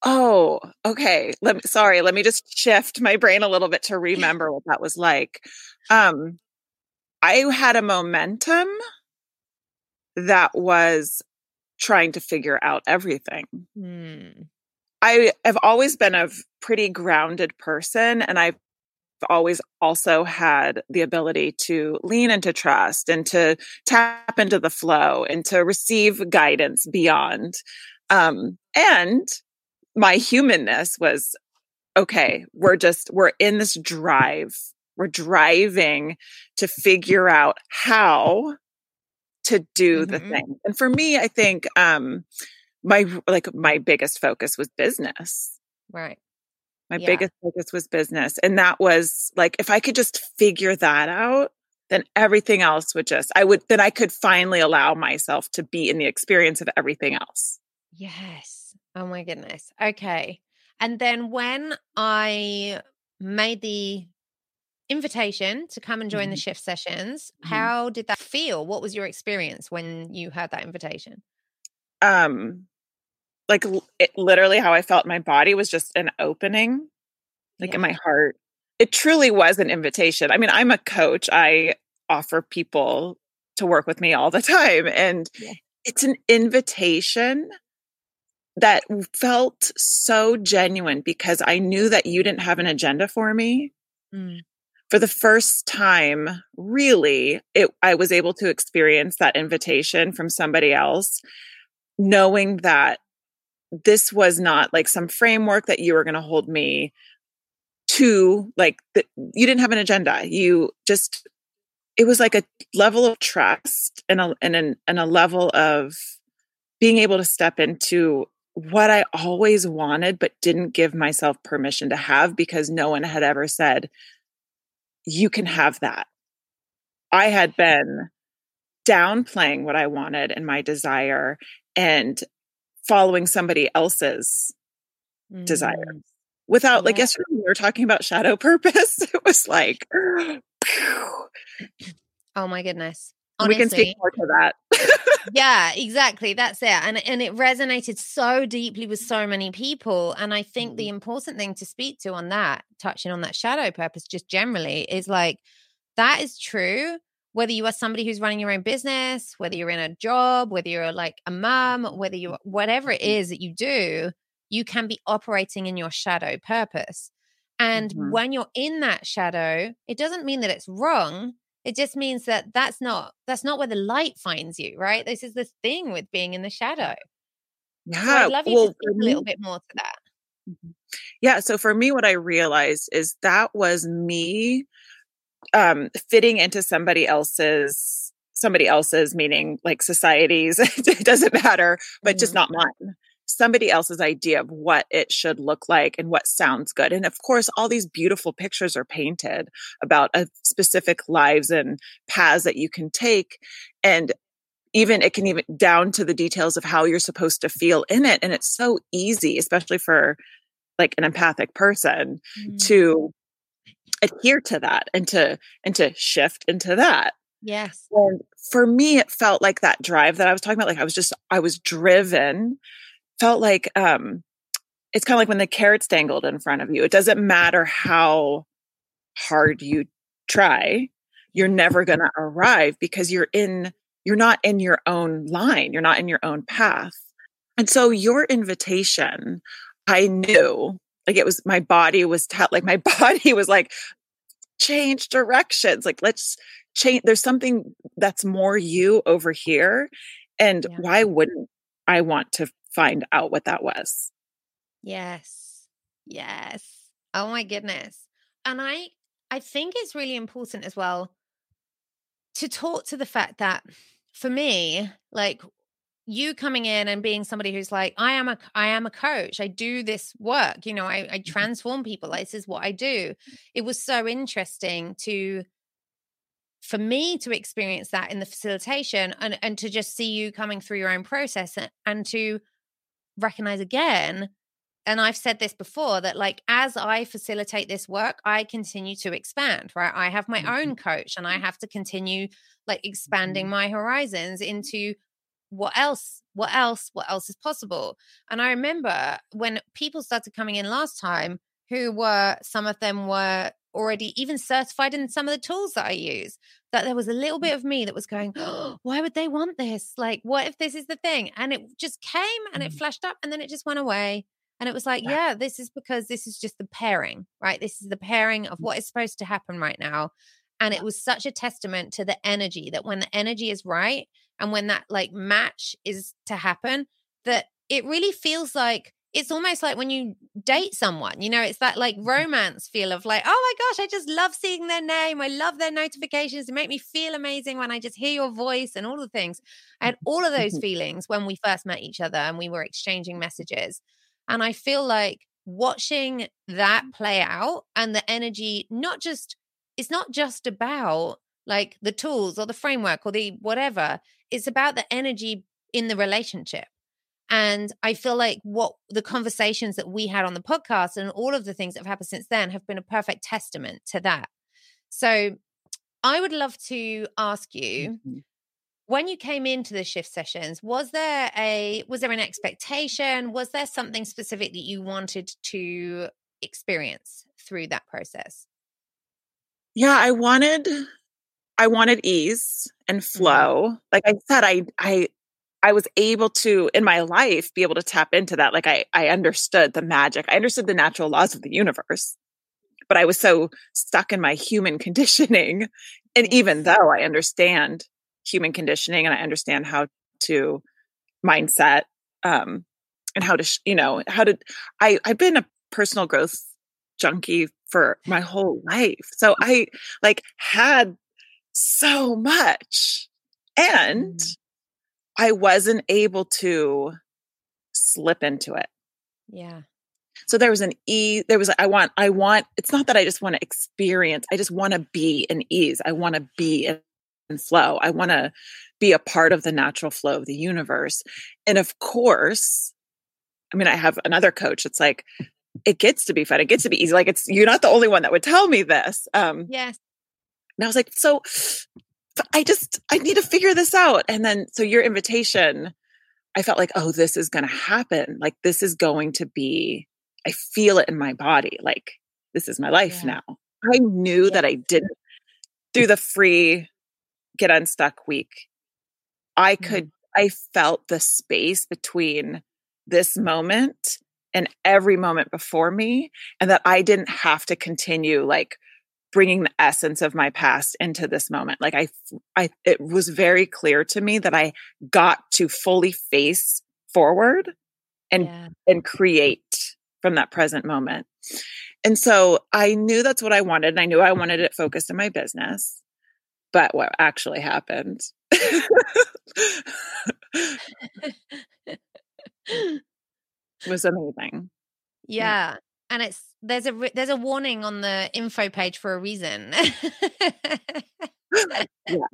oh okay. Let me sorry let me just shift my brain a little bit to remember what that was like. Um i had a momentum that was trying to figure out everything hmm. i have always been a pretty grounded person and i've always also had the ability to lean into trust and to tap into the flow and to receive guidance beyond. Um, and my humanness was okay, we're just, we're in this drive. We're driving to figure out how to do mm-hmm. the thing. And for me, I think um my like my biggest focus was business. Right. My yeah. biggest focus was business. And that was like, if I could just figure that out, then everything else would just, I would, then I could finally allow myself to be in the experience of everything else. Yes. Oh my goodness. Okay. And then when I made the invitation to come and join mm-hmm. the shift sessions, mm-hmm. how did that feel? What was your experience when you heard that invitation? Um, like it, literally how I felt my body was just an opening, like yeah. in my heart. It truly was an invitation. I mean, I'm a coach. I offer people to work with me all the time. And yeah. it's an invitation that felt so genuine because I knew that you didn't have an agenda for me. Mm. For the first time, really, it, I was able to experience that invitation from somebody else, knowing that this was not like some framework that you were going to hold me to like the, you didn't have an agenda. You just it was like a level of trust and a and, an, and a level of being able to step into what i always wanted but didn't give myself permission to have because no one had ever said you can have that i had been downplaying what i wanted and my desire and following somebody else's mm. desires without yeah. like yesterday we were talking about shadow purpose it was like oh my goodness Honestly, we can speak more to that yeah exactly that's it and and it resonated so deeply with so many people and i think the mm-hmm. important thing to speak to on that touching on that shadow purpose just generally is like that is true whether you are somebody who's running your own business, whether you're in a job, whether you're like a mom, whether you whatever it is that you do, you can be operating in your shadow purpose. And mm-hmm. when you're in that shadow, it doesn't mean that it's wrong. It just means that that's not that's not where the light finds you, right? This is the thing with being in the shadow. Yeah, so I'd love you well, to speak a little bit more to that. Mm-hmm. Yeah, so for me what I realized is that was me um, fitting into somebody else's somebody else's, meaning like societies, it doesn't matter, but mm-hmm. just not mine. Somebody else's idea of what it should look like and what sounds good. And of course, all these beautiful pictures are painted about a specific lives and paths that you can take. And even it can even down to the details of how you're supposed to feel in it. And it's so easy, especially for like an empathic person mm-hmm. to adhere to that and to and to shift into that yes and for me it felt like that drive that i was talking about like i was just i was driven felt like um it's kind of like when the carrot's dangled in front of you it doesn't matter how hard you try you're never going to arrive because you're in you're not in your own line you're not in your own path and so your invitation i knew like it was my body was t- like my body was like change directions like let's change there's something that's more you over here and yeah. why wouldn't i want to find out what that was. Yes. Yes. Oh my goodness. And i i think it's really important as well to talk to the fact that for me like you coming in and being somebody who's like i am a i am a coach. I do this work you know i, I mm-hmm. transform people. This is what i do. It was so interesting to for me to experience that in the facilitation and and to just see you coming through your own process and, and to recognize again and I've said this before that like as I facilitate this work, I continue to expand, right? I have my own mm-hmm. coach and I have to continue like expanding mm-hmm. my horizons into what else what else what else is possible and i remember when people started coming in last time who were some of them were already even certified in some of the tools that i use that there was a little bit of me that was going oh, why would they want this? Like what if this is the thing? And it just came and it mm. flashed up and then it just went away. And it was like yeah this is because this is just the pairing right? This is the pairing of mm. what is supposed to happen right now. And it was such a testament to the energy that when the energy is right and when that like match is to happen that it really feels like it's almost like when you date someone, you know, it's that like mm-hmm. romance feel of like, oh my gosh, I just love seeing their name. I love their notifications. They make me feel amazing when I just hear your voice and all the things. I had all of those feelings when we first met each other and we were exchanging messages. And I feel like watching that play out and the energy, not just, it's not just about like the tools or the framework or the whatever. It's about the energy in the relationship. And I feel like what the conversations that we had on the podcast and all of the things that have happened since then have been a perfect testament to that. So I would love to ask you mm-hmm. when you came into the shift sessions, was there a was there an expectation? Was there something specific that you wanted to experience through that process? Yeah, I wanted I wanted ease and mm-hmm. flow. Like I said, I I I was able to in my life be able to tap into that. Like I I understood the magic. I understood the natural laws of the universe. But I was so stuck in my human conditioning. And even though I understand human conditioning and I understand how to mindset um and how to you know how to I I've been a personal growth junkie for my whole life. So I like had so much. And mm. I wasn't able to slip into it. Yeah. So there was an e there was I want I want it's not that I just want to experience I just want to be in ease I want to be in, in flow I want to be a part of the natural flow of the universe and of course I mean I have another coach it's like it gets to be fun it gets to be easy like it's you're not the only one that would tell me this um yes and I was like, so I just, I need to figure this out. And then, so your invitation, I felt like, oh, this is going to happen. Like, this is going to be, I feel it in my body. Like, this is my life yeah. now. I knew yeah. that I didn't, through the free get unstuck week, I could, mm-hmm. I felt the space between this moment and every moment before me, and that I didn't have to continue like bringing the essence of my past into this moment like i i it was very clear to me that i got to fully face forward and yeah. and create from that present moment and so i knew that's what i wanted and i knew i wanted it focused in my business but what actually happened was amazing. Yeah. And it's there's a re- there's a warning on the info page for a reason. Yeah.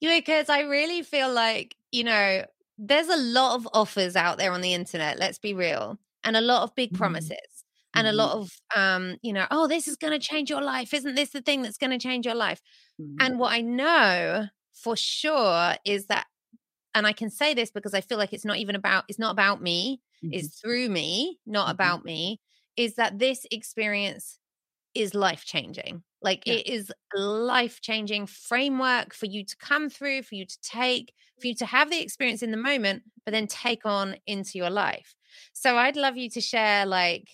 Because I really feel like, you know, there's a lot of offers out there on the internet, let's be real, and a lot of big Mhm. promises. And a Mhm. lot of um, you know, oh, this is gonna change your life. Isn't this the thing that's gonna change your life? Mhm. And what I know for sure is that, and I can say this because I feel like it's not even about, it's not about me, Mhm. it's through me, not Mhm. about me, is that this experience is life changing. Like Yeah. it is a life changing framework for you to come through, for you to take, for you to have the experience in the moment, but then take on into your life. So I'd love you to share, like,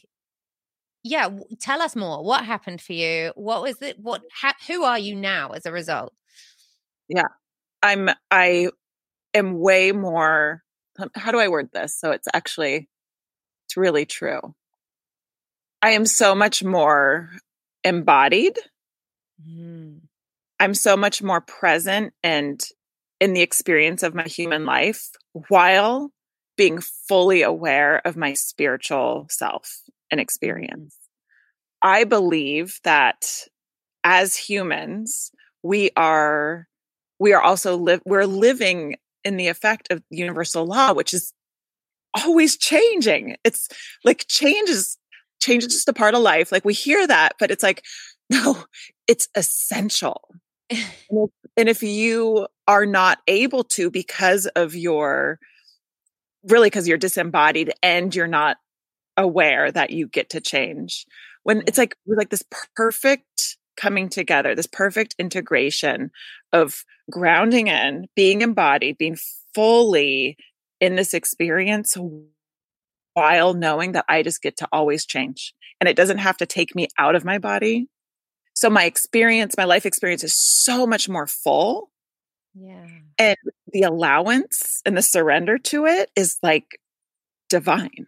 yeah, tell us more. What happened for you? What was it? What? Ha- who are you now as a result? Yeah, I'm I am way more how do I word this so it's actually it's really true. I am so much more embodied. Mm. I'm so much more present and in the experience of my human life while being fully aware of my spiritual self and experience. Mm. I believe that as humans, we are we are also live we're living in the effect of universal law, which is always changing. It's like change is change is just a part of life. Like we hear that, but it's like, no, it's essential. And if, you are not able to because of your really because you're disembodied and you're not aware that you get to change when it's like like this perfect coming together this perfect integration of grounding in being embodied being fully in this experience while knowing that i just get to always change and it doesn't have to take me out of my body so my experience my life experience is so much more full Yeah. and the allowance and the surrender to it is like divine.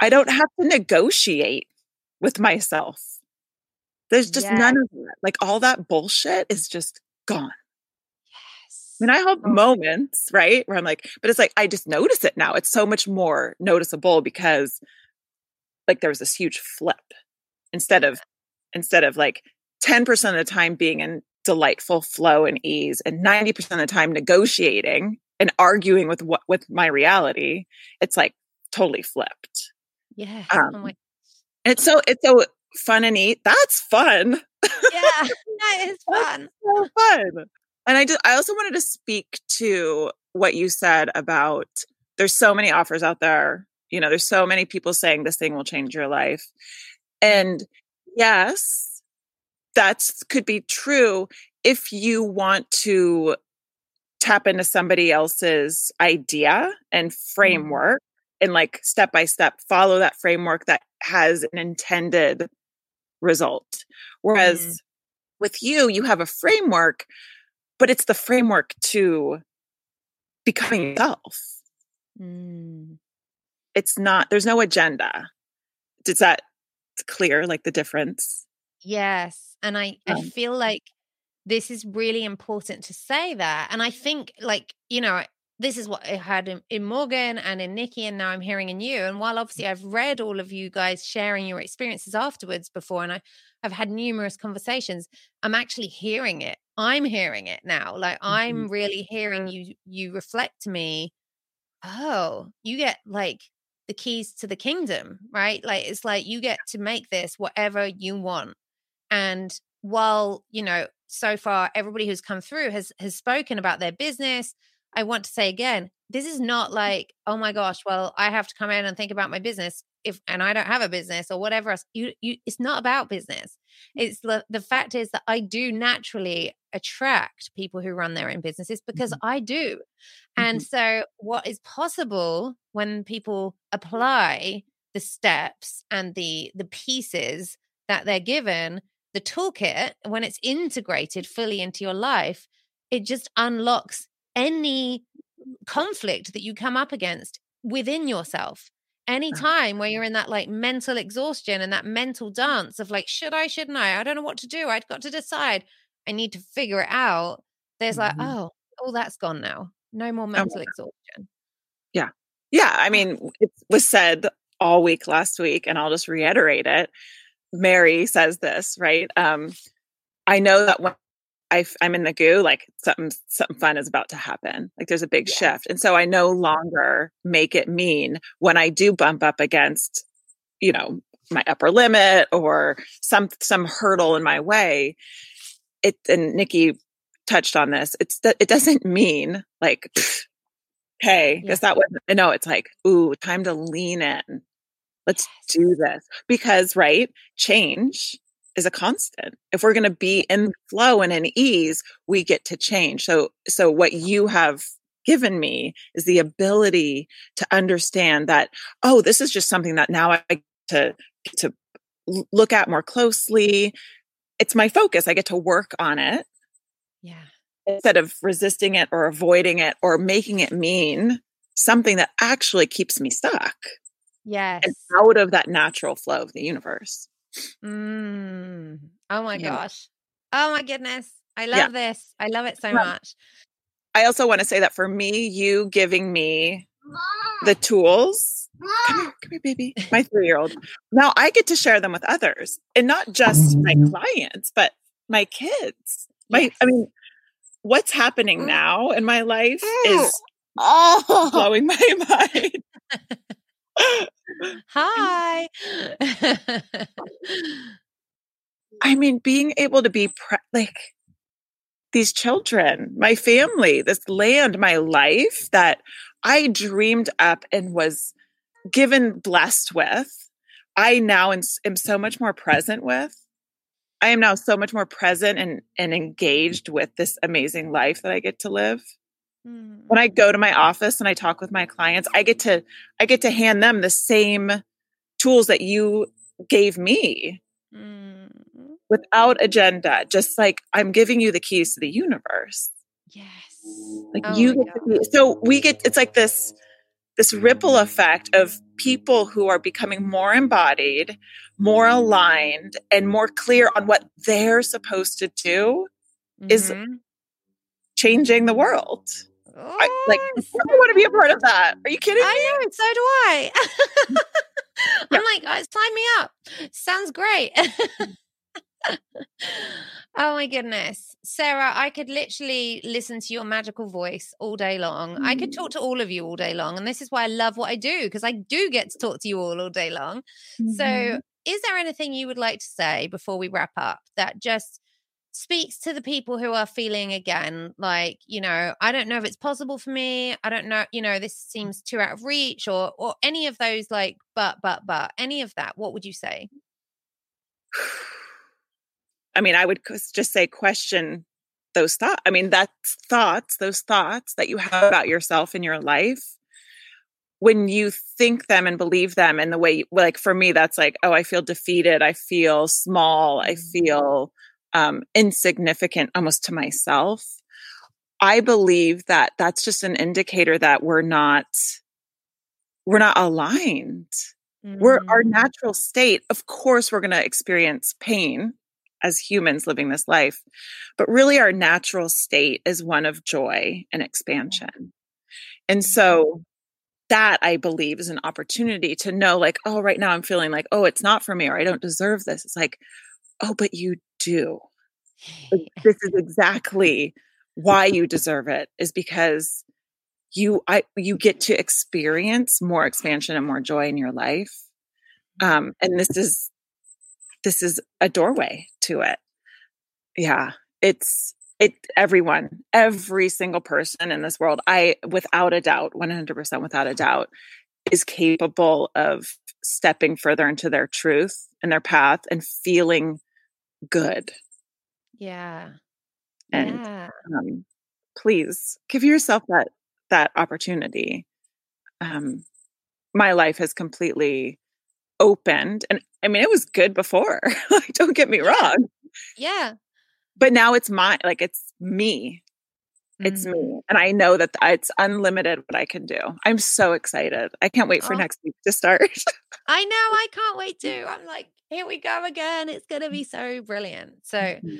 I don't have to negotiate with myself. There's just Yeah. none of that. Like all that bullshit is just gone. Mean, I have Oh. moments, right, where I'm like, but it's like I just notice it now. It's so much more noticeable because like there was this huge flip instead of instead of like 10% of the time being in delightful flow and ease and 90% of the time negotiating and arguing with what with my reality it's like totally flipped Yeah. um, oh it's so it's so fun and neat that's fun Yeah. That is fun. so fun and i just i also wanted to speak to what you said about there's so many offers out there you know there's so many people saying this thing will change your life. And yes that could be true if you want to tap into somebody else's idea and framework and like step by step follow that framework that has an intended result. Whereas Mm. with you you have a framework but it's the framework to becoming yourself Mm. it's not there's no agenda does that clear like the difference Yes. And I, I Um, feel like this is really important to say that. And I think, like, you know, this is what I had in, in Morgan and in Nikki, and now I'm hearing in you. And while obviously I've read all of you guys sharing your experiences afterwards before, and I, I've had numerous conversations, I'm actually hearing it. I'm hearing it now. Like mm-hmm. I'm really hearing you you reflect to me, oh, you get like the keys to the kingdom, right? Like it's like you get to make this whatever you want. And while, you know, so far everybody who's come through has has spoken about their business, I want to say again, this is not mm-hmm. like, oh my gosh, well, I have to come in and think about my business if and I don't have a business or whatever else. You you it's not about business. It's the the fact is that I do naturally attract people who run their own businesses because mm-hmm. I do. And mm-hmm. so what is possible when people apply the steps and the the pieces that they're given the toolkit when it's integrated fully into your life it just unlocks any conflict that you come up against within yourself any time where you're in that like mental exhaustion and that mental dance of like should i shouldn't i i don't know what to do i've got to decide i need to figure it out there's like, mm-hmm. oh, all that's gone now. No more mental oh, exhaustion. Yeah. Yeah. I mean, it was said all week last week, and I'll just reiterate it. Mary says this, right? Um, I know that when I, am in the goo, like something something fun is about to happen. Like there's a big yeah. shift, and so I no longer make it mean when I do bump up against, you know, my upper limit or some some hurdle in my way. It and Nikki touched on this. It's that it doesn't mean like, hey, because yeah. that wasn't. No, it's like, ooh, time to lean in. Let's do this because right, change is a constant. If we're going to be in flow and in ease, we get to change. So, so what you have given me is the ability to understand that, oh, this is just something that now I get to, to look at more closely. It's my focus. I get to work on it. Yeah. Instead of resisting it or avoiding it or making it mean something that actually keeps me stuck. Yes. And out of that natural flow of the universe. Mm. Oh my yeah. gosh. Oh my goodness. I love yeah. this. I love it so much. I also want to say that for me, you giving me the tools. Come here, come here, baby. My three year old. Now I get to share them with others and not just my mm. clients, but my kids. My, yes. I mean, what's happening mm. now in my life is oh. blowing my mind. Hi. I mean, being able to be pre- like these children, my family, this land, my life that I dreamed up and was given blessed with, I now am, am so much more present with. I am now so much more present and, and engaged with this amazing life that I get to live. Mm. When I go to my office and I talk with my clients, I get to I get to hand them the same tools that you gave me. Mm. Without agenda, just like I'm giving you the keys to the universe. Yes. Like oh you get be, so we get it's like this this ripple effect of people who are becoming more embodied, more aligned, and more clear on what they're supposed to do mm-hmm. is changing the world. Oh, I, like, I want to be a part of that. Are you kidding me? I me? know, so do I. I'm like, oh, sign me up. Sounds great. oh my goodness. Sarah, I could literally listen to your magical voice all day long. Mm. I could talk mm. to all of you all day long. And this is why I love what I do, because I do get to talk to you all all day long. Mm-hmm. So, is there anything you would like to say before we wrap up that just speaks to the people who are feeling again like you know i don't know if it's possible for me i don't know you know this seems too out of reach or or any of those like but but but any of that what would you say i mean i would just say question those thoughts i mean that's thoughts those thoughts that you have about yourself in your life when you think them and believe them and the way you, like for me that's like oh i feel defeated i feel small i mm-hmm. feel um, insignificant almost to myself. I believe that that's just an indicator that we're not we're not aligned. Mm-hmm. We're our mm. natural state. Of course, we're going to experience pain as humans living this life, but really our natural state is one of joy and expansion. And so that I believe is an opportunity to know, like, oh, right now I'm feeling like, oh, it's not for me or I don't deserve this. It's like, oh, but you do. this is exactly why you deserve it is because you I you get to experience more expansion and more joy in your life. Um, and this is this is a doorway to it. Yeah, it's it everyone, every single person in this world, I without a doubt, 100% without a doubt, is capable of stepping further into their truth and their path and feeling good. Yeah. And yeah. Um, please give yourself that that opportunity. Um, my life has completely opened, and I mean, it was good before. like, don't get me wrong. Yeah. But now it's my like it's me. It's mm-hmm. me. And I know that it's unlimited what I can do. I'm so excited. I can't wait for oh. next week to start. I know. I can't wait to. I'm like, here we go again. It's going to be so brilliant. So, mm-hmm.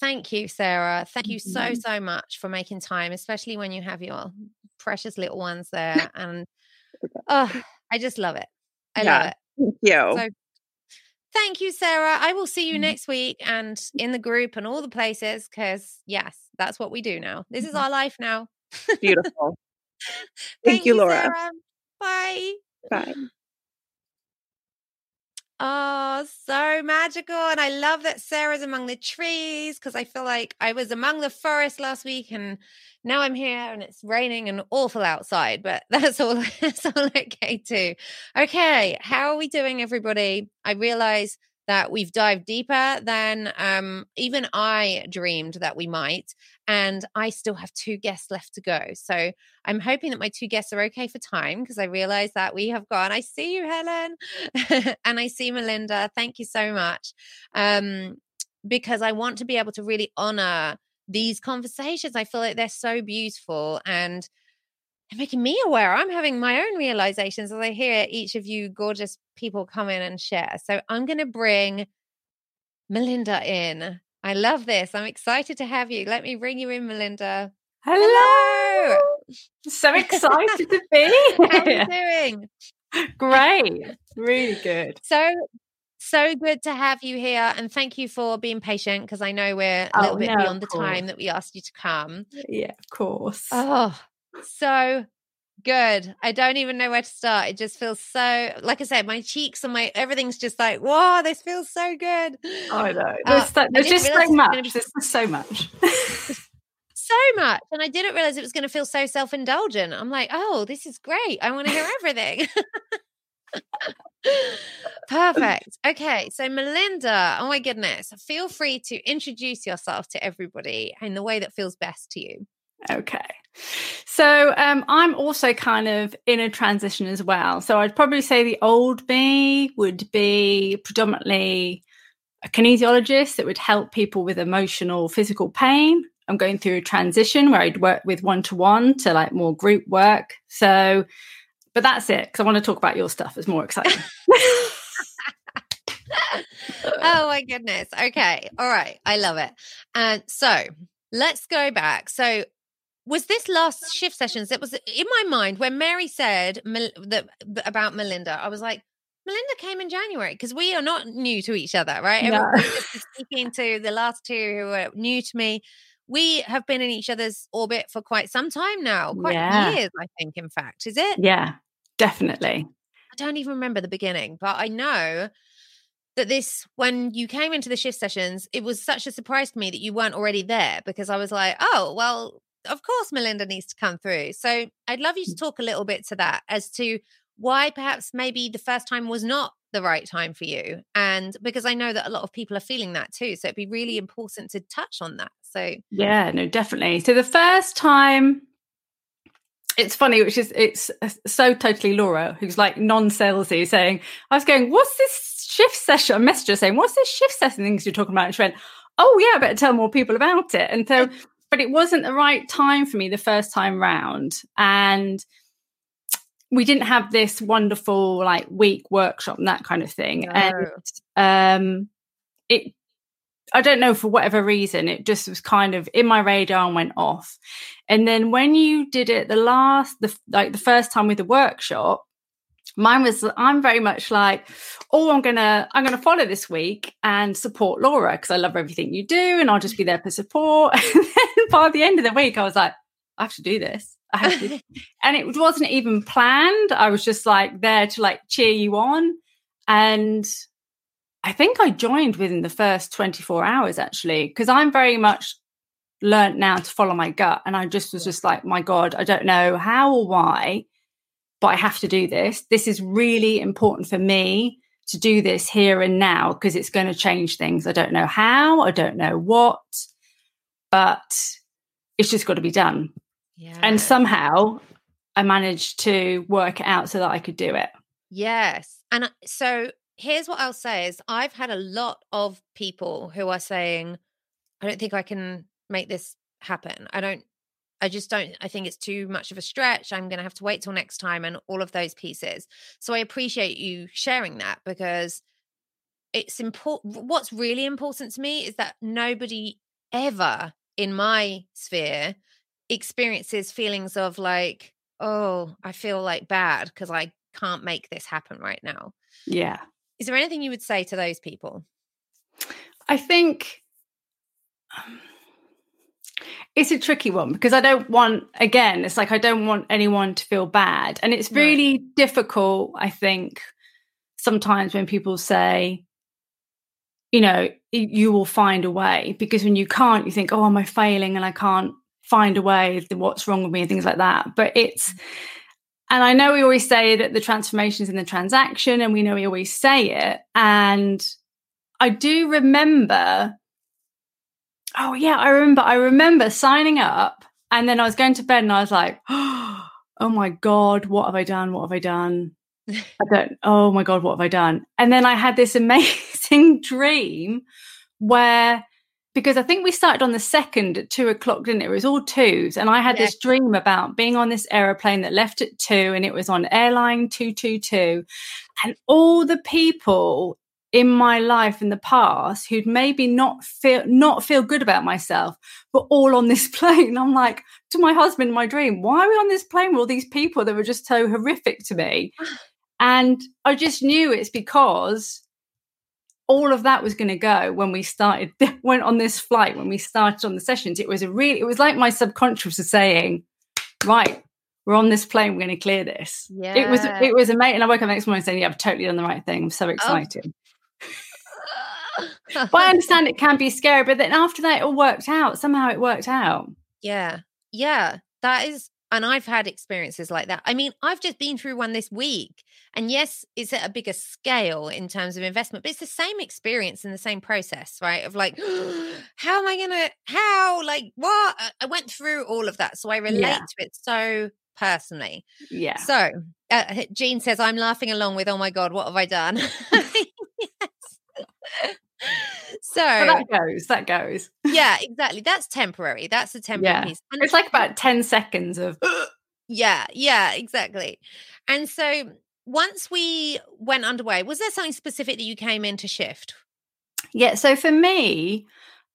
thank you, Sarah. Thank you so, Mhm. so much for making time, especially when you have your precious little ones there. And oh, I just love it. I love it. Thank you. So thank you, Sarah. I will see you Mhm. next week and in the group and all the places because, yes, that's what we do now. This is Mhm. our life now. Beautiful. Thank, you, Laura. Sarah. Bye. Bye. Oh, so magical. And I love that Sarah's among the trees because I feel like I was among the forest last week and now I'm here and it's raining and awful outside, but that's all that's all okay too. Okay, how are we doing, everybody? I realize that we've dived deeper than um, even I dreamed that we might. And I still have two guests left to go. So I'm hoping that my two guests are okay for time because I realize that we have gone. I see you, Helen, and I see Melinda. Thank you so much. Um, because I want to be able to really honor these conversations. I feel like they're so beautiful and they're making me aware. I'm having my own realizations as I hear each of you gorgeous people come in and share. So I'm going to bring Melinda in. I love this. I'm excited to have you. Let me bring you in, Melinda. Hello. So excited to be How are you here. doing? Great. Really good. So so good to have you here and thank you for being patient because I know we're a little Oh, bit no, beyond the time that we asked you to come. Yeah, of course. Oh, so good. I don't even know where to start. It just feels so like I said, my cheeks and my everything's just like, whoa, this feels so good. I know. Uh, There's, so- there's just so it was gonna much. be- There's so much. so much. And I didn't realize it was going to feel so self indulgent. I'm like, oh, this is great. I want to hear everything. Perfect. Okay. So, Melinda, oh my goodness, feel free to introduce yourself to everybody in the way that feels best to you. Okay. So um, I'm also kind of in a transition as well. So I'd probably say the old me would be predominantly a kinesiologist that would help people with emotional, physical pain. I'm going through a transition where I'd work with one to one to like more group work. So, but that's it because I want to talk about your stuff. It's more exciting. oh my goodness. Okay. All right. I love it. And so let's go back. So was this last shift sessions that was in my mind when Mary said Mel- that about Melinda? I was like, Melinda came in January because we are not new to each other, right? No. Speaking to the last two who are new to me. We have been in each other's orbit for quite some time now, quite Yeah. years, I think. In fact, is it? yeah, definitely. I don't even remember the beginning, but I know that this, when you came into the shift sessions, it was such a surprise to me that you weren't already there because I was like, oh, well, of course Melinda needs to come through. So I'd love you to talk a little bit to that as to why perhaps maybe the first time was not the right time for you. And because I know that a lot of people are feeling that too. So it'd be really important to touch on that. So Yeah, no, definitely. So the first time, it's funny, which is it's uh, so totally Laura, who's like non-salesy, saying, "I was going, what's this shift session?" I messaged her saying, "What's this shift session things you're talking about?" And she went, "Oh yeah, I better tell more people about it." And so, but it wasn't the right time for me the first time round, and we didn't have this wonderful like week workshop and that kind of thing, and um, it I don't know for whatever reason, it just was kind of in my radar and went off. And then when you did it the last, the like the first time with the workshop, mine was I'm very much like, oh, I'm gonna I'm gonna follow this week and support Laura because I love everything you do and I'll just be there for support. By the end of the week, I was like, I have to do this. I have to. and it wasn't even planned. I was just like there to like cheer you on. And I think I joined within the first 24 hours actually, because I'm very much learned now to follow my gut. And I just was just like, my God, I don't know how or why, but I have to do this. This is really important for me to do this here and now because it's going to change things. I don't know how, I don't know what, but it's just got to be done. yeah. And somehow I managed to work it out so that I could do it. Yes. And so here's what I'll say is I've had a lot of people who are saying, I don't think I can make this happen. I don't I just don't I think it's too much of a stretch. I'm going to have to wait till next time and all of those pieces. So I appreciate you sharing that because it's important what's really important to me is that nobody ever in my sphere experiences feelings of like, oh, I feel like bad because I can't make this happen right now. Yeah. Is there anything you would say to those people? I think um, it's a tricky one because I don't want, again, it's like I don't want anyone to feel bad. And it's really no. difficult, I think, sometimes when people say, you know, you will find a way because when you can't, you think, oh, am I failing and I can't find a way, what's wrong with me and things like that. But it's, mm. and I know we always say that the transformation is in the transaction and we know we always say it. And I do remember, oh yeah, I remember, I remember signing up and then I was going to bed and I was like, oh my God, what have I done? What have I done? I don't, oh my God, what have I done? And then I had this amazing dream where, because I think we started on the second at two o'clock, didn't it? It was all twos. And I had this dream about being on this aeroplane that left at two and it was on airline 222. And all the people in my life in the past who'd maybe not feel not feel good about myself but all on this plane i'm like to my husband my dream why are we on this plane with all these people that were just so horrific to me ah. And i just knew it's because all of that was going to go when we started went on this flight when we started on the sessions it was a really it was like my subconscious was saying right we're on this plane we're going to clear this yeah it was it was amazing i woke up the next morning saying yeah i've totally done the right thing i'm so oh. excited oh but I understand it can be scary, but then after that, it all worked out. Somehow it worked out. Yeah. Yeah. That is, and I've had experiences like that. I mean, I've just been through one this week. And yes, it's at a bigger scale in terms of investment, but it's the same experience and the same process, right? Of like, how am I going to, how, like, what? I went through all of that. So I relate yeah. to it so personally. Yeah. So uh, Jean says, I'm laughing along with, oh my God, what have I done? so that goes that goes yeah exactly that's temporary that's a temporary yeah. piece and it's like about 10 seconds of yeah yeah exactly and so once we went underway was there something specific that you came in to shift yeah so for me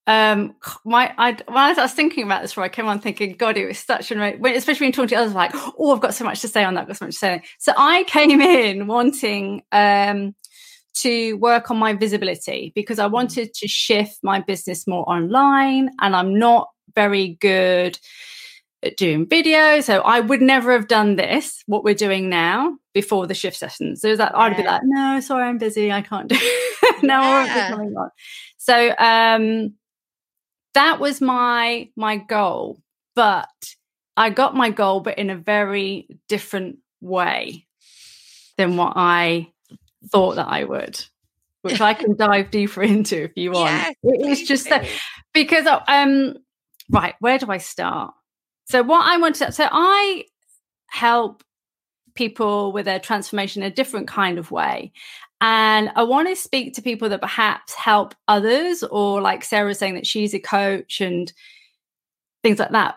um my I when I was thinking about this before I came on thinking God it was such an when, especially when talking to others like oh I've got so much to say on that I've got so much to say so I came in wanting um to work on my visibility because I mm. wanted to shift my business more online and I'm not very good doing video. So I would never have done this, what we're doing now, before the shift sessions. So that I'd be like, no, sorry, I'm busy. I can't do no, yeah. on. So um that was my my goal. But I got my goal, but in a very different way than what I thought that I would, which I can dive deeper into if you want. Yes, it's just that because uh, um right, where do I start? So what I want to so I help people with their transformation in a different kind of way. And I want to speak to people that perhaps help others, or like Sarah saying that she's a coach and things like that.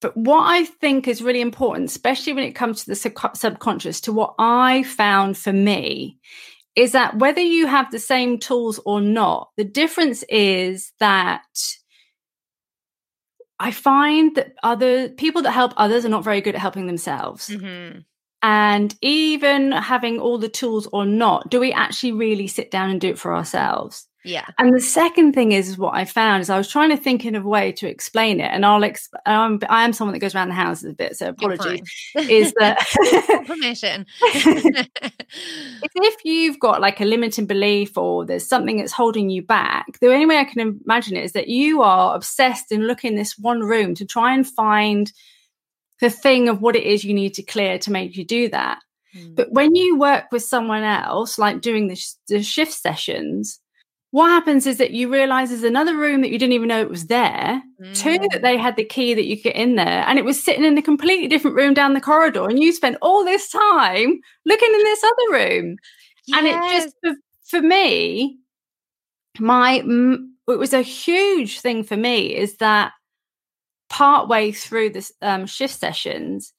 But what I think is really important, especially when it comes to the sub- subconscious, to what I found for me, is that whether you have the same tools or not, the difference is that I find that other people that help others are not very good at helping themselves. Mm-hmm. And even having all the tools or not, do we actually really sit down and do it for ourselves? Yeah. And the second thing is, what I found is I was trying to think in a way to explain it, and I'll exp- I'm, I am someone that goes around the houses a bit, so apologies. is that permission? if you've got like a limiting belief or there's something that's holding you back, the only way I can imagine it is that you are obsessed in looking this one room to try and find the thing of what it is you need to clear to make you do that. Mm. But when you work with someone else, like doing the, sh- the shift sessions, what happens is that you realize there's another room that you didn't even know it was there. Mm. Two, that they had the key that you could get in there, and it was sitting in a completely different room down the corridor. And you spent all this time looking in this other room. Yes. And it just, for, for me, my, it was a huge thing for me is that part way through this um, shift sessions,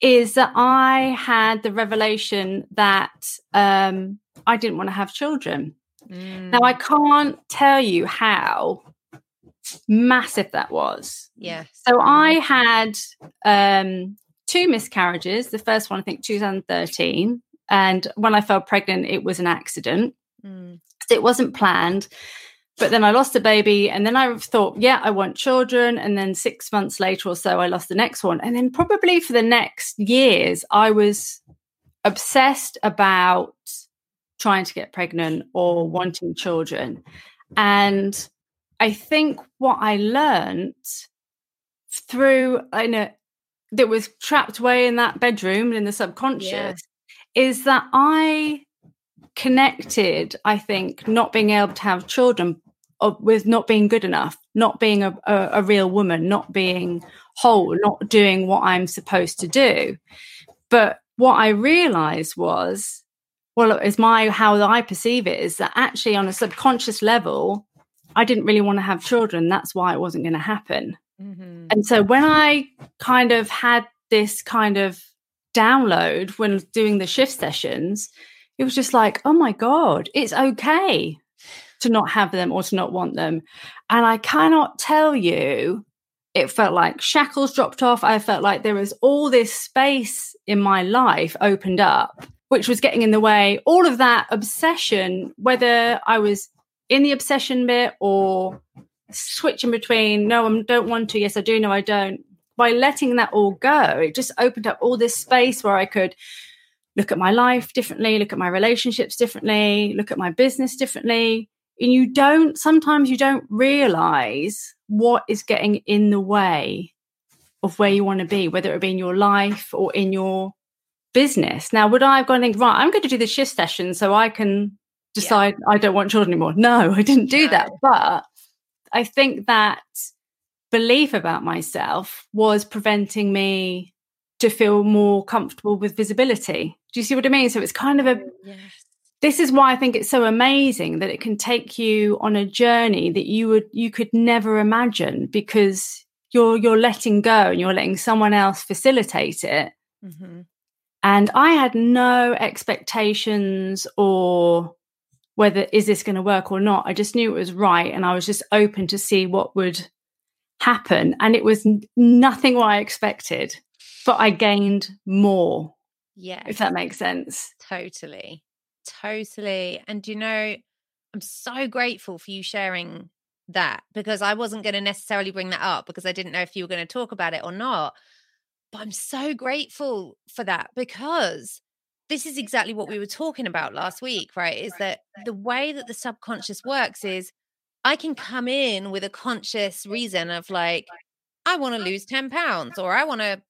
is that I had the revelation that um, I didn't want to have children. Mm. Now, I can't tell you how massive that was. Yeah. So I had um, two miscarriages. The first one, I think, 2013. And when I fell pregnant, it was an accident. Mm. It wasn't planned. But then I lost a baby. And then I thought, yeah, I want children. And then six months later or so, I lost the next one. And then probably for the next years, I was obsessed about trying to get pregnant or wanting children. And I think what I learned through, I know that was trapped away in that bedroom in the subconscious Yeah. is that I connected, I think, not being able to have children with not being good enough, not being a, a, a real woman, not being whole, not doing what I'm supposed to do. But what I realized was, well, is my how I perceive it is that actually on a subconscious level, I didn't really want to have children. That's why it wasn't going to happen. Mhm. And so when I kind of had this kind of download when doing the shift sessions, it was just like, oh my God, it's okay to not have them or to not want them. And I cannot tell you, it felt like shackles dropped off. I felt like there was all this space in my life opened up, which was getting in the way. All of that obsession, whether I was in the obsession bit or switching between no, I don't want to, yes, I do, no, I don't. By letting that all go, it just opened up all this space where I could look at my life differently, look at my relationships differently, look at my business differently. And you don't, sometimes you don't realize what is getting in the way of where you want to be, whether it be in your life or in your business. Now, would I have gone and think, right, I'm going to do the shift session so I can decide I don't want children anymore? No, I didn't do No. that. But I think that belief about myself was preventing me to feel more comfortable with visibility. Do you see what I mean? So it's kind of a Yes. this is why I think it's so amazing that it can take you on a journey that you would you could never imagine because you're you're letting go and you're letting someone else facilitate it. Mhm. And I had no expectations or whether is this going to work or not. I just knew it was right and I was just open to see what would happen and it was nothing what I expected, but I gained more Yeah. if that makes sense. Totally. Totally. And you know, I'm so grateful for you sharing that because I wasn't going to necessarily bring that up because I didn't know if you were going to talk about it or not. But I'm so grateful for that because this is exactly what we were talking about last week, right? Is that the way that the subconscious works is I can come in with a conscious reason of like, I want to lose 10 pounds or I want to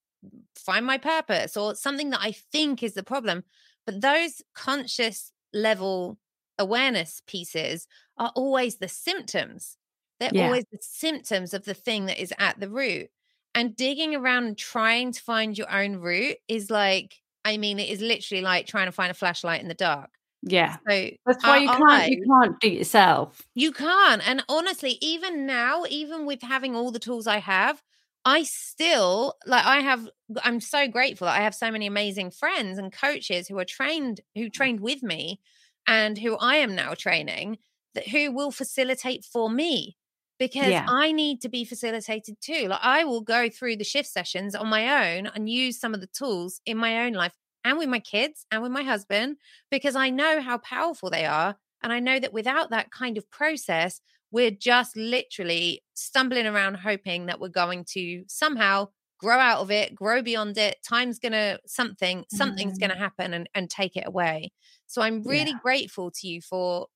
find my purpose or something that I think is the problem. But those conscious level awareness pieces are always the symptoms. They're Yeah. always the symptoms of the thing that is at the root. And digging around and trying to find your own route is like, I mean, it is literally like trying to find a flashlight in the dark. Yeah. So That's why I- you can't you can't do it yourself. you can't. And honestly, even now, even with having all the tools I have, I still like I have I'm so grateful that I have so many amazing friends and coaches who are trained who mm. trained with me and who I am now training that who will facilitate for me because Yeah. I need to be facilitated too. Like I will go through the shift sessions on my own and use some of the tools in my own life and with my kids and with my husband because I know how powerful they are and I know that without that kind of process we're just literally stumbling around hoping that we're going to somehow grow out of it grow beyond it time's gonna something something's gonna mm. happen and, and take it away so i'm really grateful to you for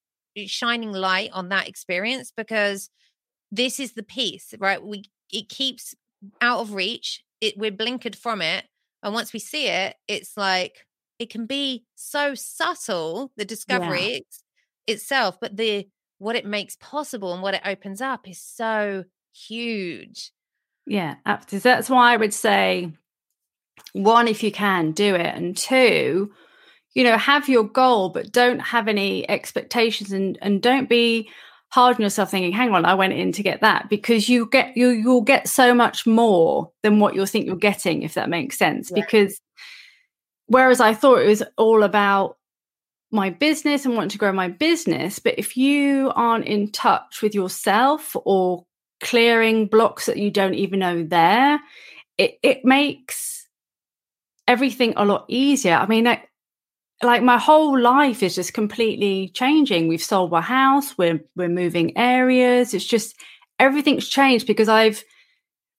shining light on that experience because this is the piece right we it keeps out of reach it we're blinkered from it and once we see it it's like it can be so subtle the discovery it's- itself but the what it makes possible and what it opens up is so huge Yeah, absolutely. That's why I would say one, if you can, do it. And two, you know, have your goal, but don't have any expectations and and don't be hard on yourself thinking, hang on, I went in to get that because you get you you'll get so much more than what you'll think you're getting, if that makes sense. Yeah. Because whereas I thought it was all about my business and wanting to grow my business, but if you aren't in touch with yourself or clearing blocks that you don't even know there. It it makes everything a lot easier. I mean, like, like my whole life is just completely changing. We've sold our house, we're we're moving areas. It's just everything's changed because I've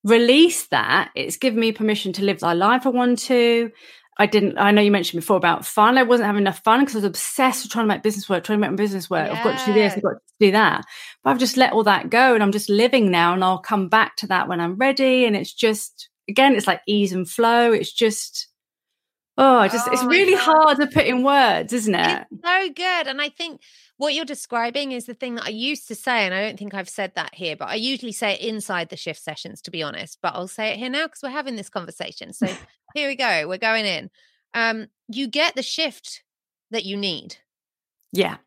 released that. It's given me permission to live the life I want to. I didn't. I know you mentioned before about fun. I wasn't having enough fun because I was obsessed with trying to make business work, trying to make my business work. Yeah. I've got to do this. I've got to do that. But I've just let all that go, and I'm just living now. And I'll come back to that when I'm ready. And it's just again, it's like ease and flow. It's just oh, just oh it's really hard to put in words, isn't it? It's so good, and I think what you're describing is the thing that I used to say, and I don't think I've said that here, but I usually say it inside the shift sessions, to be honest. But I'll say it here now because we're having this conversation. So here we go. We're going in. Um, you get the shift that you need. Yeah.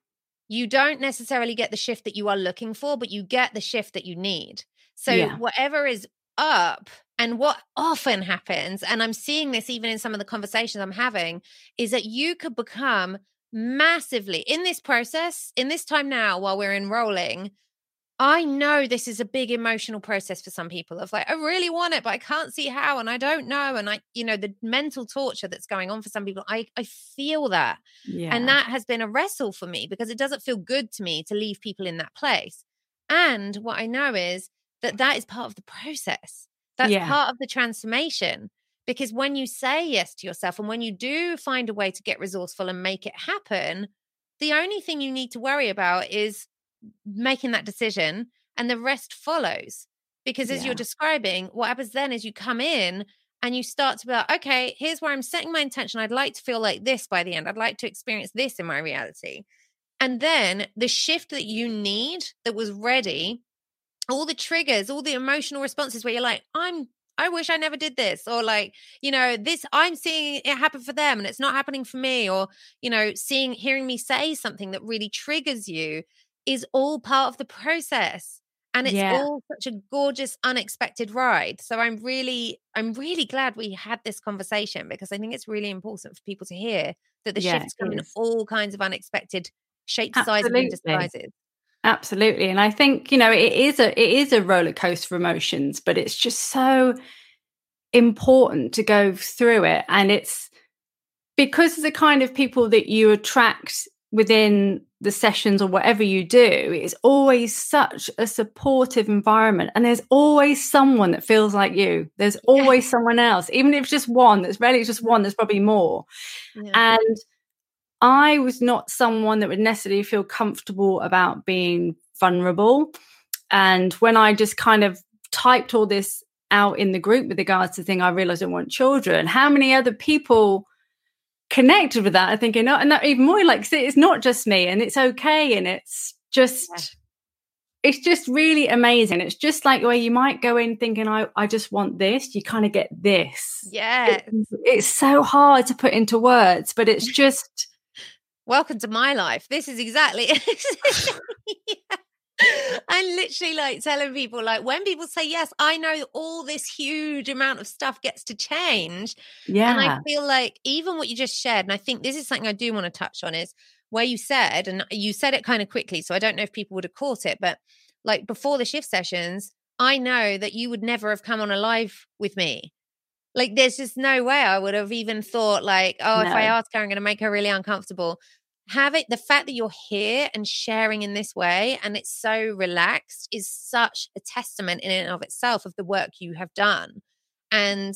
You don't necessarily get the shift that you are looking for, but you get the shift that you need. So yeah. whatever is up and what often happens, and I'm seeing this even in some of the conversations I'm having, is that you could become massively in this process, in this time now while we're enrolling. I know this is a big emotional process for some people of like, I really want it, but I can't see how, and I don't know. And I, you know, the mental torture that's going on for some people, I, I feel that. Yeah. And that has been a wrestle for me because it doesn't feel good to me to leave people in that place. And what I know is that that is part of the process. That's yeah. part of the transformation. Because when you say yes to yourself and when you do find a way to get resourceful and make it happen, the only thing you need to worry about is making that decision and the rest follows. Because as yeah. you're describing, what happens then is you come in and you start to be like, okay, here's where I'm setting my intention. I'd like to feel like this by the end. I'd like to experience this in my reality. And then the shift that you need that was ready, all the triggers, all the emotional responses where you're like, I'm I wish I never did this. Or like, you know, this, I'm seeing it happen for them and it's not happening for me. Or, you know, seeing, hearing me say something that really triggers you is all part of the process. And it's yeah. all such a gorgeous, unexpected ride. So I'm really, I'm really glad we had this conversation because I think it's really important for people to hear that the yeah, shifts come in all kinds of unexpected shapes, sizes, and disguises. Absolutely. And I think, you know, it is a it is a roller coaster of emotions, but it's just so important to go through it. And it's because of the kind of people that you attract within the sessions or whatever you do, it's always such a supportive environment. And there's always someone that feels like you. There's always yeah. someone else, even if it's just one, there's rarely just one, there's probably more. Yeah. And I was not someone that would necessarily feel comfortable about being vulnerable. And when I just kind of typed all this out in the group with regards to the thing, I realized I want children. How many other people connected with that? I thinking, oh, and that even more like it's not just me, and it's okay, and it's just. Yeah. It's just really amazing. It's just like where you might go in thinking, I, I just want this. You kind of get this. Yeah. It, it's so hard to put into words, but it's just welcome to my life. This is exactly yeah. I'm literally like telling people, like, when people say yes, I know all this huge amount of stuff gets to change. Yeah. And I feel like even what you just shared, and I think this is something I do want to touch on, is where you said, and you said it kind of quickly, so I don't know if people would have caught it, but like before the shift sessions, I know that you would never have come on a live with me. Like, there's just no way I would have even thought, like, oh, no. if I ask her, I'm going to make her really uncomfortable have it the fact that you're here and sharing in this way and it's so relaxed is such a testament in and of itself of the work you have done and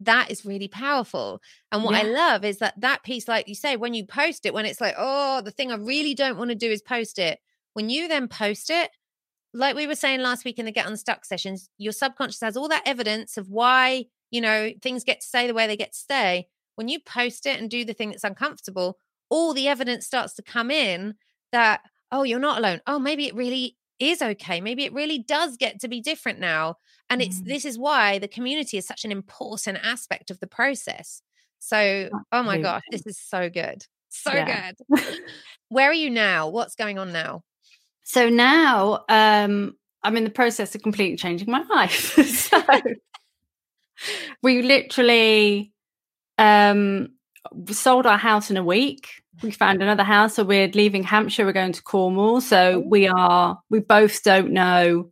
that is really powerful and what yeah. i love is that that piece like you say when you post it when it's like oh the thing i really don't want to do is post it when you then post it like we were saying last week in the get unstuck sessions your subconscious has all that evidence of why you know things get to stay the way they get to stay when you post it and do the thing that's uncomfortable all the evidence starts to come in that, oh, you're not alone. Oh, maybe it really is okay. Maybe it really does get to be different now. And it's mm. this is why the community is such an important aspect of the process. So, oh my gosh, this is so good. So yeah. good. Where are you now? What's going on now? So now um I'm in the process of completely changing my life. so we literally um sold our house in a week. We found another house, so we're leaving Hampshire. We're going to Cornwall. So we are. We both don't know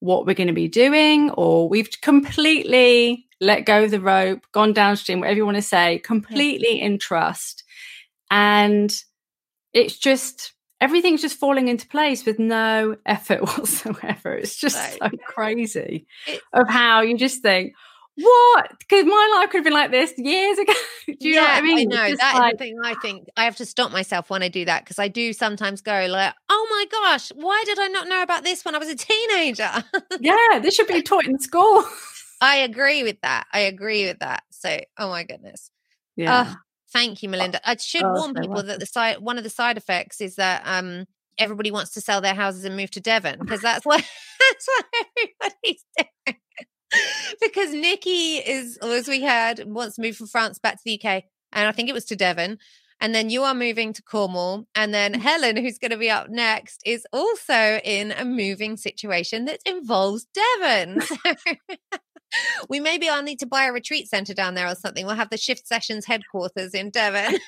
what we're going to be doing, or we've completely let go of the rope, gone downstream, whatever you want to say, completely in trust. And it's just everything's just falling into place with no effort whatsoever. It's just so crazy of how you just think, what? Because my life could have been like this years ago. do you yeah, know what I mean? I know. That's like... the thing I think I have to stop myself when I do that because I do sometimes go like, oh my gosh, why did I not know about this when I was a teenager? yeah, this should be taught in school. I agree with that. I agree with that. So, oh my goodness. Yeah. thank you, Melinda. I should oh, warn people that the side one of the side effects is that um everybody wants to sell their houses and move to Devon because that's what that's what everybody's doing. because Nikki is, as we heard, wants to move from France back to the UK, and I think it was to Devon. And then you are moving to Cornwall. And then mm. Helen, who's going to be up next, is also in a moving situation that involves Devon. we maybe I'll need to buy a retreat center down there or something. We'll have the shift sessions headquarters in Devon.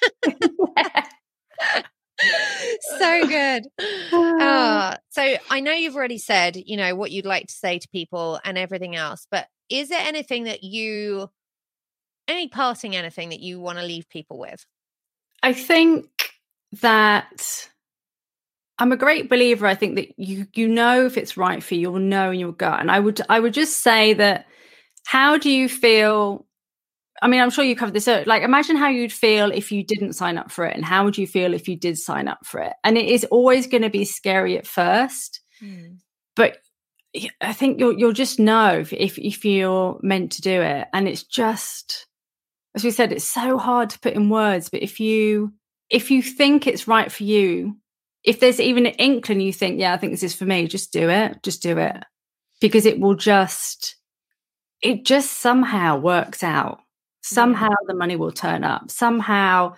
So good. Uh, so I know you've already said, you know, what you'd like to say to people and everything else, but is there anything that you, any parting anything that you want to leave people with? I think that I'm a great believer. I think that you you know if it's right for you, you'll know in your gut. And I would I would just say that how do you feel I mean, I'm sure you covered this. Like, imagine how you'd feel if you didn't sign up for it, and how would you feel if you did sign up for it? And it is always going to be scary at first, mm. but I think you'll you'll just know if, if if you're meant to do it. And it's just, as we said, it's so hard to put in words. But if you if you think it's right for you, if there's even an inkling, you think, yeah, I think this is for me, just do it. Just do it because it will just it just somehow works out somehow the money will turn up somehow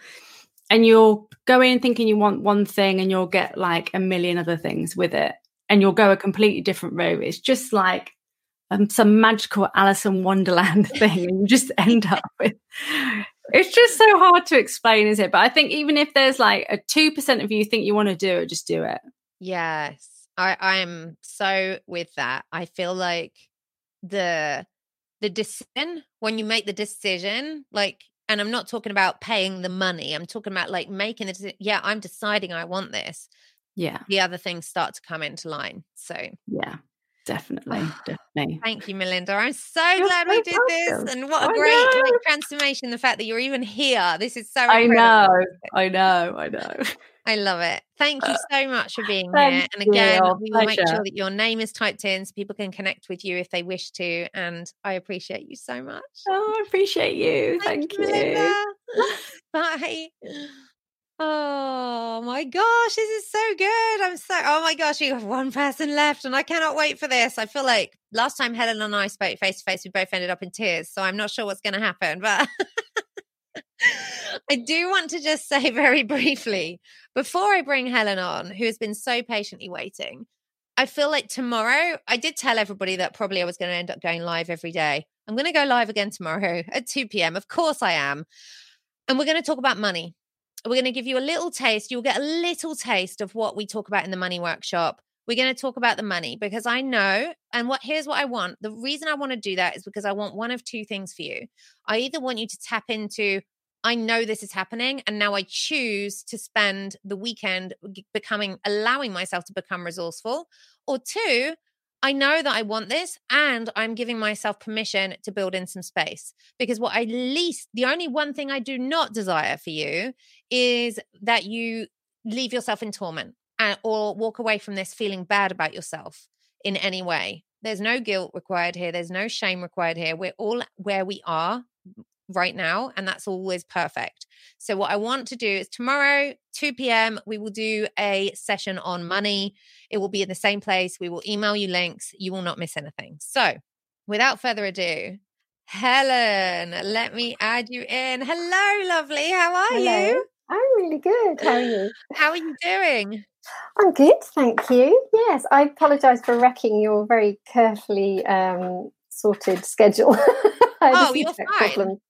and you'll go in thinking you want one thing and you'll get like a million other things with it and you'll go a completely different route it's just like um, some magical alice in wonderland thing and you just end up with it's just so hard to explain is it? But i think even if there's like a 2% of you think you want to do it just do it. Yes. I i am so with that. I feel like the the decision when you make the decision like and i'm not talking about paying the money i'm talking about like making it yeah i'm deciding i want this yeah. the other things start to come into line so yeah definitely definitely thank you melinda i'm so you're glad so we did welcome. this and what a great like, transformation the fact that you're even here this is so incredible. i know i know i know I love it. Thank you uh, so much for being here. And again, you. we will Pleasure. make sure that your name is typed in so people can connect with you if they wish to. And I appreciate you so much. Oh, I appreciate you. Thank, Thank you. you. Bye. Oh my gosh, this is so good. I'm so, oh my gosh, you have one person left and I cannot wait for this. I feel like last time Helen and I spoke face to face, we both ended up in tears. So I'm not sure what's going to happen, but I do want to just say very briefly before I bring Helen on, who has been so patiently waiting. I feel like tomorrow, I did tell everybody that probably I was going to end up going live every day. I'm going to go live again tomorrow at 2 p.m. Of course, I am. And we're going to talk about money. We're going to give you a little taste. You'll get a little taste of what we talk about in the money workshop. We're going to talk about the money because I know, and what here's what I want. The reason I want to do that is because I want one of two things for you. I either want you to tap into I know this is happening. And now I choose to spend the weekend becoming, allowing myself to become resourceful. Or two, I know that I want this and I'm giving myself permission to build in some space. Because what I least, the only one thing I do not desire for you is that you leave yourself in torment and, or walk away from this feeling bad about yourself in any way. There's no guilt required here. There's no shame required here. We're all where we are right now and that's always perfect so what i want to do is tomorrow 2 p.m we will do a session on money it will be in the same place we will email you links you will not miss anything so without further ado helen let me add you in hello lovely how are hello. you i'm really good how are you how are you doing I'm good, thank you. Yes, I apologise for wrecking your very carefully um, sorted schedule. oh, you're fine. Problem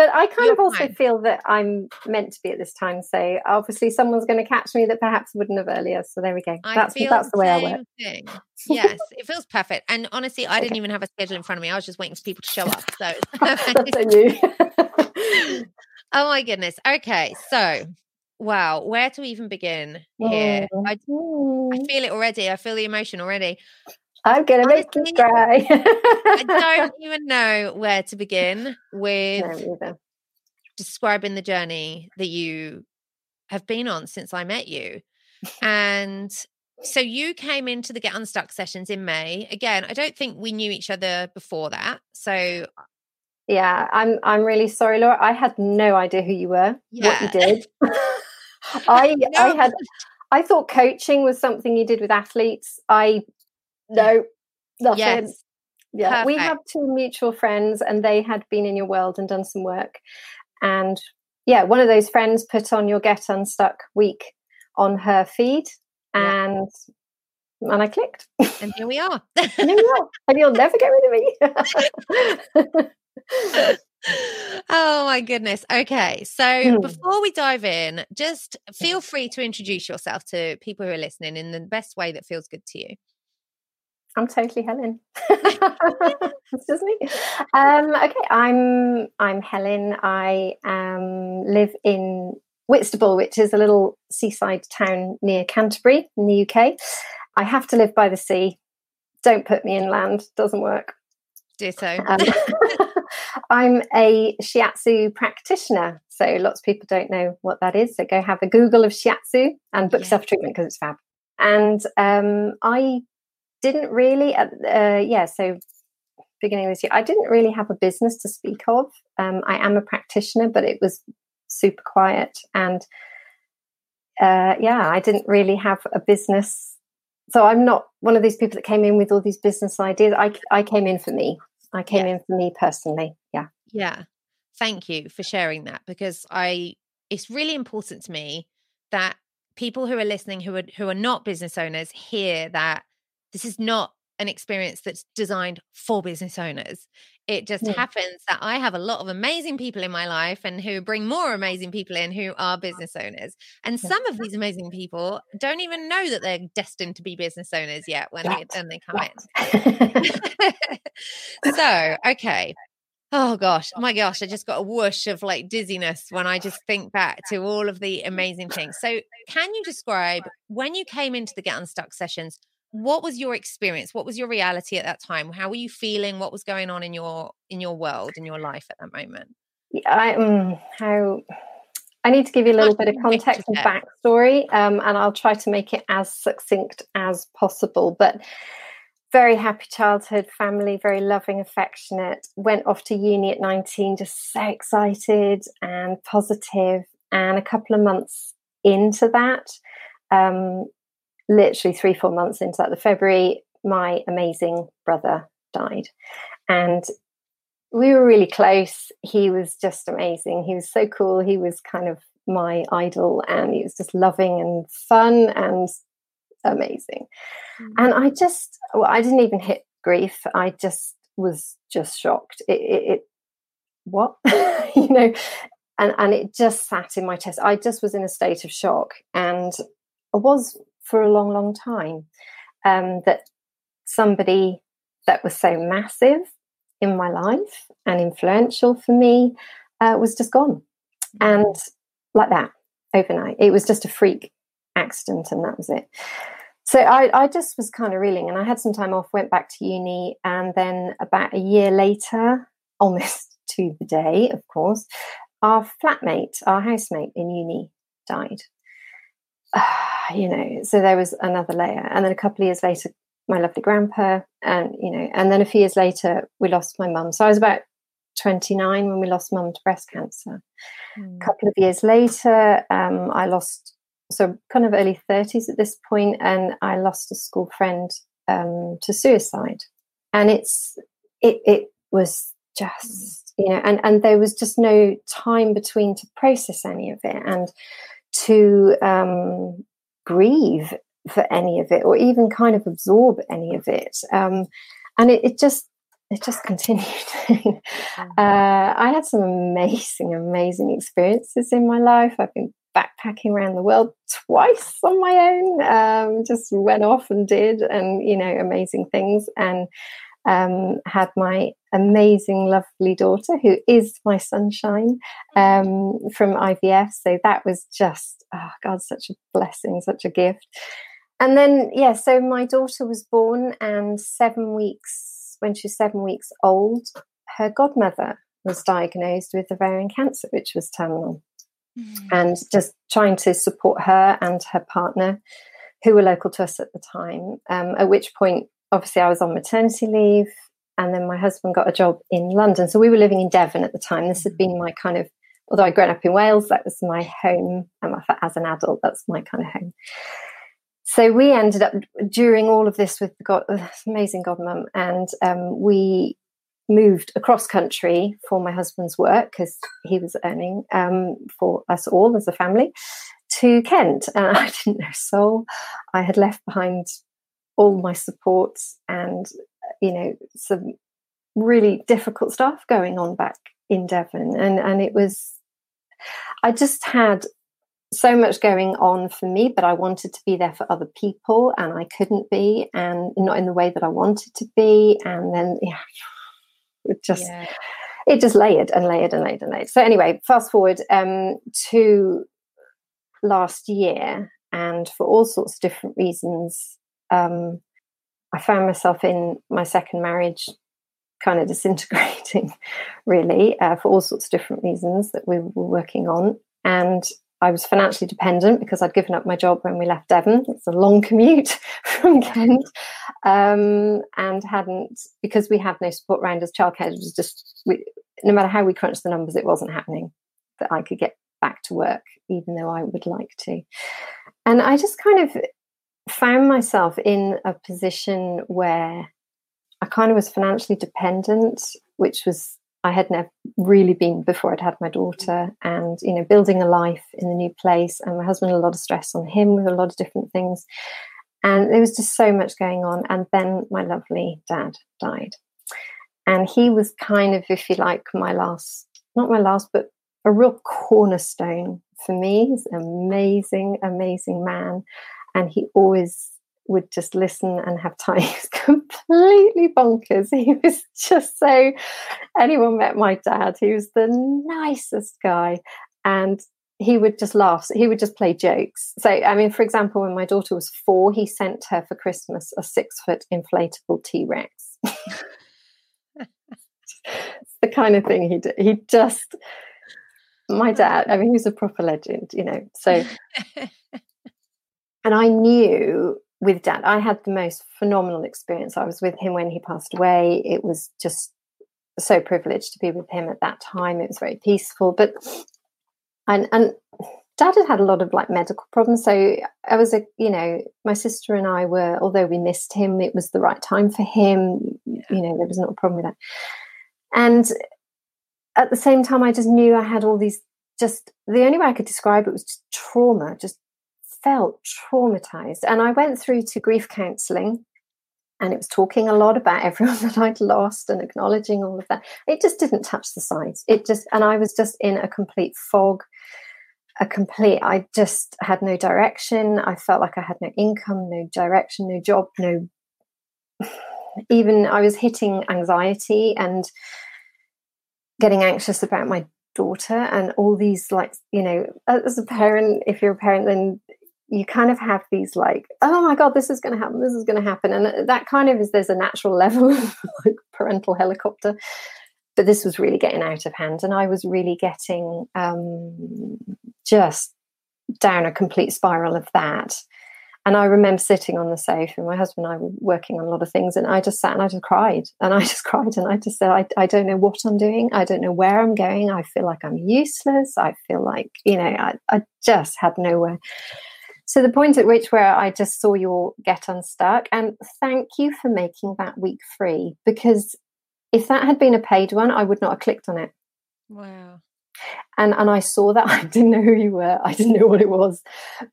but I kind You're of also fine. feel that I'm meant to be at this time. So obviously, someone's going to catch me that perhaps wouldn't have earlier. So there we go. I that's that's the way I work. thing. Yes, it feels perfect. And honestly, I didn't even have a schedule in front of me. I was just waiting for people to show up. So. That's on you. Oh my goodness. Okay. So, wow, where to even begin here? Mm. I, I feel it already. I feel the emotion already. I'm going to make you cry. I don't even know where to begin with No, describing the journey that you have been on since I met you. And so you came into the Get Unstuck sessions in May. Again, I don't think we knew each other before that. So Yeah, I'm. I'm really sorry, Laura. I had no idea who you were, what you did. I I had. I thought coaching was something you did with athletes. I no nothing. yes, Yeah, we have two mutual friends, and they had been in your world and done some work. And yeah, one of those friends put on your Get Unstuck week on her feed, Yeah. and and I clicked. and here we are. and we are. And you'll never get rid of me. oh my goodness. Okay. So Hmm. before we dive in, just feel free to introduce yourself to people who are listening in the best way that feels good to you. I'm totally Helen. it's just me. Um, okay, I'm I'm Helen. I um, live in Whitstable, which is a little seaside town near Canterbury in the UK. I have to live by the sea. Don't put me inland; doesn't work. Ditto. Um, I'm a shiatsu practitioner, so lots of people don't know what that is. So go have a Google of shiatsu and book Yeah. self treatment because it's fab. And um, I didn't really, uh, uh, yeah. So beginning of this year, I didn't really have a business to speak of. Um, I am a practitioner, but it was super quiet, and uh, yeah, I didn't really have a business. So I'm not one of these people that came in with all these business ideas. I I came in for me. I came Yeah. in for me personally. Yeah. Yeah. Thank you for sharing that because I it's really important to me that people who are listening who are who are not business owners hear that this is not an experience that's designed for business owners. It just Yeah. happens that I have a lot of amazing people in my life and who bring more amazing people in who are business owners. And Yeah. some of these amazing people don't even know that they're destined to be business owners yet when they, when they come in. So, okay. Oh gosh, my gosh, I just got a whoosh of like dizziness when I just think back to all of the amazing things. So, can you describe when you came into the Get Unstuck sessions? What was your experience? What was your reality at that time? How were you feeling? What was going on in your in your world in your life at that moment? Yeah, I, mm, how I need to give you a little bit of you wish to context and backstory, um, and I'll try to make it as succinct as possible. But very happy childhood, family, very loving, affectionate. Went off to uni at 19, just so excited and positive. And a couple of months into that, um, literally three, four months into that, the February, my amazing brother died. And we were really close. He was just amazing. He was so cool. He was kind of my idol and he was just loving and fun and amazing. Mm. And I just, well, I didn't even hit grief. I just was just shocked. It, it, it what, you know, and and it just sat in my chest. I just was in a state of shock, and I was for a long, long time. Um, that somebody that was so massive in my life and influential for me uh, was just gone, and like that overnight. It was just a freak accident, and that was it. So I, I just was kind of reeling, and I had some time off, went back to uni, and then about a year later, almost to the day, of course, our flatmate, our housemate in uni, died. you know, so there was another layer, and then a couple of years later, my lovely grandpa, and you know, and then a few years later, we lost my mum. So I was about twenty nine when we lost mum to breast cancer. Mm. A couple of years later, um, I lost so kind of early 30s at this point and i lost a school friend um, to suicide and it's it, it was just you know and and there was just no time between to process any of it and to um, grieve for any of it or even kind of absorb any of it um, and it, it just it just continued. uh, I had some amazing, amazing experiences in my life. I've been backpacking around the world twice on my own. Um, just went off and did, and you know, amazing things. And um, had my amazing, lovely daughter, who is my sunshine um, from IVF. So that was just, oh God, such a blessing, such a gift. And then, yeah, so my daughter was born, and seven weeks, when she was seven weeks old, her godmother was diagnosed with ovarian cancer, which was terminal. Mm. And just trying to support her and her partner, who were local to us at the time, um, at which point obviously I was on maternity leave and then my husband got a job in London. So we were living in Devon at the time. This had been my kind of, although I'd grown up in Wales, that was my home. And as an adult, that's my kind of home. So we ended up during all of this with the God, amazing godmum, and um, we moved across country for my husband's work because he was earning um, for us all as a family to Kent. And I didn't know soul. I had left behind all my supports and you know some really difficult stuff going on back in Devon. And and it was I just had so much going on for me but I wanted to be there for other people and I couldn't be and not in the way that I wanted to be. And then yeah it just yeah. it just layered and layered and layered and layered. So anyway fast forward um to last year and for all sorts of different reasons um, I found myself in my second marriage kind of disintegrating, really, uh, for all sorts of different reasons that we were working on. And I was financially dependent because I'd given up my job when we left Devon. It's a long commute from Kent, um, and hadn't because we had no support around us. Childcare was just we, no matter how we crunched the numbers, it wasn't happening that I could get back to work, even though I would like to. And I just kind of found myself in a position where I kind of was financially dependent, which was I had never really been before I'd had my daughter, and you know, building a life in a new place, and my husband a lot of stress on him with a lot of different things, and there was just so much going on. And then my lovely dad died, and he was kind of, if you like, my last, not my last, but a real cornerstone for me. He's an amazing, amazing man and he always would just listen and have time. He was completely bonkers. He was just so. Anyone met my dad? He was the nicest guy, and he would just laugh. He would just play jokes. So, I mean, for example, when my daughter was four, he sent her for Christmas a six foot inflatable T Rex. It's the kind of thing he did. He just, my dad, I mean, he's a proper legend, you know. So and I knew with dad, I had the most phenomenal experience. I was with him when he passed away. It was just so privileged to be with him at that time. It was very peaceful. But and and dad had had a lot of like medical problems. So I was a you know, my sister and I were, although we missed him, it was the right time for him. You know, there was not a problem with that. And at the same time, I just knew I had all these just the only way I could describe it was just trauma, just felt traumatized. And I went through to grief counseling and it was talking a lot about everyone that I'd lost and acknowledging all of that. It just didn't touch the sides. It just, and I was just in a complete fog, a complete, I just had no direction. I felt like I had no income, no direction, no job, no, even I was hitting anxiety and getting anxious about my daughter and all these like you know as a parent if you're a parent then you kind of have these like, oh my God, this is going to happen, this is going to happen. And that kind of is, there's a natural level of like parental helicopter. But this was really getting out of hand. And I was really getting um, just down a complete spiral of that. And I remember sitting on the sofa, and my husband and I were working on a lot of things, and I just sat and I just cried. And I just cried, and I just said, I, I don't know what I'm doing. I don't know where I'm going. I feel like I'm useless. I feel like, you know, I, I just had nowhere so the point at which where I just saw your get unstuck, and thank you for making that week free because if that had been a paid one, I would not have clicked on it. Wow. And and I saw that I didn't know who you were. I didn't know what it was,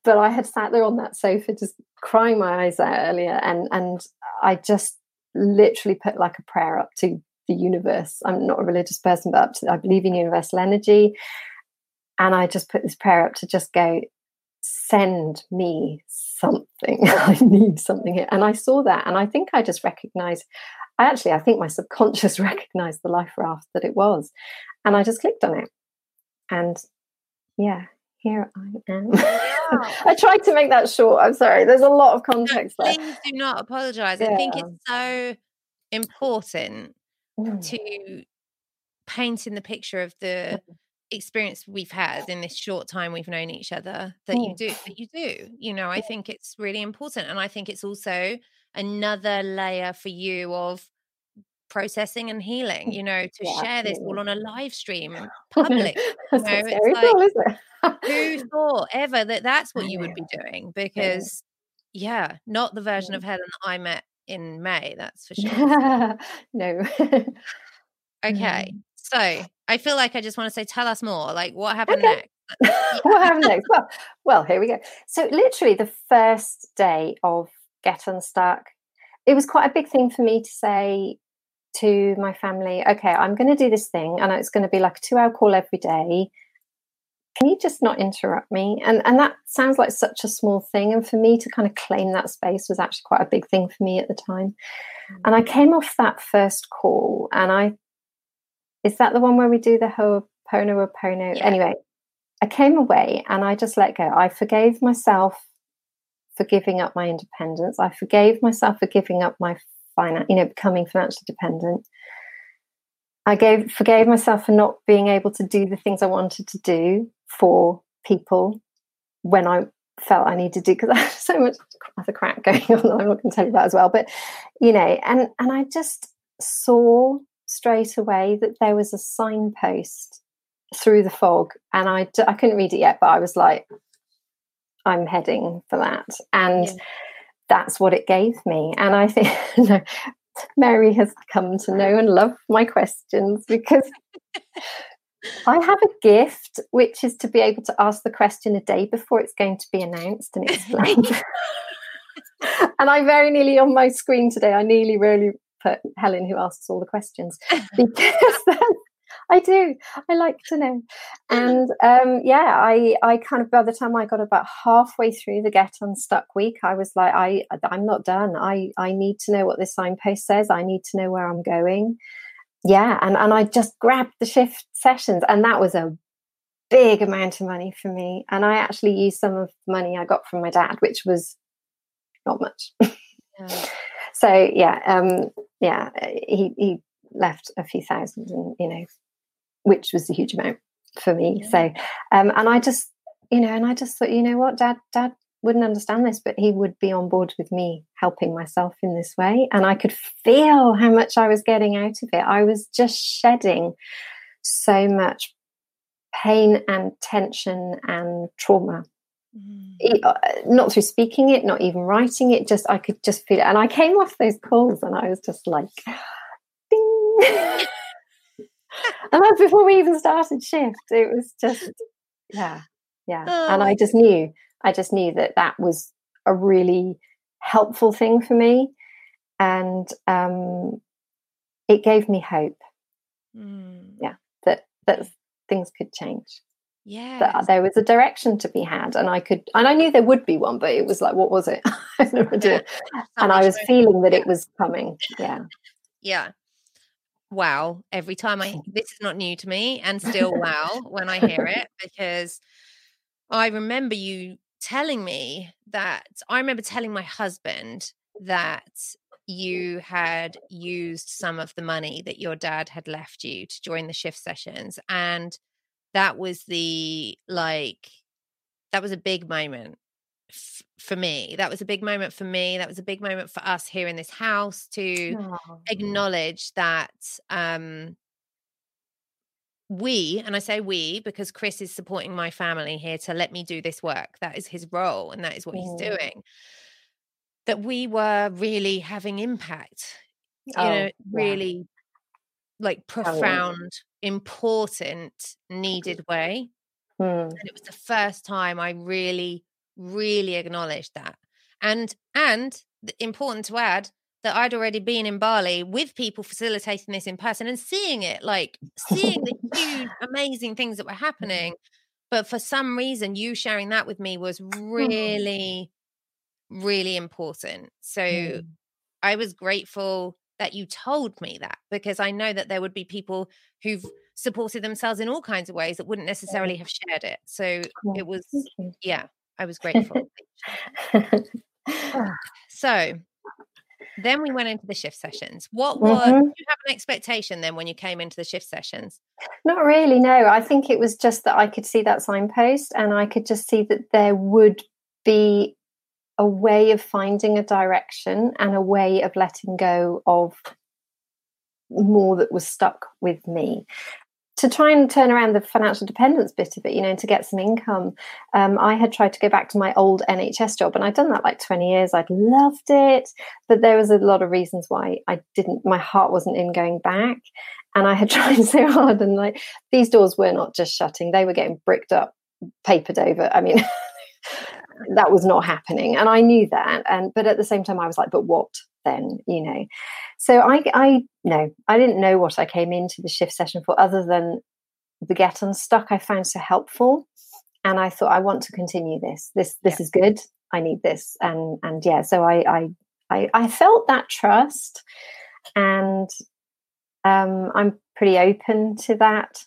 but I had sat there on that sofa just crying my eyes out earlier, and and I just literally put like a prayer up to the universe. I'm not a religious person, but to, I believe in universal energy. And I just put this prayer up to just go, send me something. I need something here. And I saw that. And I think I just recognized, I actually, I think my subconscious recognized the life raft that it was. And I just clicked on it. And yeah, here I am. I tried to make that short. I'm sorry. There's a lot of context no, there. Please do not apologize. Yeah. I think it's so important mm. to paint in the picture of the mm. Experience we've had in this short time we've known each other that mm. you do that you do you know i think it's really important and i think it's also another layer for you of processing and healing you know to yeah, share this all on a live stream public you know, it's like, cool, who thought ever that that's what you would be doing? Because yeah not the version of helen that i met in may that's for sure. No. Okay so i feel like i just want to say tell us more like what happened okay. next what happened next well well here we go so literally the first day of get unstuck it was quite a big thing for me to say to my family okay i'm going to do this thing and it's going to be like a two hour call every day can you just not interrupt me? And and that sounds like such a small thing. And for me to kind of claim that space was actually quite a big thing for me at the time. Mm-hmm. And I came off that first call and I is that the one where we do the whole Ho'oponopono? Yeah. Anyway, I came away and I just let go. I forgave myself for giving up my independence. I forgave myself for giving up my finance, you know, becoming financially dependent. I gave forgave myself for not being able to do the things I wanted to do for people when I felt I needed to do because I had so much other crap going on. I'm not going to tell you that as well, but you know, and and I just saw straight away that there was a signpost through the fog, and I I couldn't read it yet, but I was like, I'm heading for that, and. Yeah. That's what it gave me. And I think Mary has come to know and love my questions because I have a gift, which is to be able to ask the question a day before it's going to be announced and explained. and I very nearly on my screen today, I nearly really put Helen who asks all the questions because I do. I like to know. And um, yeah, I I kind of by the time I got about halfway through the Get Unstuck week, I was like, I I'm not done. I I need to know what this signpost says. I need to know where I'm going yeah and and i just grabbed the shift sessions and that was a big amount of money for me and i actually used some of the money i got from my dad which was not much yeah. so yeah um yeah he he left a few thousand and you know which was a huge amount for me yeah. so um and i just you know and i just thought you know what dad dad wouldn't understand this, but he would be on board with me helping myself in this way. And I could feel how much I was getting out of it. I was just shedding so much pain and tension and trauma. Mm. Uh, not through speaking it, not even writing it, just I could just feel it. And I came off those calls and I was just like, ding. and that's before we even started shift. It was just, yeah, yeah. Oh. And I just knew I just knew that that was a really helpful thing for me. And um, it gave me hope. Mm. Yeah, that, that things could change. Yeah. That there was a direction to be had. And I could, and I knew there would be one, but it was like, what was it? I had no idea. and I was feeling that it was coming. Yeah. Yeah wow every time i this is not new to me and still wow when i hear it because i remember you telling me that I remember telling my husband that you had used some of the money that your dad had left you to join the shift sessions and that was the like that was a big moment f- for me that was a big moment for me that was a big moment for us here in this house to oh. acknowledge that um we, and I say we because Chris is supporting my family here to let me do this work. That is his role and that is what he's doing. That we were really having impact, you oh, know, really yeah. like profound, important, needed way. Mm. And it was the first time I really, really acknowledged that. And and important to add, that I'd already been in Bali with people facilitating this in person and seeing it, like seeing the huge, amazing things that were happening. But for some reason, you sharing that with me was really, really important. So mm. I was grateful that you told me that because I know that there would be people who've supported themselves in all kinds of ways that wouldn't necessarily have shared it. So it was, yeah, I was grateful. so then we went into the shift sessions. What was, mm-hmm. you have an expectation then when you came into the shift sessions? Not really, no. I think it was just that I could see that signpost and I could just see that there would be a way of finding a direction and a way of letting go of more that was stuck with me to try and turn around the financial dependence bit of it, you know, to get some income, um, I had tried to go back to my old NHS job, and I'd done that like 20 years. I'd loved it, but there was a lot of reasons why I didn't. My heart wasn't in going back, and I had tried so hard, and like these doors were not just shutting; they were getting bricked up, papered over. I mean. that was not happening and i knew that and but at the same time i was like but what then? You know? So i i no i didn't know what i came into the shift session for other than the get unstuck i found so helpful and i thought i want to continue this. This this yeah. is good. I need this. And and yeah so I, I i i felt that trust and um i'm pretty open to that.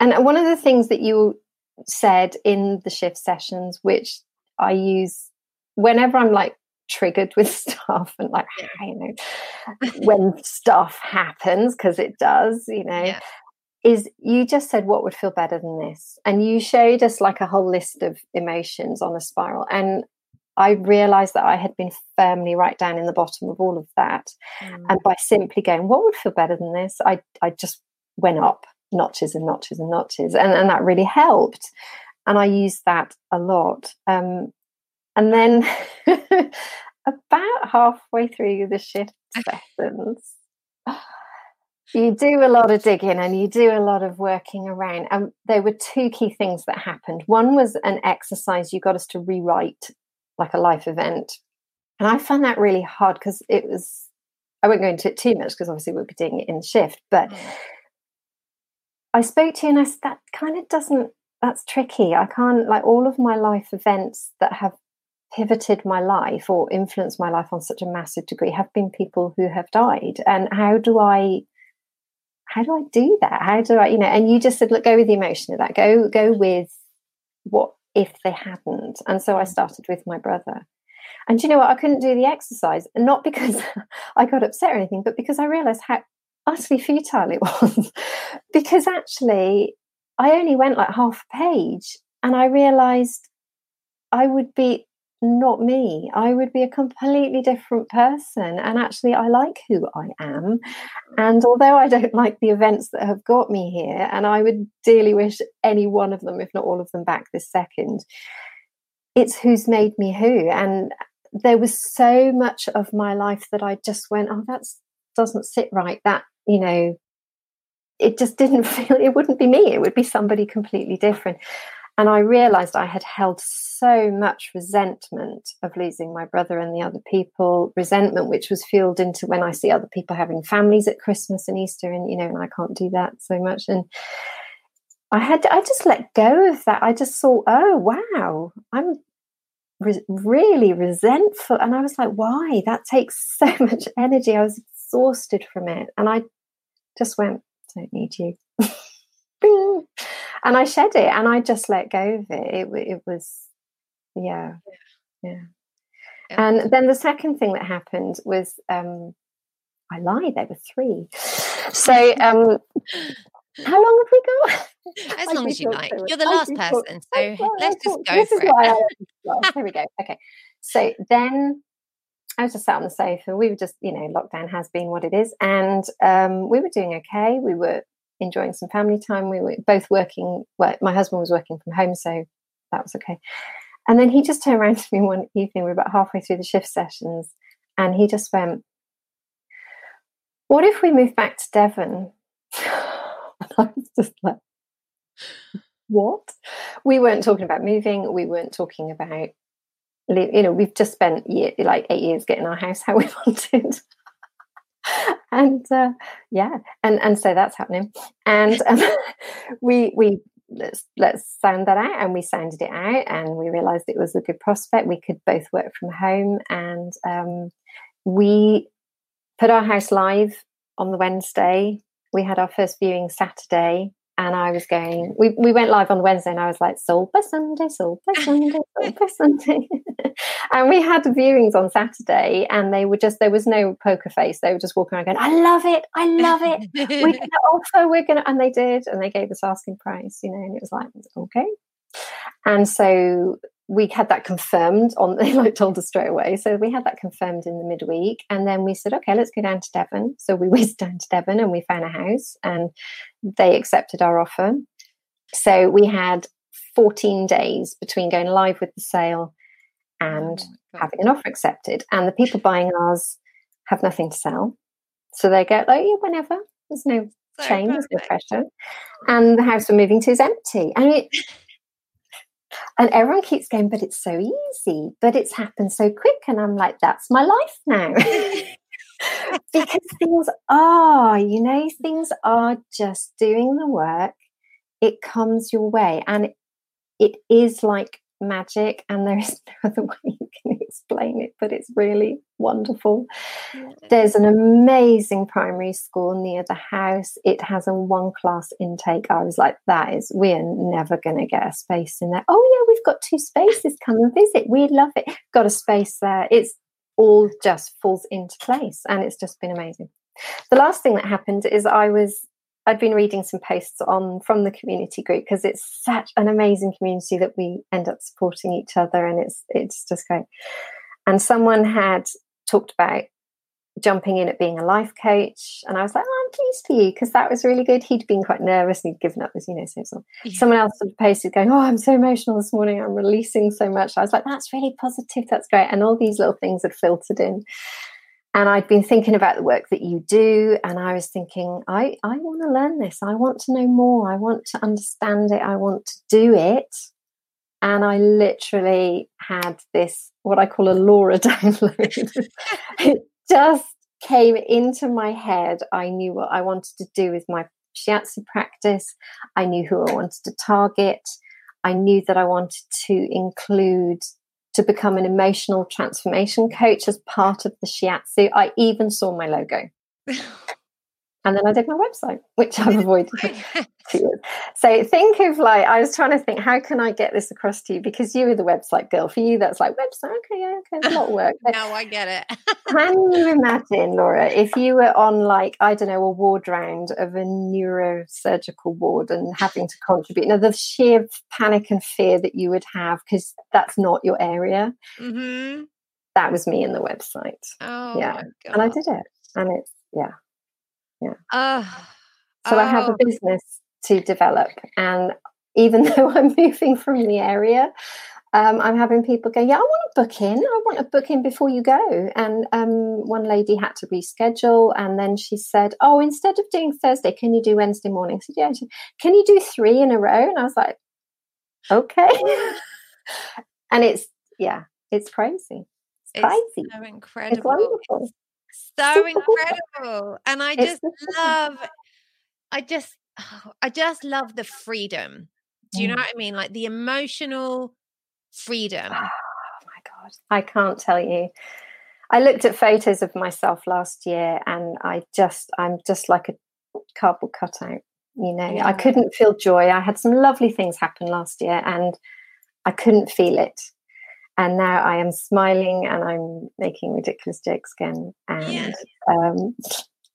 And one of the things that you said in the shift sessions which i use whenever i'm like triggered with stuff and like yeah. you know when stuff happens because it does you know yeah. is you just said what would feel better than this and you showed us like a whole list of emotions on a spiral and I realized that I had been firmly right down in the bottom of all of that. Mm. And by simply going, what would feel better than this? I, I just went up notches and notches and notches. And, and that really helped. And I use that a lot. Um, and then about halfway through the shift sessions, you do a lot of digging and you do a lot of working around. And there were two key things that happened. One was an exercise you got us to rewrite like a life event. And I found that really hard because it was, I won't go into it too much because obviously we'll be doing it in shift, but mm. I spoke to you and I said, that kind of doesn't, that's tricky. I can't, like all of my life events that have pivoted my life or influenced my life on such a massive degree have been people who have died. And how do i how do i do that? How do i you know and you just said look go with the emotion of that. Go go with what if they hadn't. And so i mm. started with my brother. And you know what? I couldn't do the exercise not because i got upset or anything but because i realized how utterly futile it was. Because actually i only went like half a page and i realized i would be not me. I would be a completely different person. And actually, I like who I am. And although I don't like the events that have got me here, and I would dearly wish any one of them, if not all of them, back this second, it's who's made me who. And there was so much of my life that I just went, oh, that doesn't sit right. That, you know, it just didn't feel, it wouldn't be me. It would be somebody completely different. And I realized I had held so much resentment of losing my brother and the other people, resentment which was fueled into when I see other people having families at Christmas and Easter, and you know, and I can't do that so much. And I had, to, I just let go of that. I just thought, oh, wow, I'm re- really resentful. And I was like, why? That takes so much energy. I was exhausted from it. And I just went, don't need you. and I shed it and I just let go of it. It, it was, yeah, yeah. yeah. And then the second thing that happened was, um, I lied, there were three. So, um, how long have we got? As long as you like. You're the last person, so let's just go this for it. I, here we go. Okay. So then I was just sat on the sofa. We were just, you know, lockdown has been what it is. And um, we were doing okay. We were enjoying some family time. We were both working. Well, my husband was working from home, so that was okay. And then he just turned around to me one evening. We were about halfway through the shift sessions, and he just went, "What if we move back to Devon?" and I was just like, "What?" We weren't talking about moving. We weren't talking about you know, we've just spent year, like eight years getting our house how we wanted. and uh, yeah, and and so that's happening. And um, we we let's let's sound that out, and we sounded it out, and we realised it was a good prospect. We could both work from home, and um, we put our house live on the Wednesday. We had our first viewing Saturday, and I was going. We we went live on Wednesday, and I was like, "Sold by Sunday, sold by Sunday, sold by Sunday." and we had viewings on Saturday, and they were just there was no poker face. They were just walking around going, "I love it, I love it. We're going to offer, we're going to," and they did, and they gave us asking price, you know, and it was like, okay. And so we had that confirmed on they like told us straight away. So we had that confirmed in the midweek and then we said okay let's go down to devon. So we whizzed down to devon and we found a house and they accepted our offer. So we had 14 days between going live with the sale and oh having an offer accepted. And the people buying ours have nothing to sell. So they go like yeah, whenever. There's no so chain there's no pressure. And the house we're moving to is empty. And it and everyone keeps going, but it's so easy, but it's happened so quick. And I'm like, that's my life now. because things are, you know, things are just doing the work. It comes your way. And it is like magic and there is no other way you can explain it but it's really wonderful. Yeah. there's an amazing primary school near the house. It has a one class intake. I was like that is we're never going to get a space in there. Oh yeah we've got two spaces. Come and visit. We love it. Got a space there. It's all just falls into place and it's just been amazing. The last thing that happened is i was I'd been reading some posts on from the community group because it's such an amazing community that we end up supporting each other and it's it's just great. And someone had talked about jumping in at being a life coach and I was like, oh, I'm pleased for you because that was really good. He'd been quite nervous and he'd given up this, you know, so, so. Yeah. someone else sort of posted going, Oh, I'm so emotional this morning. I'm releasing so much. I was like, that's really positive. That's great. And all these little things had filtered in and I'd been thinking about the work that you do, and I was thinking, I, I want to learn this. I want to know more. I want to understand it. I want to do it. And I literally had this, what I call a Laura download. it just came into my head. I knew what I wanted to do with my shiatsu practice. I knew who I wanted to target. I knew that I wanted to include to become an emotional transformation coach as part of the shiatsu. I even saw my logo. and then I did my website, which I've avoided. So think of like I was trying to think, how can I get this across to you? Because you were the website girl. For you, that's like website. Okay, yeah, okay, it's a lot of work. now I get it. can you imagine, Laura, if you were on like I don't know a ward round of a neurosurgical ward and having to contribute? Now the sheer panic and fear that you would have because that's not your area. Mm-hmm. That was me in the website. Oh, yeah, and I did it, and it's yeah yeah. Uh, so oh. I have a oh. business to develop, and even though I'm moving from the area, um, I'm having people go, yeah, I want to book in. I want to book in before you go. And um, one lady had to reschedule, and then she said, oh, instead of doing Thursday, can you do Wednesday morning? I said, yeah. Said, can you do three in a row? And I was like, okay. and it's yeah, it's crazy. It's, crazy. so incredible. It's wonderful so incredible. And I just love, I just, oh, I just love the freedom. Do you know mm. what I mean? Like the emotional freedom. Oh my God. I can't tell you. I looked at photos of myself last year and I just, I'm just like a cardboard cutout. You know, yeah. I couldn't feel joy. I had some lovely things happen last year and I couldn't feel it and now I am smiling and I'm making ridiculous jokes again and yeah. um,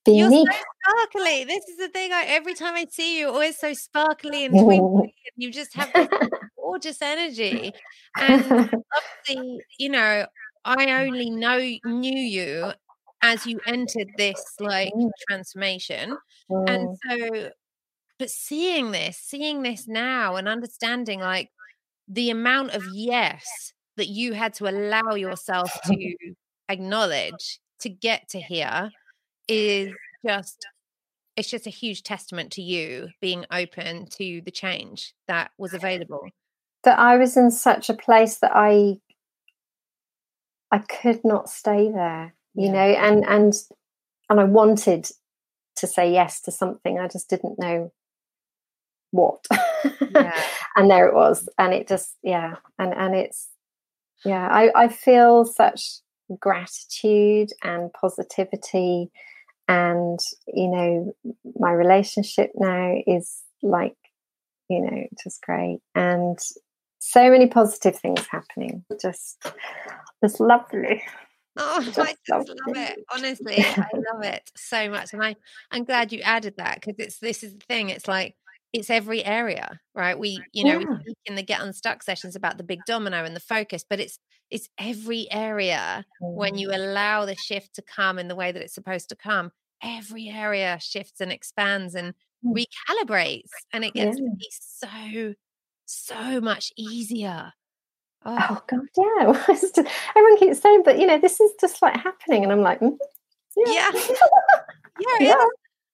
being You're me. so sparkly. This is the thing. I, every time I see you, always so sparkly and twinkly. and you just have this gorgeous energy. And obviously, you know, I only know knew you as you entered this like mm. transformation, mm. and so, but seeing this, seeing this now, and understanding like the amount of yes that you had to allow yourself to acknowledge to get to here is just it's just a huge testament to you being open to the change that was available that i was in such a place that i I could not stay there, you yeah. know, and and and I wanted to say yes to something. I just didn't know what. Yeah. and there it was. And it just, yeah. And and it's yeah, I, I feel such gratitude and positivity and you know my relationship now is like you know just great and so many positive things happening just just lovely Oh, just I just love it. Honestly, I love it so much, and I I'm glad you added that because it's this is the thing. It's like it's every area, right? We you know yeah. we speak in the Get Unstuck sessions about the big domino and the focus, but it's it's every area when you mm. allow the shift to come in the way that it's supposed to come. Every area shifts and expands and mm. recalibrates, and it gets yeah. so so much easier Oh, oh God, yeah. just, everyone keeps saying, but you know, this is just like happening, and I'm like, mm, yeah, yeah, yeah.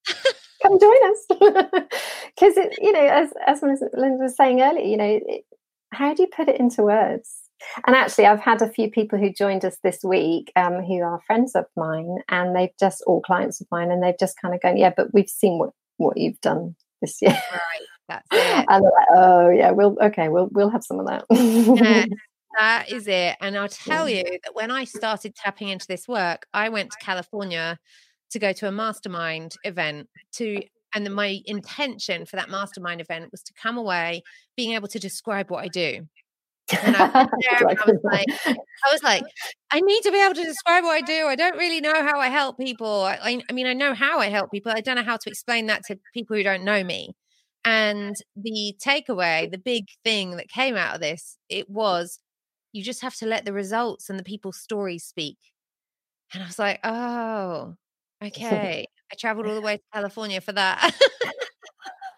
Come join us, because it, you know, as as Linda was saying earlier, you know, it, how do you put it into words? And actually, I've had a few people who joined us this week um, who are friends of mine, and they've just all clients of mine, and they've just kind of gone, yeah, but we've seen what what you've done this year. Right. That's it. And they're like, oh yeah, we'll okay, we'll we'll have some of that. yeah, that is it. And I'll tell you that when I started tapping into this work, I went to California to go to a mastermind event to and then my intention for that mastermind event was to come away being able to describe what I do. And I, there and I was like, I was like, I need to be able to describe what I do. I don't really know how I help people. I, I mean, I know how I help people. I don't know how to explain that to people who don't know me. And the takeaway, the big thing that came out of this, it was you just have to let the results and the people's stories speak. And I was like, oh, okay. I traveled all the way to California for that.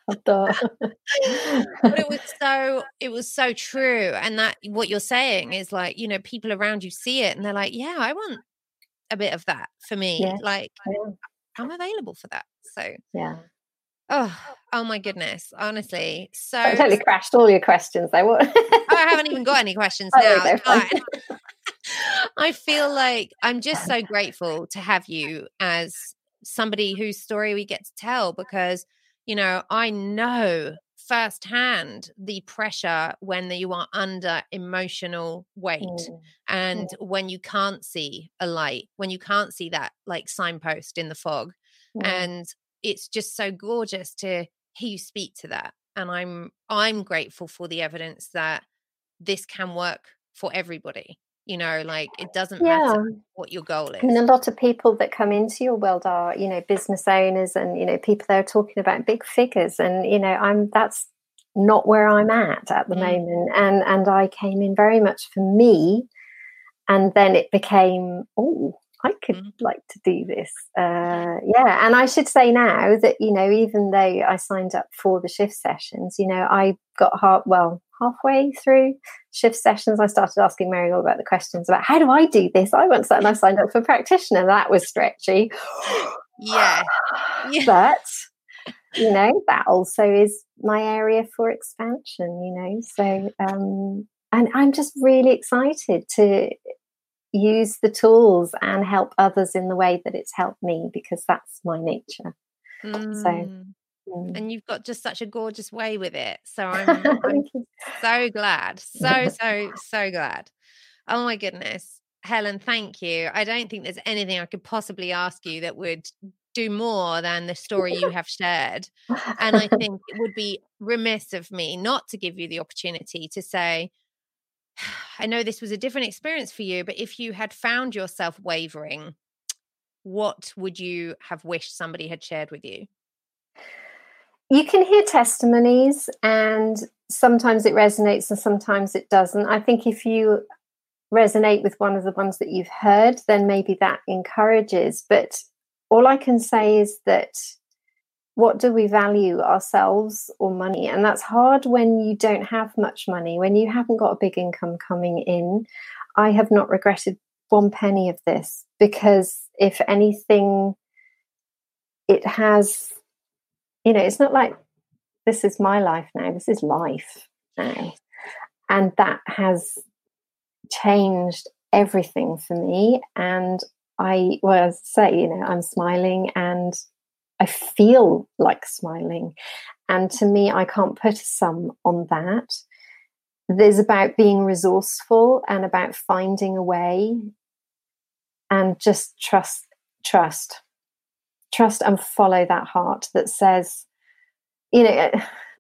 but it was so it was so true and that what you're saying is like you know people around you see it and they're like yeah i want a bit of that for me yeah. like i'm available for that so yeah Oh, oh my goodness! Honestly, so I totally crashed all your questions. I oh, I haven't even got any questions now. I feel like I'm just so grateful to have you as somebody whose story we get to tell because you know I know firsthand the pressure when you are under emotional weight mm. and mm. when you can't see a light when you can't see that like signpost in the fog mm. and it's just so gorgeous to hear you speak to that and i'm i'm grateful for the evidence that this can work for everybody you know like it doesn't yeah. matter what your goal is and a lot of people that come into your world are you know business owners and you know people that are talking about big figures and you know i'm that's not where i'm at at the mm. moment and and i came in very much for me and then it became oh I could mm. like to do this. Uh, yeah, and I should say now that you know, even though I signed up for the shift sessions, you know, I got heart well halfway through shift sessions. I started asking Mary all about the questions about how do I do this. I once and I signed up for practitioner. That was stretchy. Yeah. yeah. but you know that also is my area for expansion. You know, so um, and I'm just really excited to use the tools and help others in the way that it's helped me because that's my nature. Mm. So. Mm. and you've got just such a gorgeous way with it. So I'm, I'm so glad. So, so, so glad. Oh my goodness. Helen, thank you. I don't think there's anything I could possibly ask you that would do more than the story you have shared. And I think it would be remiss of me not to give you the opportunity to say, I know this was a different experience for you, but if you had found yourself wavering, what would you have wished somebody had shared with you? You can hear testimonies, and sometimes it resonates and sometimes it doesn't. I think if you resonate with one of the ones that you've heard, then maybe that encourages. But all I can say is that what do we value ourselves or money and that's hard when you don't have much money when you haven't got a big income coming in i have not regretted one penny of this because if anything it has you know it's not like this is my life now this is life now and that has changed everything for me. And I, well, as I say, you know, I'm smiling and I feel like smiling. And to me, I can't put a sum on that. There's about being resourceful and about finding a way and just trust, trust, trust and follow that heart that says, you know,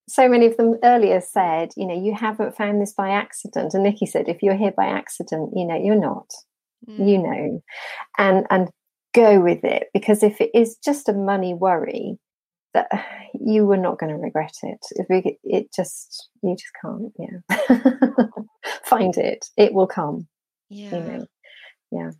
so many of them earlier said, you know, you haven't found this by accident. And Nikki said, if you're here by accident, you know, you're not. Mm. You know. And and go with it. Because if it is just a money worry, that you were not going to regret it. If it just you just can't, yeah. Find it. It will come. Yeah. You know. Yeah.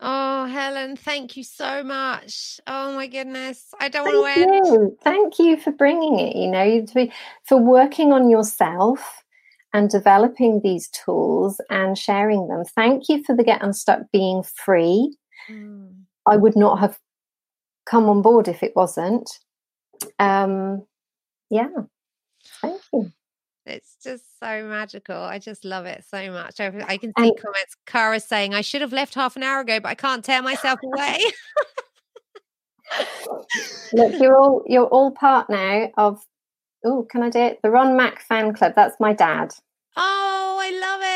Oh, Helen, thank you so much. Oh my goodness, I don't want to end. You. Thank you for bringing it. You know, to for working on yourself and developing these tools and sharing them. Thank you for the Get Unstuck being free. Mm. I would not have come on board if it wasn't. Um, yeah. It's just so magical. I just love it so much. I, I can see comments. Cara saying, I should have left half an hour ago, but I can't tear myself away. Look, you're all you're all part now of oh, can I do it? The Ron Mac fan club. That's my dad. Oh, I love it.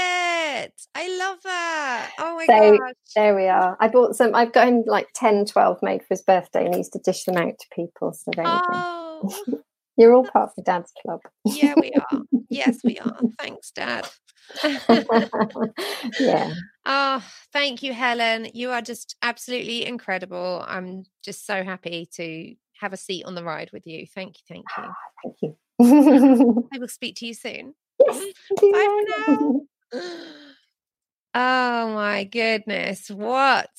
I love that. Oh my so, gosh. There we are. I bought some, I've got him like 10, 12 made for his birthday and he used to dish them out to people. So there oh. you go. Oh. You're all part of the dad's club. yeah, we are. Yes, we are. Thanks, Dad. yeah. Oh, thank you, Helen. You are just absolutely incredible. I'm just so happy to have a seat on the ride with you. Thank you. Thank you. thank you. I will speak to you soon. Yes. Bye for now. Oh my goodness. What?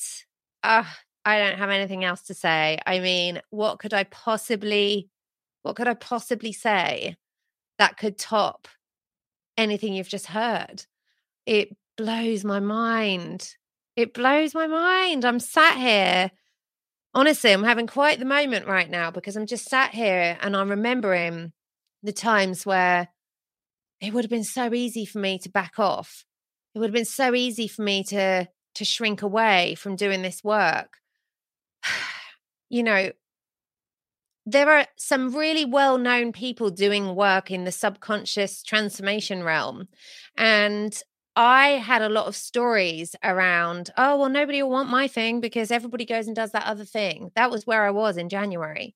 Uh, I don't have anything else to say. I mean, what could I possibly what could I possibly say that could top anything you've just heard? It blows my mind. It blows my mind. I'm sat here. Honestly, I'm having quite the moment right now because I'm just sat here and I'm remembering the times where it would have been so easy for me to back off. It would have been so easy for me to to shrink away from doing this work. you know, there are some really well known people doing work in the subconscious transformation realm. And I had a lot of stories around, oh, well, nobody will want my thing because everybody goes and does that other thing. That was where I was in January.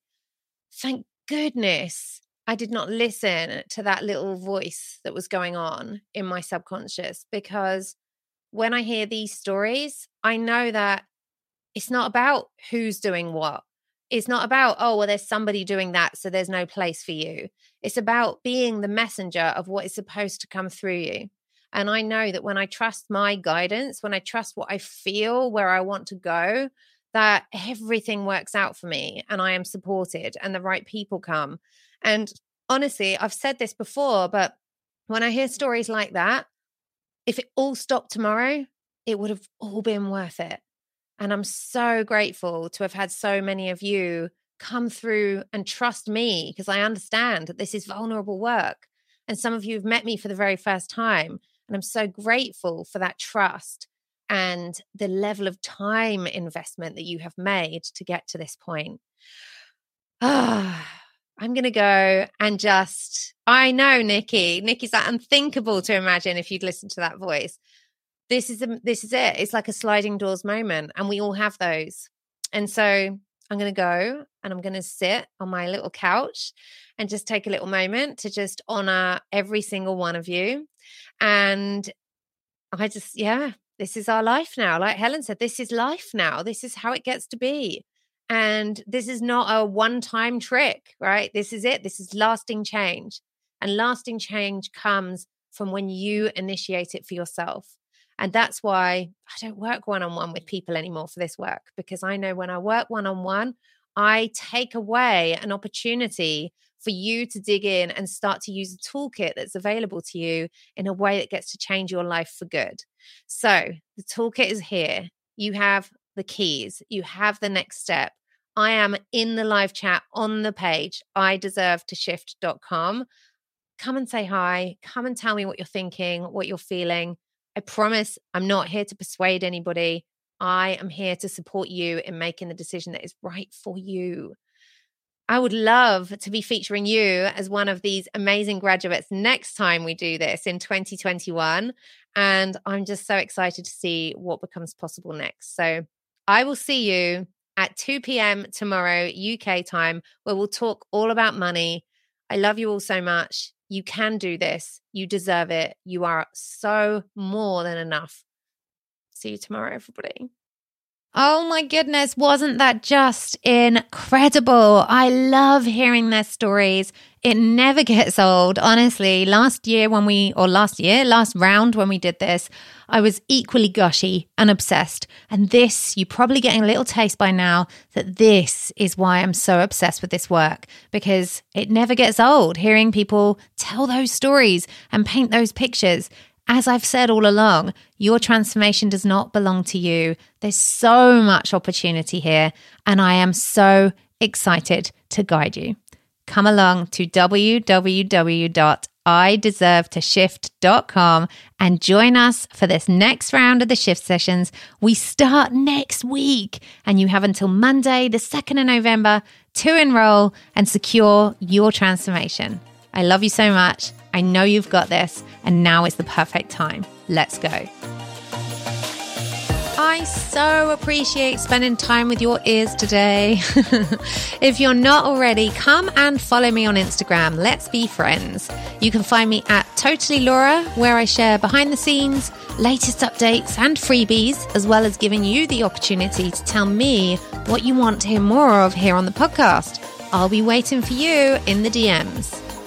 Thank goodness I did not listen to that little voice that was going on in my subconscious because when I hear these stories, I know that it's not about who's doing what it's not about oh well there's somebody doing that so there's no place for you. It's about being the messenger of what is supposed to come through you. And i know that when i trust my guidance when i trust what i feel where i want to go that everything works out for me and i am supported and the right people come. And honestly i've said this before but when i hear stories like that if it all stopped tomorrow it would have all been worth it and I'm so grateful to have had so many of you come through and trust me because I understand that this is vulnerable work. And some of you have met me for the very first time. And I'm so grateful for that trust and the level of time investment that you have made to get to this point. Ah. I'm going to go and just, I know, Nikki. Nikki's like unthinkable to imagine if you'd listened to that voice this is a, this is it. It's like a sliding doors moment, and we all have those. And so I'm going to go and I'm going to sit on my little couch and just take a little moment to just honor every single one of you. And I just, yeah, this is our life now. Like Helen said, this is life now. This is how it gets to be. And this is not a one time trick, right? This is it. This is lasting change. And lasting change comes from when you initiate it for yourself. And that's why I don't work one on one with people anymore for this work, because I know when I work one on one, I take away an opportunity for you to dig in and start to use a toolkit that's available to you in a way that gets to change your life for good. So the toolkit is here. You have the keys, you have the next step. I am in the live chat on the page, ideservetoshift.com. Come and say hi. Come and tell me what you're thinking, what you're feeling. I promise I'm not here to persuade anybody. I am here to support you in making the decision that is right for you. I would love to be featuring you as one of these amazing graduates next time we do this in 2021. And I'm just so excited to see what becomes possible next. So I will see you at 2 p.m. tomorrow, UK time, where we'll talk all about money. I love you all so much. You can do this. You deserve it. You are so more than enough. See you tomorrow, everybody. Oh my goodness, wasn't that just incredible? I love hearing their stories. It never gets old. Honestly, last year when we, or last year, last round when we did this, I was equally gushy and obsessed. And this, you're probably getting a little taste by now that this is why I'm so obsessed with this work because it never gets old hearing people tell those stories and paint those pictures. As I've said all along, your transformation does not belong to you. There's so much opportunity here, and I am so excited to guide you. Come along to www.ideservetoshift.com and join us for this next round of the shift sessions. We start next week, and you have until Monday, the 2nd of November, to enroll and secure your transformation. I love you so much. I know you've got this, and now is the perfect time. Let's go. I so appreciate spending time with your ears today. if you're not already, come and follow me on Instagram. Let's be friends. You can find me at Totally Laura, where I share behind the scenes, latest updates, and freebies, as well as giving you the opportunity to tell me what you want to hear more of here on the podcast. I'll be waiting for you in the DMs.